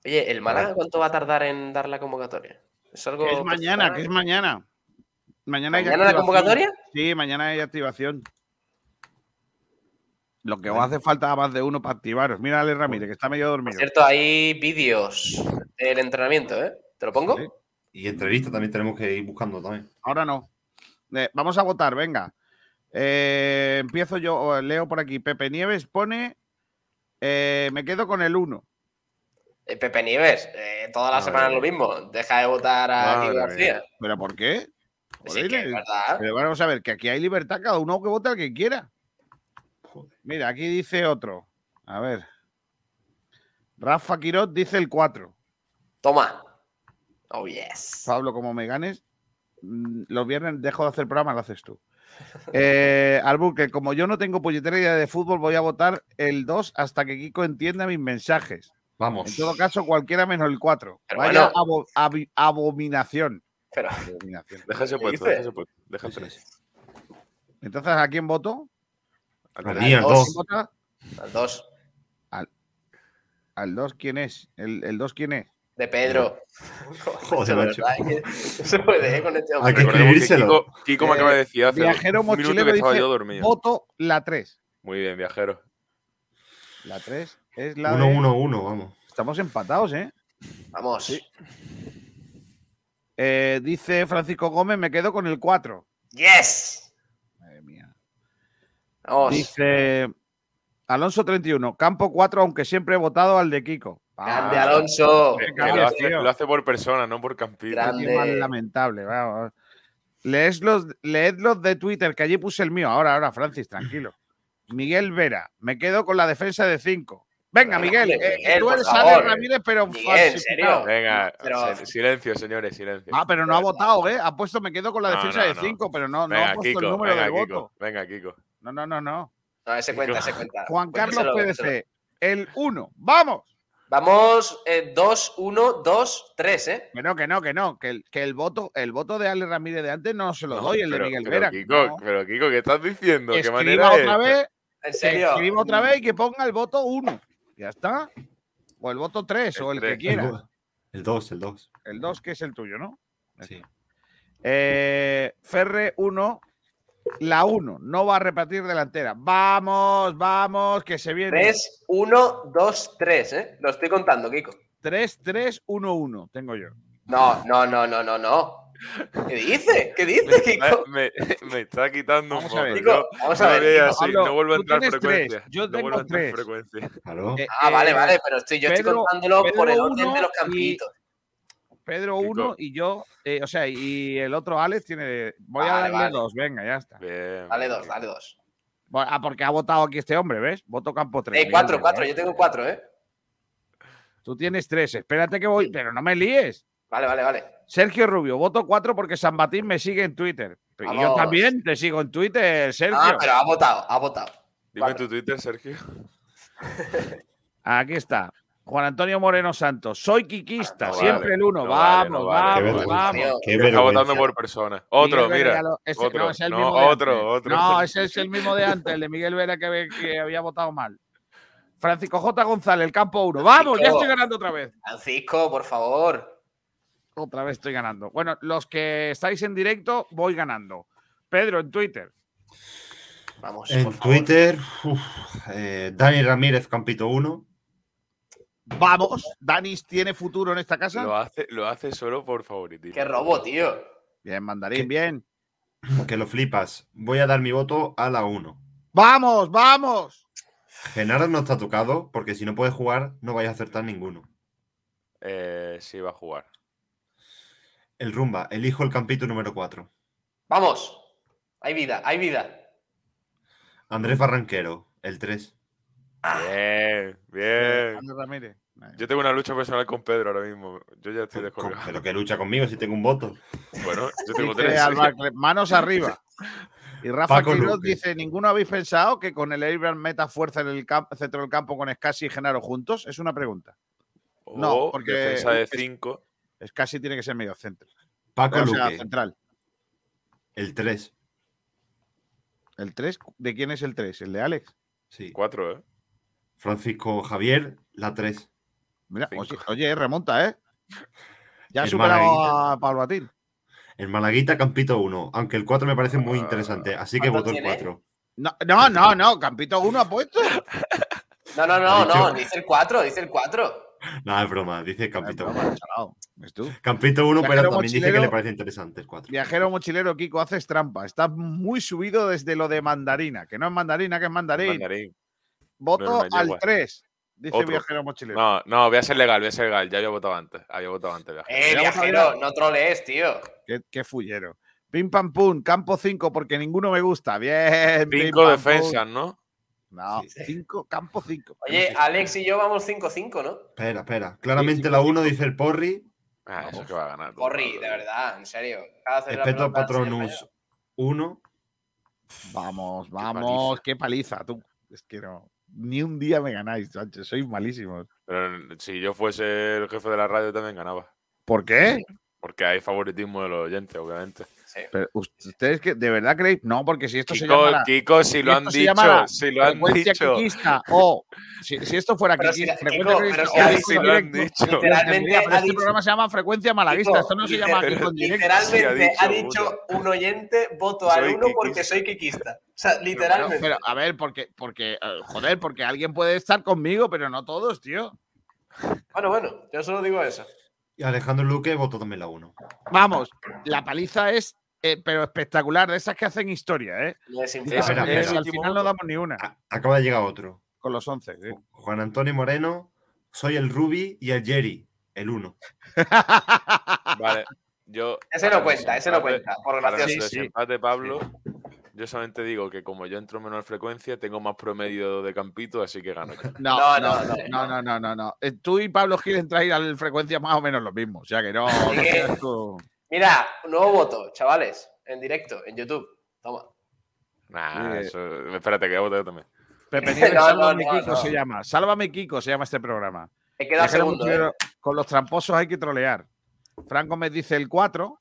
Oye, ¿el Málaga cuánto va a tardar en dar la convocatoria? Es algo. Es mañana, que es mañana. Mañana, hay ¿Mañana la activación. convocatoria? Sí, mañana hay activación. Lo que os hace falta más de uno para activaros. Mira, Ale Ramírez, que está medio Por dormido. cierto, hay vídeos del entrenamiento, ¿eh? ¿Te lo pongo? Y entrevista también tenemos que ir buscando también. Ahora no. Eh, vamos a votar, venga. Eh, empiezo yo, leo por aquí. Pepe Nieves pone. eh, me quedo con el 1. Eh, Pepe Nieves, eh, toda la Madre semana mía. lo mismo. Deja de votar a Kiko. García. ¿Pero por qué? Sí, que es verdad. Pero vamos a ver, que aquí hay libertad, cada uno que vote al que quiera. Mira, aquí dice otro. A ver. Rafa Quirot dice el 4. Toma. Oh, yes. Pablo, como me ganes, los viernes dejo de hacer programa, lo haces tú. Eh, Albuque, como yo no tengo puñetera idea de fútbol, voy a votar el 2 hasta que Kiko entienda mis mensajes. Vamos. En todo caso, cualquiera menos el 4. Pero Vaya bueno. abo- abi- abominación. Pero, Abominación. ¿Qué puesto, dice? déjase puesto. Deja el tres. Entonces, ¿a quién voto? A mí, al dos. dos. ¿Quién vota? Al 2. Al, al 2, ¿quién es? ¿El, el 2 quién es? De Pedro. <laughs> Joder, De macho. se puede, ¿eh? Con este Hay hombre. que Recordemos que escribírselo. Kiko, Kiko me acaba de decir hace Viajero un minuto que estaba dice, yo dormido. voto la 3. Muy bien, viajero. La 3 es la Uno, de- uno, uno, vamos. Estamos empatados, ¿eh? Vamos. Eh, Dice Francisco Gómez, me quedo con el 4. ¡Yes! Madre mía. Vamos. Dice Alonso 31, campo 4, aunque siempre he votado al de Kiko. Grande Ah, Alonso. Que lo, hace, tío. lo hace por persona, no por campito. Grande. Lamentable. vamos. Leed los, leed los de Twitter, que allí puse el mío. Ahora, ahora, Francis, tranquilo. <laughs> Miguel Vera, me quedo con la defensa de 5. Venga, Miguel, eh, Miguel, tú eres favor. Ale Ramírez, pero Miguel, en serio. Venga, Pero- silencio, señores, silencio. Ah, pero no ha votado, ¿eh? Ha puesto me quedo con la defensa no, de no. 5, pero no, no venga, ha puesto Kiko, el número venga, del Kiko, voto. venga, Kiko. No, no, no, no. No, ese cuenta, ese cuenta. Juan Carlos PDC, el 1. ¡Vamos! Vamos eh, 2, 1, 2, 3, ¿eh? Pero que no, que no, que el, que el voto, el voto de Ale Ramírez de antes no se lo No, doy, el de pero- Miguel pero, Vera. Kiko, no. pero Kiko, ¿qué estás diciendo? ¿Qué Escriba manera otra es? vez, ¿En serio? escriba otra vez y que ponga el voto 1. Ya está. O el voto 3 o el que tres. quiera. El 2, el 2. El 2 que es el tuyo, ¿no? Sí. Eh, Ferre 1, la 1, no va a repetir delantera. Vamos, vamos, que se viene. 3, 1, 2, 3, ¿eh? Lo estoy contando, Kiko. 3, 3, 1, 1, tengo yo. No, no, no, no, no, no. ¿Qué dice? ¿Qué dice, Kiko? Me, me está quitando un Vamos a ver. voto. Kiko, vamos no a me ver, Kiko, así, Pablo, no vuelvo a entrar frecuencia. tres, yo no tengo vuelvo a entrar tres. frecuencia. Claro. Eh, Ah, vale, eh, vale, pero estoy, yo estoy Pedro- contándolo por el Pedro orden de los y- campitos. Pedro. 1 y yo, eh, o sea, y el otro Alex tiene. Voy a darle vale. dos, venga, ya está. Bien. Dale dos, dale dos. Bueno, Ah, porque ha votado aquí este hombre, ¿ves? Voto campo 3. Eh, cuatro, cuatro, yo tengo cuatro, ¿eh? Tú tienes 3, espérate que voy, pero no me líes. Vale, vale, vale. Sergio Rubio, voto 4 porque San Batín me sigue en Twitter. Y yo también te sigo en Twitter, Sergio. Ah, pero ha votado, ha votado. Dime Cuatro. tu Twitter, Sergio. <laughs> Aquí está. Juan Antonio Moreno Santos. Soy quiquista, No siempre vale, el uno. no vale, vamos, vale. vamos, Qué vergüenza. vamos. Qué Está vergüenza. votando por persona. Otro, Vera mira. lo- ese- otro. no, es el No, mismo otro, otro. No, ese es el mismo de antes, el de Miguel Vera que, ve- que había votado mal. Francisco J. González, el campo 1. Vamos, ya estoy ganando otra vez. Francisco, por favor. Otra vez estoy ganando. Bueno, los que estáis en directo, voy ganando. Pedro, en Twitter. Vamos, En por favor. Twitter, uf, eh, Dani Ramírez, Campito 1. Vamos. ¿Danis tiene futuro en esta casa? Lo hace, lo hace solo por favoritismo. Qué robo, tío. Bien, mandarín, ¿Qué? bien. Que lo flipas. Voy a dar mi voto a la 1. ¡Vamos, vamos! Genaro no está tocado, porque si no puede jugar, no vais a acertar ninguno. Eh, sí, va a jugar. El Rumba, elijo el Campito número 4. Vamos. Hay vida, hay vida. Andrés Barranquero, el 3. Bien, bien. Ramírez. Yo tengo una lucha personal con Pedro ahora mismo. Yo ya estoy descolgado. Pero que lucha conmigo si tengo un voto. Bueno, yo <laughs> tengo Dice tres. manos arriba. Y Rafa Quiroz dice: ¿Ninguno habéis pensado que con el Eibar meta fuerza en el camp- centro del campo con Scassi y Genaro juntos? Es una pregunta. No, porque defensa de es- 5. Scassi tiene que ser medio centro. Paco O sea, Luque, central. el 3. ¿El 3? ¿De quién es el 3? ¿El de Alex? Sí. 4, ¿eh? Francisco Javier, la 3. Mira, oye, oye, remonta, ¿eh? Ya ha superado a Pablo Batín. El Malaguita, Campito 1. Aunque el 4 me parece muy interesante, así que ¿Cuánto voto el tiene? 4. No, no, no, no, Campito 1 ha puesto. No, no, no, dicho- no. Dice el 4, dice el 4. No, es broma, dice Campito 1. Broma, chalao. ¿Ves tú? Campito 1, pero también dice que le parece interesante el 4. Viajero mochilero Kiko, haces trampa. Estás muy subido desde lo de mandarina, que no es mandarina, que es mandarín. Mandarín. Voto No al yegua. 3, dice Otro. viajero mochilero. No, no, voy a ser legal, voy a ser legal. Ya había votado antes. Había votado antes, viajero. Eh, vamos a viajero, no trolees, tío. Qué, qué fullero. Pim pam pum, campo 5, porque ninguno me gusta. Bien. Cinco defensas. ¿no? No, Sí. cinco, campo 5. Oye, Alex y yo vamos 5-5, ¿no? Espera, espera. Claramente la 1 dice el Porri. Ah, eso que va a ganar. Pablo. de verdad, en serio. Cada hacer la Espeto pelota, Patronus 1. Vamos, vamos, qué paliza, tú. Es que no. Ni un día me ganáis, sois malísimos. Pero si yo fuese el jefe de la radio también ganaba. ¿Por qué? Porque hay favoritismo de los oyentes, Pero, ¿Ustedes que de verdad creéis? No, porque si esto se Kiko, llama. Kiko, si lo han dicho, si lo han dicho. o si, si esto fuera Kiki- si- si- lo han dicho. Literalmente ha este dicho- programa se llama frecuencia malaguista. Kiko, esto no se llama Kiko en directo. Literalmente ha dicho dicho un oyente, voto al uno porque soy kikista. O sea, literalmente. Pero, a ver, porque, porque, eh, joder, porque alguien puede estar conmigo, pero no todos, tío. Bueno, bueno, yo solo digo eso. Y Alejandro Luque votó también la 1. Vamos, la paliza es, eh, pero espectacular, de esas que hacen historia, ¿eh? Es Espera, espera. al final no damos ni una. Acaba de llegar otro. Con los 11. sí. Juan Antonio Moreno, soy el Ruby y el Jerry, el 1. <laughs> Vale, yo. Ese no cuenta, ese no cuenta, por gracioso. Sí, Pablo, yo solamente digo que como yo entro en menor frecuencia, tengo más promedio de campito, así que gano. yo. No, No, no, no, no, no, no, no, no. Eh, Tú y Pablo Gil entráis a la frecuencia más o menos lo mismo. O sea que no. no Mira, un nuevo voto, chavales, en directo, en YouTube. Toma. Nah, eso- espérate que voto yo también. Pepe <laughs> Nieves, No, Sálvame no, Kiko no. se llama. Sálvame Kiko se llama este programa. He quedado segundo, ¿eh? Con los tramposos hay que trolear. Franco me dice el 4.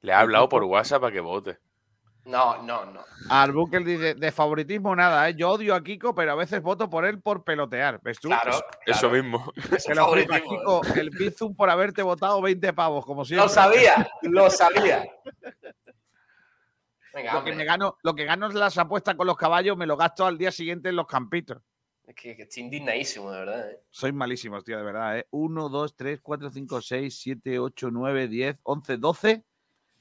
Le he hablado por WhatsApp para que vote. No, no, no. Arbukel dice, de favoritismo nada, ¿eh? yo odio a Kiko, pero a veces voto por él por pelotear. ¿Ves tú? Claro, Eso mismo. Que lo flipas, Kiko, el Bizum por haberte votado 20 pavos, como siempre. Lo sabía, lo sabía. <laughs> Venga, Lo que, me gano, lo que gano es las apuestas con los caballos, me lo gasto al día siguiente en los campitos. Es que, que estoy indignadísimo, de verdad. ¿eh? Sois malísimos, tío, de verdad, ¿eh? 1, 2, 3, 4, 5, 6, 7, 8, 9, 10, 11, 12.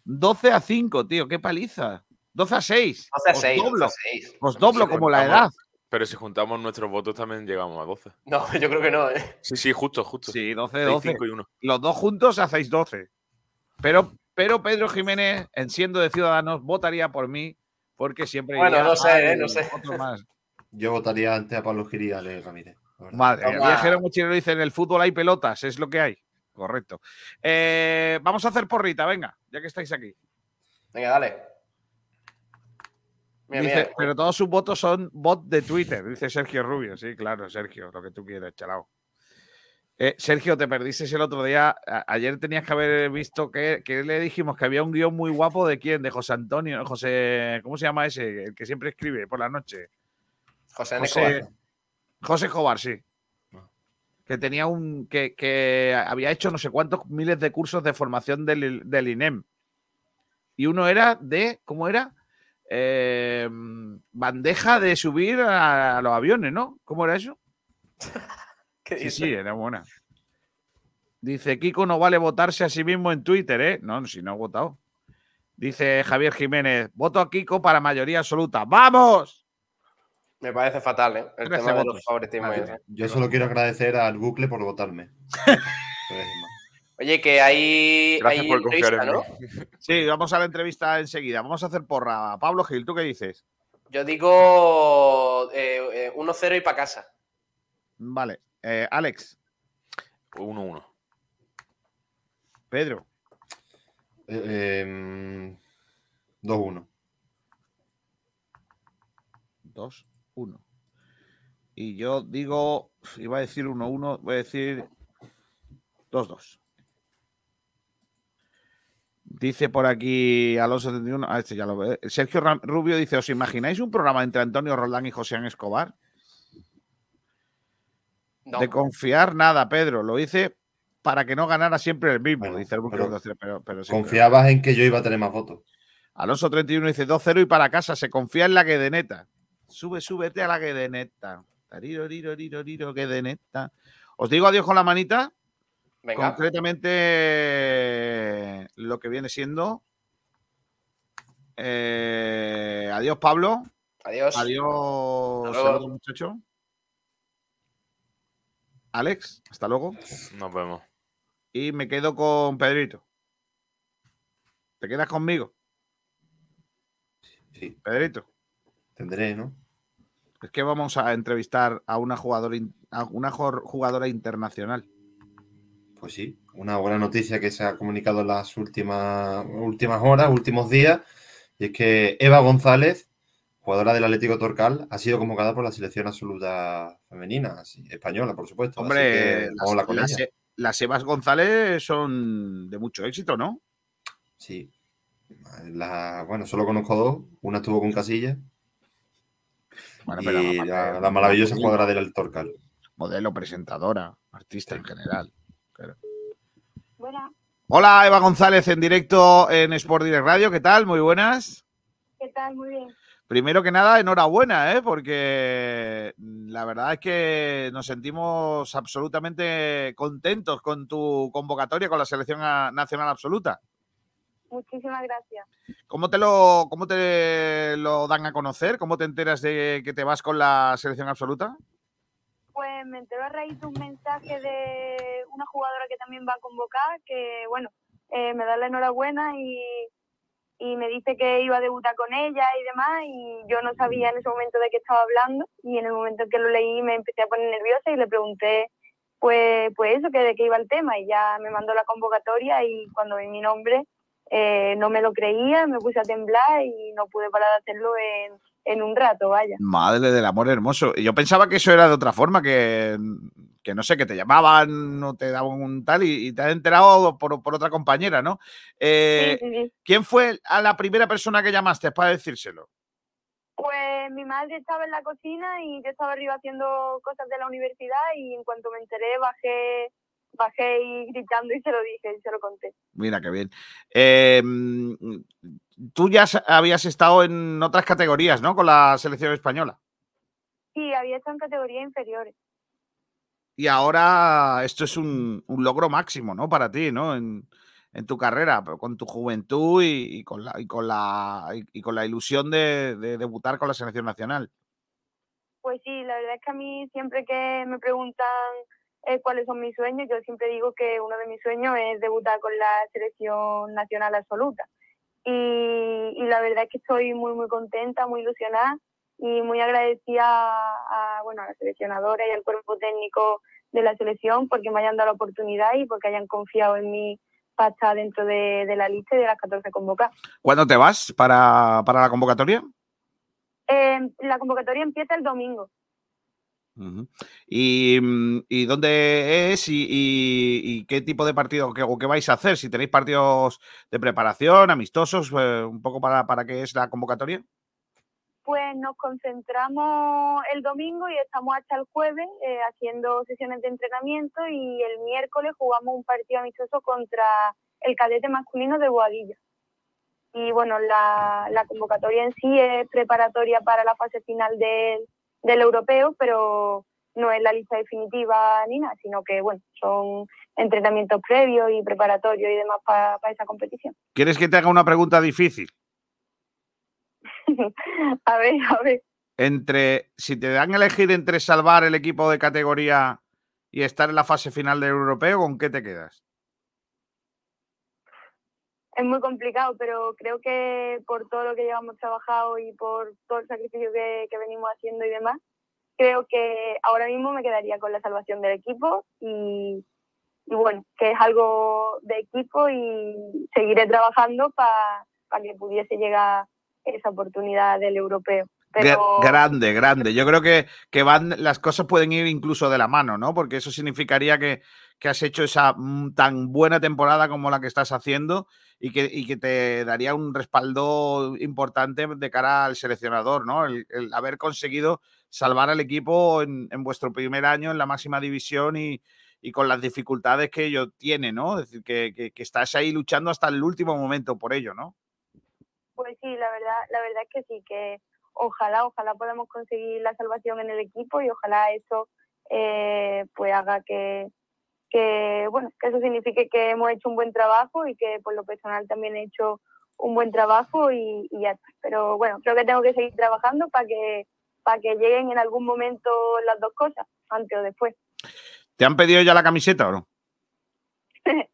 12 a 5, tío, qué paliza. 12 a 6. 12 a Os 6, doblo. 12 a 6. Os doblo Si como la edad. Pero si juntamos nuestros votos también llegamos a 12. No, <laughs> yo creo que no, ¿eh? Sí, sí, justo, justo. Sí, 12, Seis, 12. cinco y uno. Los dos juntos hacéis 12. Pero, pero Pedro Jiménez, en siendo de Ciudadanos, votaría por mí porque siempre Bueno, iría no sé, ¿eh? No sé. otro más. Yo votaría antes a Pablo Gil y a Ale Ramírez. Madre. Toma. Viajero Mochilero dice, en el fútbol hay pelotas, es lo que hay. Correcto. Eh, vamos a hacer porrita, venga, ya que estáis aquí. Venga, dale. Mira, Dice, mira. pero todos sus votos son bots de Twitter, dice Sergio Rubio. Sí, claro, Sergio, lo que tú quieras, chalao. Eh, Sergio, te perdiste el otro día. A- ayer tenías que haber visto que, que le dijimos que había un guion muy guapo de quién, de José Antonio, José, ¿cómo se llama ese? El que siempre escribe por la noche. José. José. José Escobar, sí. Que tenía un. Que, que había hecho no sé cuántos miles de cursos de formación del, del INEM. Y uno era de. ¿Cómo era? Eh, bandeja de subir a, a los aviones, ¿no? ¿Cómo era eso? <laughs> ¿Qué Sí, dice? sí, era buena. Dice, Kiko no vale votarse a sí mismo en Twitter, ¿eh? No, si no ha votado. Dice Javier Jiménez, voto a Kiko para mayoría absoluta. ¡Vamos! Me parece fatal, ¿eh? El 13 tema de los favoritismos. Yo solo quiero agradecer al bucle por votarme. <laughs> Oye, que hay, Gracias hay por confiar en entrevista, mí. ¿no? Sí, vamos a la entrevista enseguida. Vamos a hacer porra. Pablo Gil, ¿tú qué dices? Yo digo eh, eh, 1-0 y para casa. Vale. Eh, Alex, 1-1. Pedro, Eh, em, 2-1. 2, 1. Y yo digo, iba a decir 1-1, voy a decir 2-2. Dice por aquí Alonso 71, ah, este ya lo ve. Sergio Rubio dice, ¿os imagináis un programa entre Antonio Roldán y José Escobar? No. De confiar nada, Pedro. Lo hice para que no ganara siempre el mismo, dice el pero pero, pero, pero sí, Confiabas en que yo iba a tener más votos. Alonso 31 dice 2-0 y para casa. Se confía en la que de neta. Sube, súbete a la que de neta. Tariro, riro, riro, riro, que de neta. Os digo adiós con la manita. Venga. Concretamente, lo que viene siendo. eh, adiós, Pablo. Adiós. Adiós, saludos, muchacho. Alex, hasta luego. Nos vemos. Y me quedo con Pedrito. ¿Te quedas conmigo? Sí. Pedrito. Tendré, ¿no? Es que vamos a entrevistar a una jugadora, a una jugadora internacional. Pues sí, una buena noticia que se ha comunicado en las últimas, últimas horas, últimos días, y es que Eva González jugadora del Atlético Torcal, ha sido convocada por la selección absoluta femenina, española, por supuesto. así Hombre, que las, con las. E- las Evas González son de mucho éxito, ¿no? Sí. La- bueno, solo conozco dos. Una estuvo con Casilla. Bueno, y la, la maravillosa jugadora del Torcal. Modelo, presentadora, artista en general. Claro. Hola, Eva González en directo en Sport Direct Radio. ¿Qué tal? Muy buenas. ¿qué tal? Muy bien. Primero que nada, enhorabuena, ¿eh? porque la verdad es que nos sentimos absolutamente contentos con tu convocatoria con la selección nacional absoluta. Muchísimas gracias. ¿Cómo te lo, cómo te lo dan a conocer? ¿Cómo te enteras de que te vas con la selección absoluta? Pues me entero a raíz de un mensaje de una jugadora que también va a convocar, que bueno, eh, me da la enhorabuena y, y me dice que iba a debutar con ella y demás, y yo no sabía en ese momento de qué estaba hablando, y en el momento en que lo leí me empecé a poner nerviosa y le pregunté pues, pues eso, que de qué iba el tema, y ya me mandó la convocatoria y cuando vi mi nombre eh, no me lo creía, me puse a temblar y no pude parar de hacerlo en, en un rato, vaya. Madre del amor hermoso. Y Yo pensaba que eso era de otra forma, que, que no sé, que te llamaban o te daban un tal y, y te has enterado por, por otra compañera, ¿no? Eh, Sí, sí, sí. ¿Quién fue a la primera persona que llamaste para decírselo? Pues mi madre estaba en la cocina y yo estaba arriba haciendo cosas de la universidad y en cuanto me enteré bajé, bajé y gritando y se lo dije y se lo conté. Mira qué bien. Eh, mm, tú ya habías estado en otras categorías, ¿no? Con la selección española. Sí, había estado en categorías inferiores. Y ahora esto es un, un logro máximo, ¿no? Para ti, ¿no? En, en tu carrera, pero con tu juventud y, y con, la, y, con, la, y, y con la ilusión de, de debutar con la selección nacional. Pues sí, la verdad es que a mí siempre que me preguntan eh, cuáles son mis sueños, yo siempre digo que uno de mis sueños es debutar con la selección nacional absoluta. Y, y la verdad es que estoy muy, muy contenta, muy ilusionada y muy agradecida a, a, bueno, a la seleccionadora y al cuerpo técnico de la selección porque me hayan dado la oportunidad y porque hayan confiado en mí para estar dentro de, de la lista y de las 14 convocadas. ¿Cuándo te vas para, para la convocatoria? Eh, la convocatoria empieza el domingo. Ujú. ¿Y, mm, y dónde es y, y- y qué tipo de partido qué- o qué vais a hacer? Si tenéis partidos de preparación, amistosos, eh, un poco para, para qué es la convocatoria. Pues nos concentramos el domingo y estamos hasta el jueves eh, haciendo sesiones de entrenamiento y el miércoles jugamos un partido amistoso contra el cadete masculino de Boadilla. Y bueno, la convocatoria en sí es preparatoria para la fase final del, del europeo, pero no es la lista definitiva ni nada, sino que bueno, son entrenamientos previos y preparatorios y demás para esa competición. ¿Quieres que te haga una pregunta difícil? <laughs> a ver, a ver. Entre, si te dan a elegir entre salvar el equipo de categoría y estar en la fase final del europeo, ¿con qué te quedas? Es muy complicado, pero creo que por todo lo que llevamos trabajado y por todo el sacrificio que, que venimos haciendo y demás, creo que ahora mismo me quedaría con la salvación del equipo y, y bueno, que es algo de equipo y seguiré trabajando para que pudiese llegar esa oportunidad del europeo. Pero Grande, grande. Yo creo que, que van, las cosas pueden ir incluso de la mano, ¿no? Porque eso significaría que, que has hecho esa mm, tan buena temporada como la que estás haciendo y que, que te daría un respaldo importante de cara al seleccionador, ¿no? El, haber conseguido salvar al equipo en, vuestro primer año en la máxima división y, con las dificultades que ello tiene, ¿no? Es decir, que estás ahí luchando hasta el último momento por ello, ¿no? Pues sí, la verdad, la verdad es que sí, que ojalá, ojalá podamos conseguir la salvación en el equipo y ojalá eso eh, pues haga que, que, bueno, que eso signifique que hemos hecho un buen trabajo y que por lo personal también he hecho un buen trabajo y, y ya está. Pero bueno, creo que tengo que seguir trabajando para que, para que lleguen en algún momento las dos cosas, antes o después. ¿Te han pedido ya la camiseta o no? <laughs>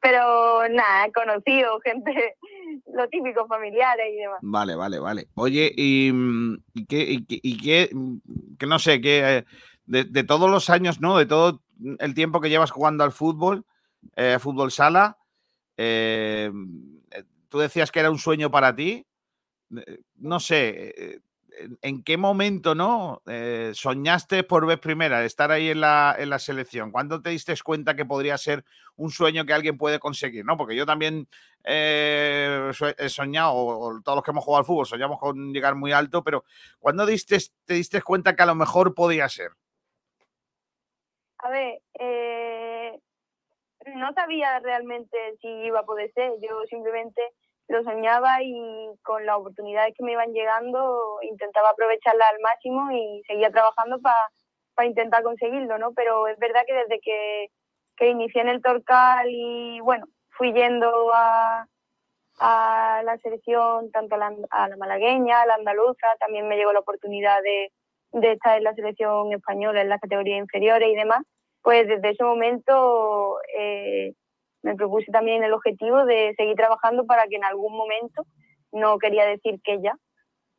Pero nada, conocido, gente, <laughs> lo típico, familiares y demás. Vale, vale, vale. Oye, y, mm, y qué, y qué- y qué, mm, que no sé, que eh, de, todos los años, ¿no? De todo el tiempo que llevas jugando al fútbol, eh, fútbol sala, eh, tú decías que era un sueño para ti. Eh, No sé, eh, en- ¿en qué momento no soñaste por vez primera estar ahí en la, en la selección? ¿Cuándo te diste cuenta que podría ser un sueño que alguien puede conseguir? ¿no? Porque yo también he soñado, o todos los que hemos jugado al fútbol, soñamos con llegar muy alto, pero ¿cuándo diste, te diste cuenta que a lo mejor podía ser? A ver, eh, no sabía realmente si iba a poder ser. Yo simplemente lo soñaba y con las oportunidades que me iban llegando intentaba aprovecharlas al máximo y seguía trabajando para intentar conseguirlo, ¿no? Pero es verdad que desde que, que inicié en el Torcal y bueno, fui yendo a, a la selección, tanto a la, a la malagueña, a la andaluza, también me llegó la oportunidad de, de estar en la selección española en las categorías inferiores y demás, pues desde ese momento eh, me propuse también el objetivo de seguir trabajando para que en algún momento, no quería decir que ya,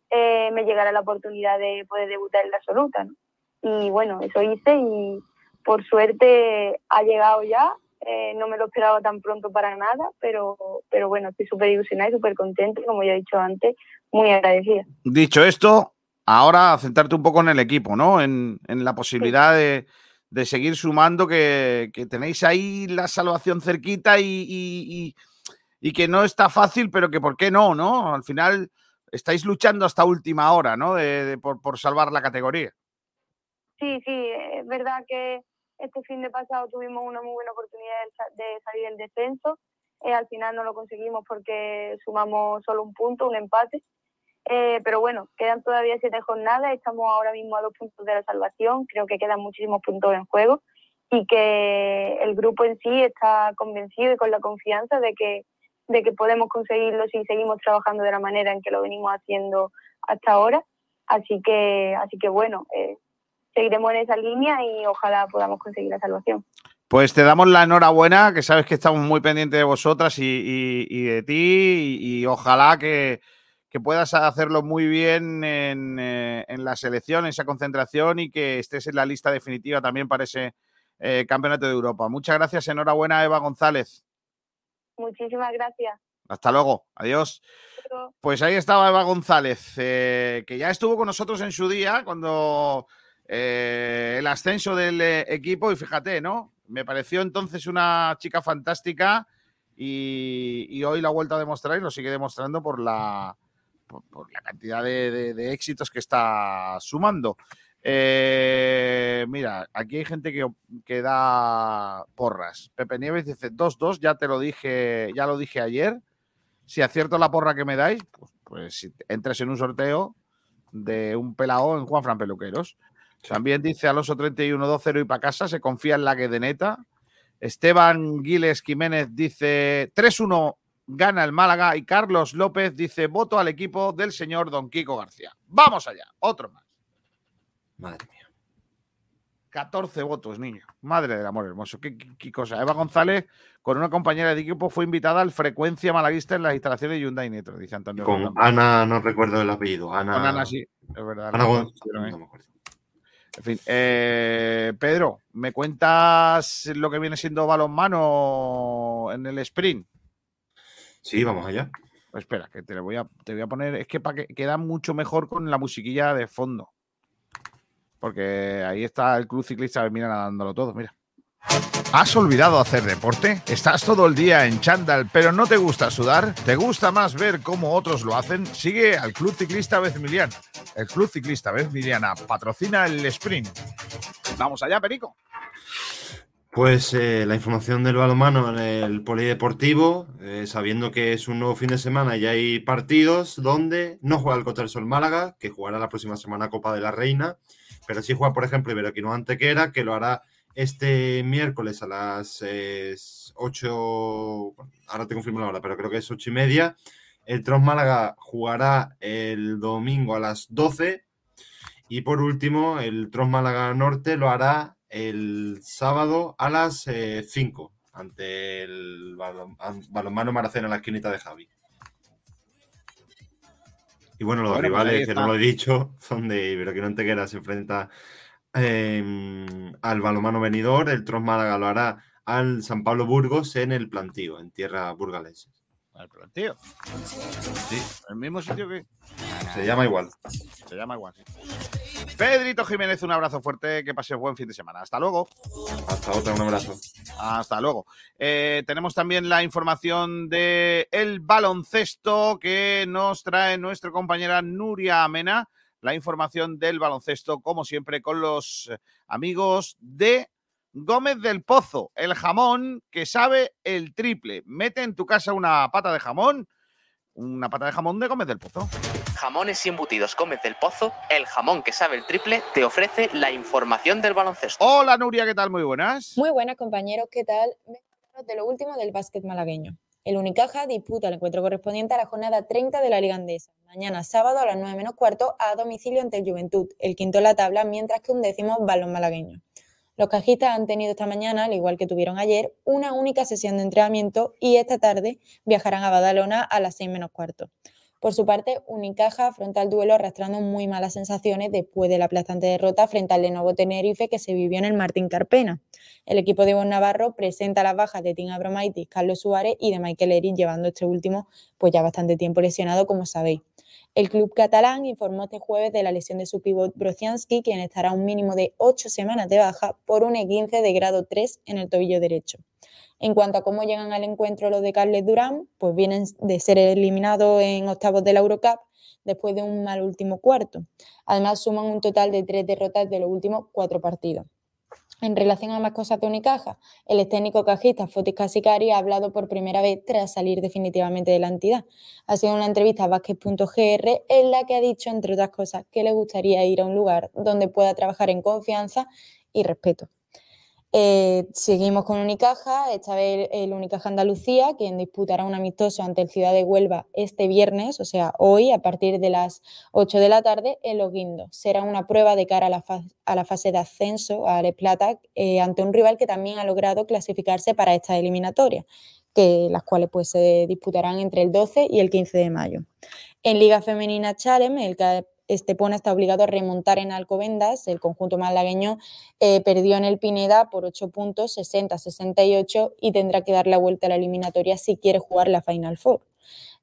eh, me llegara la oportunidad de poder debutar en la absoluta. ¿no? Y bueno, eso hice y por suerte ha llegado ya. eh, no me lo esperaba tan pronto para nada, pero, pero bueno, estoy súper ilusionada y súper contenta como ya he dicho antes, muy agradecida. Dicho esto, ahora centrarte un poco en el equipo, ¿no? En, en la posibilidad de, de seguir sumando, que, que tenéis ahí la salvación cerquita y, y- y- y que no está fácil, pero que por qué no, ¿no? Al final estáis luchando hasta última hora, ¿no? De, de- por, por salvar la categoría. Sí, sí, es verdad que este fin de pasado tuvimos una muy buena oportunidad de salir del descenso. Eh, al final no lo conseguimos porque sumamos solo un punto, un empate. Eh, pero bueno, quedan todavía siete jornadas, estamos ahora mismo a dos puntos de la salvación, creo que quedan muchísimos puntos en juego y que el grupo en sí está convencido y con la confianza de que, de que podemos conseguirlo si seguimos trabajando de la manera en que lo venimos haciendo hasta ahora. Así que, así que bueno, eh, seguiremos en esa línea y ojalá podamos conseguir la salvación. Pues te damos la enhorabuena, que sabes que estamos muy pendientes de vosotras y, de ti, y ojalá que, que puedas hacerlo muy bien en, eh, en la selección, en esa concentración y que estés en la lista definitiva también para ese eh, campeonato de Europa. Muchas gracias, enhorabuena, Eva González. Muchísimas gracias. Hasta luego, adiós. Pues ahí estaba Eva González, eh, que ya estuvo con nosotros en su día cuando el ascenso del equipo y fíjate, ¿no? Me pareció entonces una chica fantástica y, y hoy la ha vuelto a demostrar y lo sigue demostrando por la, por, por la cantidad de, de- de éxitos que está sumando. Eh, mira, aquí hay gente que, que da porras. Pepe Nieves dice 2-2, ya te lo dije, ya lo dije ayer. Si acierto la porra que me dais, pues, pues si entres en un sorteo de un pelao en Juan Fran Peluqueros. También dice Alonso 31 2-0 y para casa, se confía en la que de neta. Esteban Giles Jiménez dice 3-1 gana el Málaga y Carlos López dice voto al equipo del señor Don Kiko García. Vamos allá, otro más. Madre mía. 14 votos, niño. Madre del amor hermoso. Qué, qué- qué cosa. Eva González, con una compañera de equipo, fue invitada al Frecuencia Malaguista en las instalaciones de Hyundai Netro, dice Antonio. Con. Ana, no recuerdo el apellido. Ana, Con Ana, sí, es verdad. Ana no no me acuerdo. En fin, eh, Pedro, ¿me cuentas lo que viene siendo balonmano en el sprint? Sí, vamos allá. Pues espera, que te voy a, te voy a poner. Es que, para que queda mucho mejor con la musiquilla de fondo. Porque ahí está el club ciclista, mira, dándolo todo, mira. ¿Has olvidado hacer deporte? ¿Estás todo el día en chándal pero no te gusta sudar? ¿Te gusta más ver cómo otros lo hacen? Sigue al Club Ciclista Vezmiliana. El Club Ciclista Vezmiliana patrocina el sprint. Vamos allá, Perico. Pues eh, la información del balonmano en el polideportivo, eh, sabiendo que es un nuevo fin de semana y hay partidos donde no juega el Cotar Sol Málaga, que jugará la próxima semana Copa de la Reina, pero sí juega, por ejemplo, Iberoquino Antequera, que lo hará este miércoles a las 8, ahora te confirmo la hora, pero creo que es 8 y media. El Tros Málaga jugará el domingo a las 12. Y por último, el Tros Málaga Norte lo hará el sábado a las 5 ante el balon- an- balonmano Maracena en la esquinita de Javi. Y bueno, los Bueno, pues rivales, que no lo he dicho, <laughs> son de Iberoquino Antequera, se enfrenta eh, al balonmano venidor, el Tros Málaga lo hará al San Pablo Burgos en el plantío, en tierra burgalesa. Al plantío. Sí, el mismo sitio que. Se llama igual. Se llama igual. sí. Pedrito Jiménez, un abrazo fuerte, que pases buen fin de semana. Hasta luego. Hasta otra, un abrazo. Hasta luego. Eh, tenemos también la información de el baloncesto que nos trae nuestra compañera Nuria Amena. La información del baloncesto, como siempre, con los amigos de Gómez del Pozo, el jamón que sabe el triple. Mete en tu casa una pata de jamón, una pata de jamón de Gómez del Pozo. Jamones y embutidos Gómez del Pozo, el jamón que sabe el triple, te ofrece la información del baloncesto. Hola Nuria, ¿qué tal? Muy buenas. Muy buenas, compañeros. ¿Qué tal? Vengo a hablaros de lo último del básquet malagueño. El Unicaja disputa el encuentro correspondiente a la jornada 30 de la Liga Andesa. Mañana sábado a las 9 menos cuarto a domicilio ante el Juventud, el quinto en la tabla, mientras que un décimo balón malagueño. Los cajistas han tenido esta mañana, al igual que tuvieron ayer, una única sesión de entrenamiento y esta tarde viajarán a Badalona a las 6 menos cuarto. Por su parte, Unicaja afronta el duelo arrastrando muy malas sensaciones después de la aplastante derrota frente al Lenovo Tenerife que se vivió en el Martín Carpena. El equipo de Ivonne Navarro presenta las bajas de Tim Abromaitis, Carlos Suárez y de Michael Eric, llevando este último pues ya bastante tiempo lesionado, como sabéis. El club catalán informó este jueves de la lesión de su pívot Brocianski, quien estará un mínimo de ocho semanas de baja por un E15 de grado 3 en el tobillo derecho. En cuanto a cómo llegan al encuentro los de Carles Durán, pues vienen de ser eliminados en octavos de la Eurocup después de un mal último cuarto. Además, suman un total de tres derrotas de los últimos cuatro partidos. En relación a más cosas de Unicaja, el técnico cajista Fotis Casicari ha hablado por primera vez tras salir definitivamente de la entidad. Ha sido una entrevista a Basket.gr en la que ha dicho, entre otras cosas, que le gustaría ir a un lugar donde pueda trabajar en confianza y respeto. Eh, seguimos con Unicaja, esta vez el Unicaja Andalucía, quien disputará un amistoso ante el Ciudad de Huelva este viernes, o sea, hoy, a partir de las 8 de la tarde, en Loguindo. Será una prueba de cara a la, fase de ascenso a Les Plata eh, ante un rival que también ha logrado clasificarse para esta eliminatoria, que, las cuales pues, se disputarán entre el 12 y el 15 de mayo. En Liga Femenina Challenge, el Estepona está obligado a remontar en Alcobendas. El conjunto malagueño eh, perdió en el Pineda por 8 puntos, 60-68, y tendrá que dar la vuelta a la eliminatoria si quiere jugar la Final Four.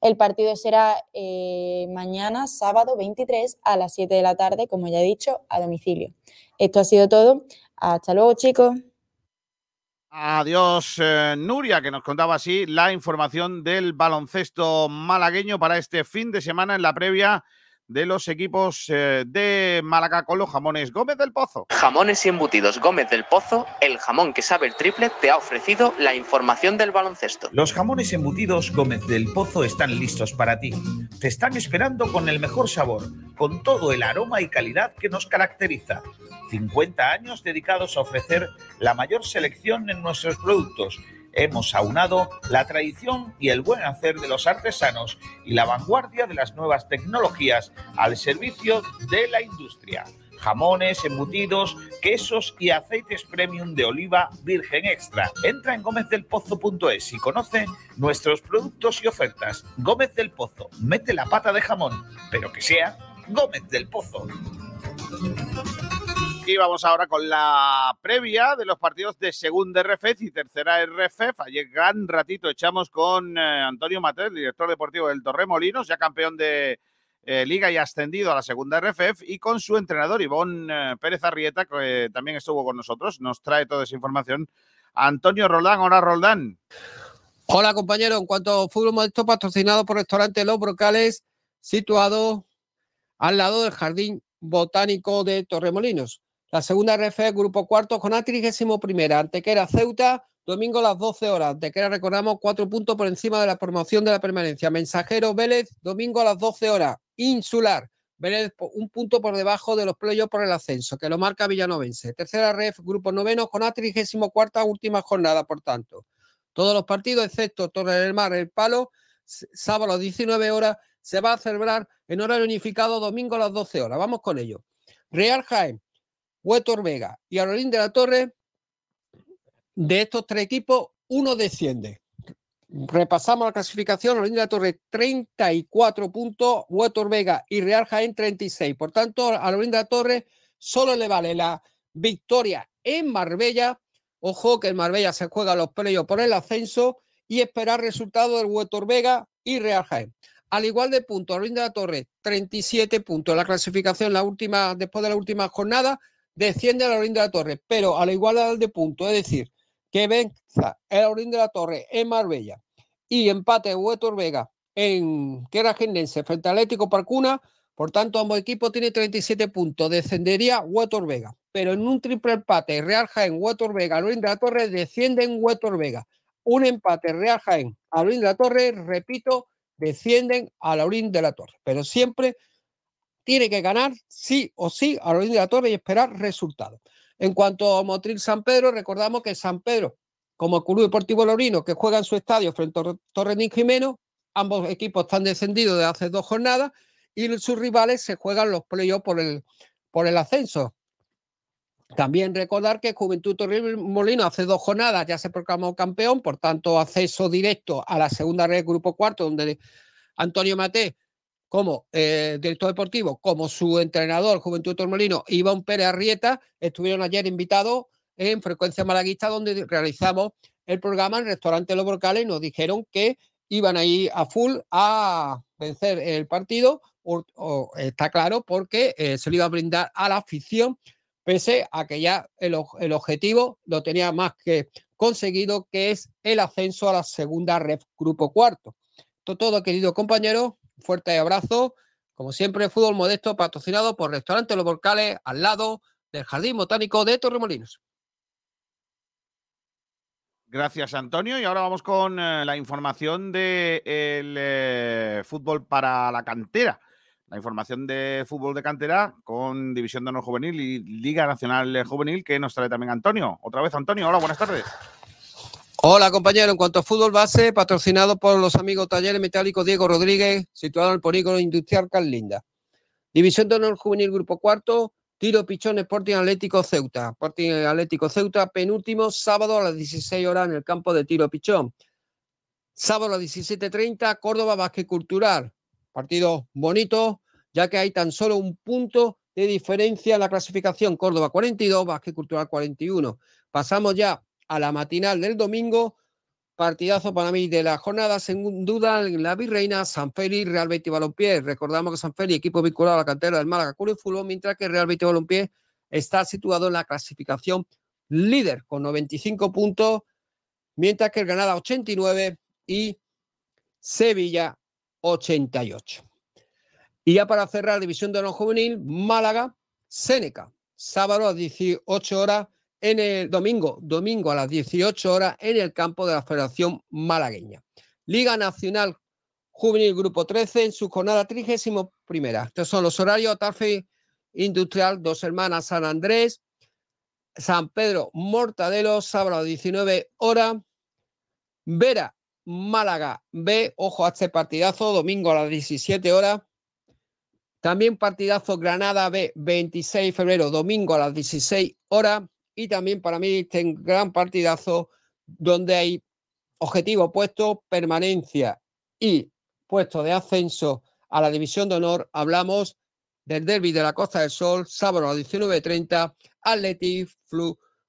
El partido será eh, mañana, sábado 23, a las 7 de la tarde, como ya he dicho, a domicilio. Esto ha sido todo. Hasta luego, chicos. Adiós, eh, Nuria, que nos contaba así la información del baloncesto malagueño para este fin de semana en la previa de los equipos eh, de Málaga con los jamones Gómez del Pozo. Jamones y embutidos Gómez del Pozo, el jamón que sabe el triple, te ha ofrecido la información del baloncesto. Los jamones embutidos Gómez del Pozo están listos para ti. Te están esperando con el mejor sabor, con todo el aroma y calidad que nos caracteriza. 50 años dedicados a ofrecer la mayor selección en nuestros productos. Hemos aunado la tradición y el buen hacer de los artesanos y la vanguardia de las nuevas tecnologías al servicio de la industria. Jamones, embutidos, quesos y aceites premium de oliva virgen extra. Entra en gómezdelpozo.es y conoce nuestros productos y ofertas. Gómez del Pozo, mete la pata de jamón, pero que sea Gómez del Pozo. Y vamos ahora con la previa de los partidos de segunda RFEF y tercera RFEF. Ayer gran ratito echamos con eh, Antonio Matel, director deportivo del Torremolinos, ya campeón de eh, liga y ascendido a la segunda RFEF, y con su entrenador Ivón eh, Pérez Arrieta, que también estuvo con nosotros. Nos trae toda esa información. Antonio Roldán, hola Roldán. Hola compañero, en cuanto a fútbol modesto patrocinado por restaurante Los Brocales, situado al lado del Jardín Botánico de Torremolinos. La segunda RF, grupo cuarto, con la 31 primera, Antequera Ceuta, domingo a las 12 horas. Antequera, recordamos, cuatro puntos por encima de la promoción de la permanencia. Mensajero Vélez, domingo a las 12 horas. Insular, Vélez un punto por debajo de los playoffs por el ascenso, que lo marca Villanovense. Tercera ref, grupo noveno, con la 34 última jornada, por tanto. Todos los partidos, excepto Torre del Mar, El Palo, sábado a las 19 horas, se va a celebrar en horario unificado domingo a las 12 horas. Vamos con ello. Real Jaén, Huetor Vega y Aurelín de la Torre, de estos tres equipos, uno desciende. Repasamos la clasificación, Aurelín de la Torre 34 puntos, Huetor Vega y Real Jaén 36. Por tanto, a Aurelín de la Torre solo le vale la victoria en Marbella. Ojo que en Marbella se juega los playoffs por el ascenso y esperar resultados del Huetor Vega y Real Jaén. al igual de puntos, Lorín de la Torre, 37 puntos. La clasificación la última, después de la última jornada, desciende a Lorín de la Torre, pero a la igualdad de puntos, es decir, que venza el Lorín de la Torre en Marbella y empate Huetor Vega en Tierra Gendense frente al Atlético Parcuna, por tanto, ambos equipos tienen 37 puntos. Descendería Huetor Vega. Pero en un triple empate, Real Jaén, Huetor Vega, Lorín de la Torre, descienden Huetor Vega. Un empate, Real Jaén, a Lorín de la Torre, repito, descienden a Lorín de la Torre. Pero siempre tiene que ganar sí o sí a la Torre y esperar resultados. En cuanto a Motril San Pedro, recordamos que San Pedro, como Club Deportivo Lorino, que juega en su estadio frente a Torrenín Jimeno, ambos equipos están descendidos de hace dos jornadas y sus rivales se juegan los playoffs por el, por el ascenso. También recordar que Juventud Molino hace dos jornadas ya se proclamó campeón, por tanto, acceso directo a la segunda red Grupo Cuarto, donde Antonio Mate, como eh, director deportivo, como su entrenador, Juventud Tormolino, Iván Pérez Arrieta, estuvieron ayer invitados en Frecuencia Malaguista, donde realizamos el programa en Restaurante Los Brocales y nos dijeron que iban a ir a full a vencer el partido, está claro, porque eh, se le iba a brindar a la afición pese a que ya el, objetivo lo tenía más que conseguido, que es el ascenso a la segunda red grupo cuarto. Todo, querido compañero, fuerte abrazo. Como siempre, fútbol modesto patrocinado por Restaurante Los Volcales al lado del Jardín Botánico de Torremolinos. Gracias, Antonio. Y ahora vamos con eh, la información del de eh, fútbol para la cantera la información de fútbol de cantera con División de Honor Juvenil y Liga Nacional Juvenil que nos trae también Antonio. Otra vez, Antonio. Hola, buenas tardes. Hola, compañero. En cuanto a fútbol base, patrocinado por los amigos Talleres Metálicos Diego Rodríguez, situado en el polígono industrial Carlinda. División de Honor Juvenil Grupo Cuarto, Tiro Pichón Sporting Atlético Ceuta. Sporting Atlético Ceuta, penúltimo, sábado a las 16 horas en el campo de Tiro Pichón. Sábado a las 17.30, Córdoba Básquet Cultural. Partido bonito, ya que hay tan solo un punto de diferencia en la clasificación. Córdoba 42, Vázquez Cultural 41. Pasamos ya a la matinal del domingo. Partidazo para mí de la jornada, sin duda, la Virreina, San Real Betis Balompié. Recordamos que San Félix, equipo vinculado a la cantera del Málaga Fútbol, mientras que Real Betis Balompié está situado en la clasificación líder con 95 puntos, mientras que el Granada 89 y Sevilla 88. Y ya para cerrar, División de Honor Juvenil, Málaga, Séneca, sábado a las 18 horas en el domingo, domingo a las 18 horas en el campo de la Federación Malagueña. Liga Nacional Juvenil Grupo 13 en su jornada 31. Estos son los horarios: Tarfe Industrial, Dos Hermanas San Andrés, San Pedro Mortadelo, sábado a las 19 horas. Vera Málaga B, ojo a este partidazo, domingo a las 17 horas. También partidazo Granada B, 26 de febrero, domingo a las 16 horas. Y también para mí este gran partidazo donde hay objetivo puesto, permanencia y puesto de ascenso a la división de honor. Hablamos del derby de la Costa del Sol, sábado a las 19.30, Athletic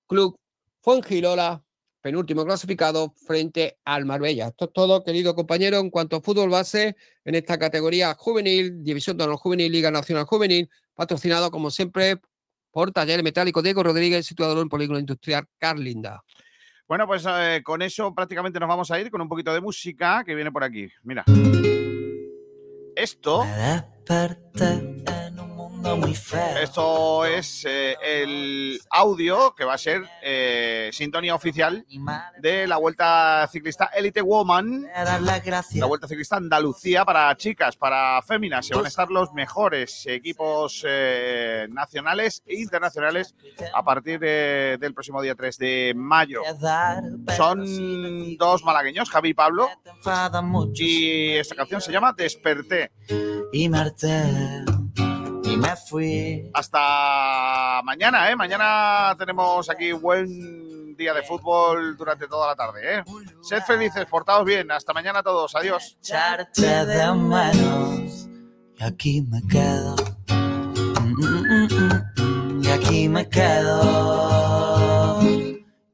Club Fongilola penúltimo clasificado frente al Marbella. Esto es todo, querido compañero, en cuanto a fútbol base en esta categoría juvenil, División de Honor Juvenil, Liga Nacional Juvenil, patrocinado como siempre por Taller Metálico Diego Rodríguez, situado en el Polígono Industrial Carlinda. Bueno, pues eh, con eso prácticamente nos vamos a ir con un poquito de música que viene por aquí. Mira. Esto. Esto es eh, el audio que va a ser eh, sintonía oficial de la Vuelta Ciclista Elite Woman. La Vuelta Ciclista Andalucía para chicas, para féminas. Se van a estar los mejores equipos eh, nacionales e internacionales a partir del próximo día 3 de mayo. Son dos malagueños, Javi y Pablo. Y esta canción se llama Desperté. Y me fui. Hasta mañana, ¿eh? Mañana tenemos aquí buen día de fútbol durante toda la tarde, ¿eh? Sed felices, portaos bien. Hasta mañana a todos. Adiós. Echarte de menos y aquí me quedo. Mm, mm, mm, y aquí me quedo.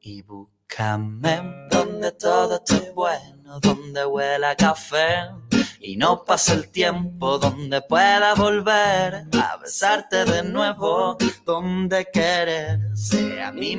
Y búscame donde todo esté bueno, donde huela café. Y no pase el tiempo donde pueda volver a besarte de nuevo, donde querer sea mi